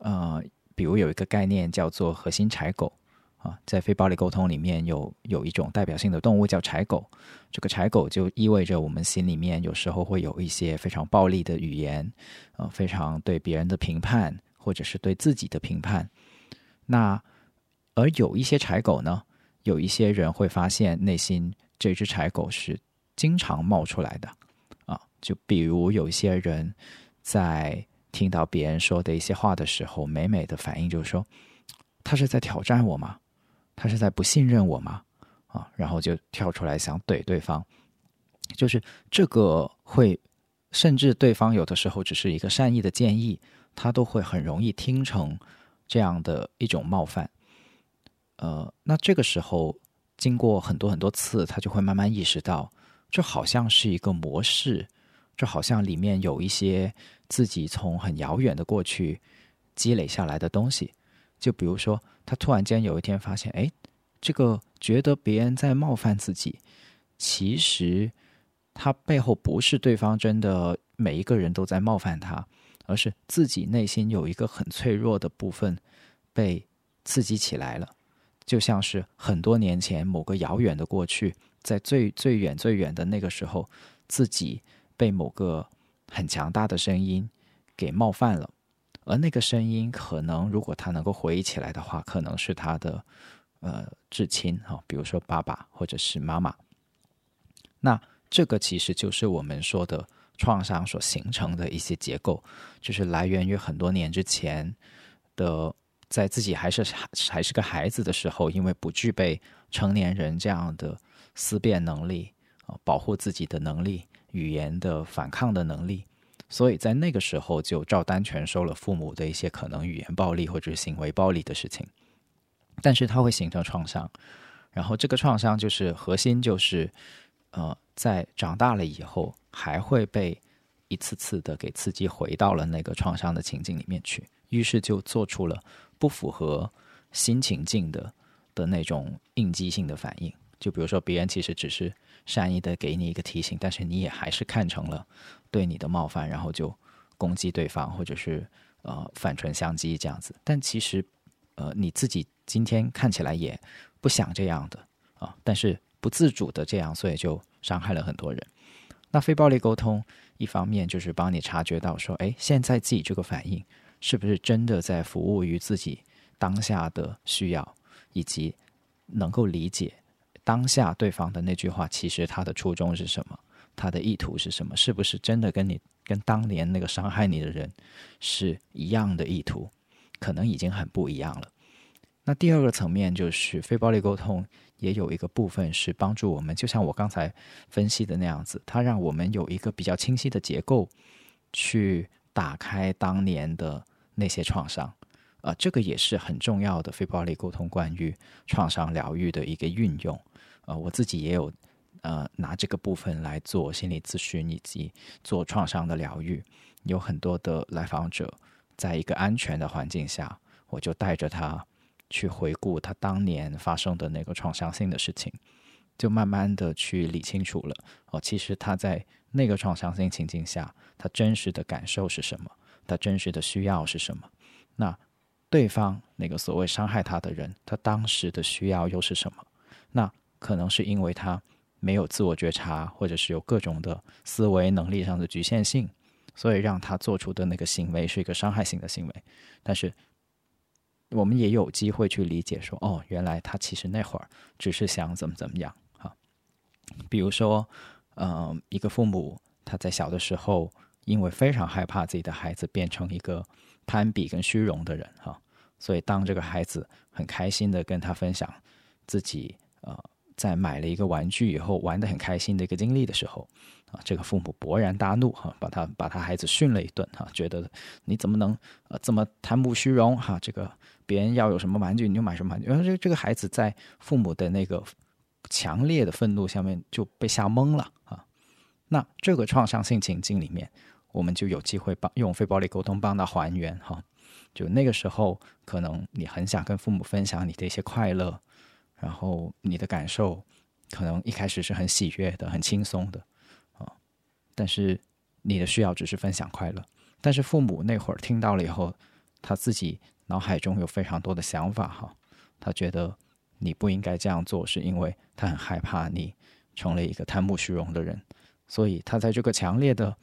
呃，比如有一个概念叫做核心柴狗啊，在非暴力沟通里面有有一种代表性的动物叫柴狗，这个柴狗就意味着我们心里面有时候会有一些非常暴力的语言，呃，非常对别人的评判或者是对自己的评判。那而有一些柴狗呢？有一些人会发现内心这只柴狗是经常冒出来的啊，就比如有一些人在听到别人说的一些话的时候，美美的反应就是说，他是在挑战我吗？他是在不信任我吗？啊，然后就跳出来想怼对方，就是这个会，甚至对方有的时候只是一个善意的建议，他都会很容易听成这样的一种冒犯。呃，那这个时候经过很多很多次，他就会慢慢意识到，这好像是一个模式，这好像里面有一些自己从很遥远的过去积累下来的东西。就比如说，他突然间有一天发现，哎，这个觉得别人在冒犯自己，其实他背后不是对方真的每一个人都在冒犯他，而是自己内心有一个很脆弱的部分被刺激起来了。就像是很多年前某个遥远的过去，在最最远最远的那个时候，自己被某个很强大的声音给冒犯了，而那个声音可能如果他能够回忆起来的话，可能是他的呃至亲哈，比如说爸爸或者是妈妈。那这个其实就是我们说的创伤所形成的一些结构，就是来源于很多年之前的，在自己还是还是个孩子的时候，因为不具备成年人这样的思辨能力啊，保护自己的能力、语言的反抗的能力，所以在那个时候就照单全收了父母的一些可能语言暴力或者行为暴力的事情，但是它会形成创伤，然后这个创伤就是核心就是。呃，在长大了以后，还会被一次次的给刺激，回到了那个创伤的情境里面去，于是就做出了不符合新情境的的那种应激性的反应。就比如说，别人其实只是善意的给你一个提醒，但是你也还是看成了对你的冒犯，然后就攻击对方，或者是呃反唇相讥这样子。但其实，呃，你自己今天看起来也不想这样的啊，但是。不自主的这样，所以就伤害了很多人。那非暴力沟通，一方面就是帮你察觉到说，哎，现在自己这个反应是不是真的在服务于自己当下的需要，以及能够理解当下对方的那句话，其实他的初衷是什么，他的意图是什么，是不是真的跟你跟当年那个伤害你的人是一样的意图？可能已经很不一样了。那第二个层面就是非暴力沟通。也有一个部分是帮助我们，就像我刚才分析的那样子，它让我们有一个比较清晰的结构，去打开当年的那些创伤，啊，这个也是很重要的非暴力沟通关于创伤疗愈的一个运用，呃，我自己也有呃拿这个部分来做心理咨询以及做创伤的疗愈，有很多的来访者在一个安全的环境下，我就带着他。去回顾他当年发生的那个创伤性的事情，就慢慢的去理清楚了。哦，其实他在那个创伤性情境下，他真实的感受是什么？他真实的需要是什么？那对方那个所谓伤害他的人，他当时的需要又是什么？那可能是因为他没有自我觉察，或者是有各种的思维能力上的局限性，所以让他做出的那个行为是一个伤害性的行为。但是。我们也有机会去理解说，哦，原来他其实那会儿只是想怎么怎么样哈。比如说，嗯，一个父母他在小的时候，因为非常害怕自己的孩子变成一个攀比跟虚荣的人哈，所以当这个孩子很开心的跟他分享自己呃在买了一个玩具以后玩的很开心的一个经历的时候。啊，这个父母勃然大怒哈，把他把他孩子训了一顿哈，觉得你怎么能呃这么贪慕虚荣哈？这个别人要有什么玩具你就买什么玩具，然后这这个孩子在父母的那个强烈的愤怒下面就被吓懵了啊。那这个创伤性情境里面，我们就有机会帮用非暴力沟通帮他还原哈。就那个时候，可能你很想跟父母分享你的一些快乐，然后你的感受可能一开始是很喜悦的、很轻松的。啊但是你的需要只是分享快乐，但是父母那会儿听到了以后，他自己脑海中有非常多的想法哈，他觉得你不应该这样做，是因为他很害怕你成了一个贪慕虚荣的人，所以他在这个强烈的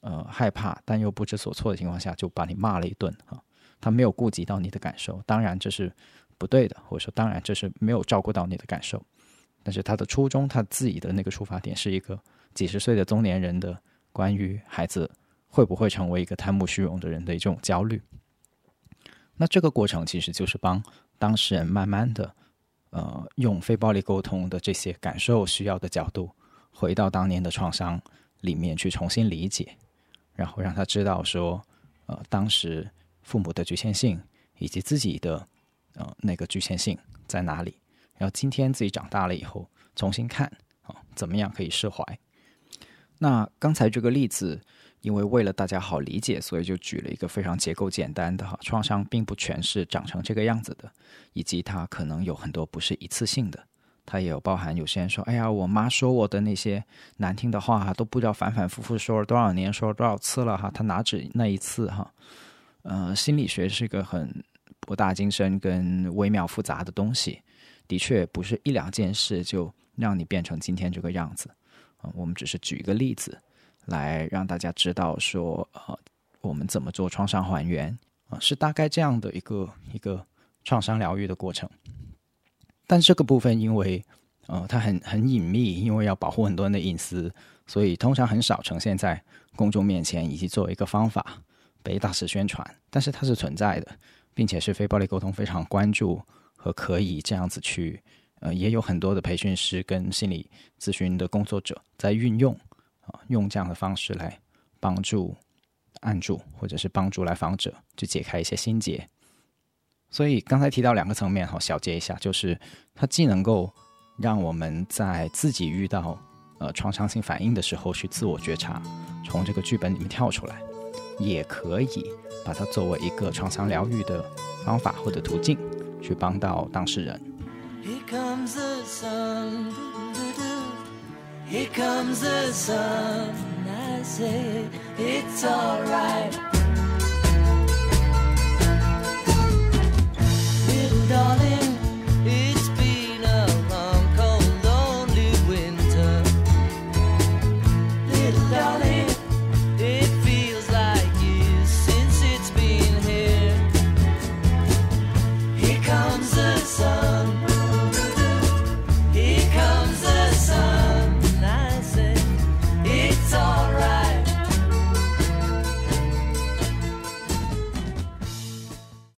呃害怕但又不知所措的情况下，就把你骂了一顿哈，他没有顾及到你的感受，当然这是不对的，或者说当然这是没有照顾到你的感受，但是他的初衷，他自己的那个出发点是一个。几十岁的中年人的关于孩子会不会成为一个贪慕虚荣的人的一种焦虑，那这个过程其实就是帮当事人慢慢的，呃，用非暴力沟通的这些感受需要的角度，回到当年的创伤里面去重新理解，然后让他知道说，呃，当时父母的局限性以及自己的呃那个局限性在哪里，然后今天自己长大了以后重新看啊，怎么样可以释怀。那刚才这个例子，因为为了大家好理解，所以就举了一个非常结构简单的哈，创伤并不全是长成这个样子的，以及它可能有很多不是一次性的，它也有包含有些人说，哎呀，我妈说我的那些难听的话哈，都不知道反反复复说了多少年，说了多少次了哈，他哪止那一次哈？呃，心理学是一个很博大精深跟微妙复杂的东西，的确不是一两件事就让你变成今天这个样子。我们只是举一个例子，来让大家知道说，呃，我们怎么做创伤还原啊？是大概这样的一个一个创伤疗愈的过程。但这个部分因为呃它很很隐秘，因为要保护很多人的隐私，所以通常很少呈现在公众面前，以及作为一个方法被大肆宣传。但是它是存在的，并且是非暴力沟通非常关注和可以这样子去呃，也有很多的培训师跟心理咨询的工作者在运用啊，用这样的方式来帮助按住或者是帮助来访者去解开一些心结。所以刚才提到两个层面，好小结一下，就是它既能够让我们在自己遇到呃创伤性反应的时候去自我觉察，从这个剧本里面跳出来，也可以把它作为一个创伤疗愈的方法或者途径，去帮到当事人。Darling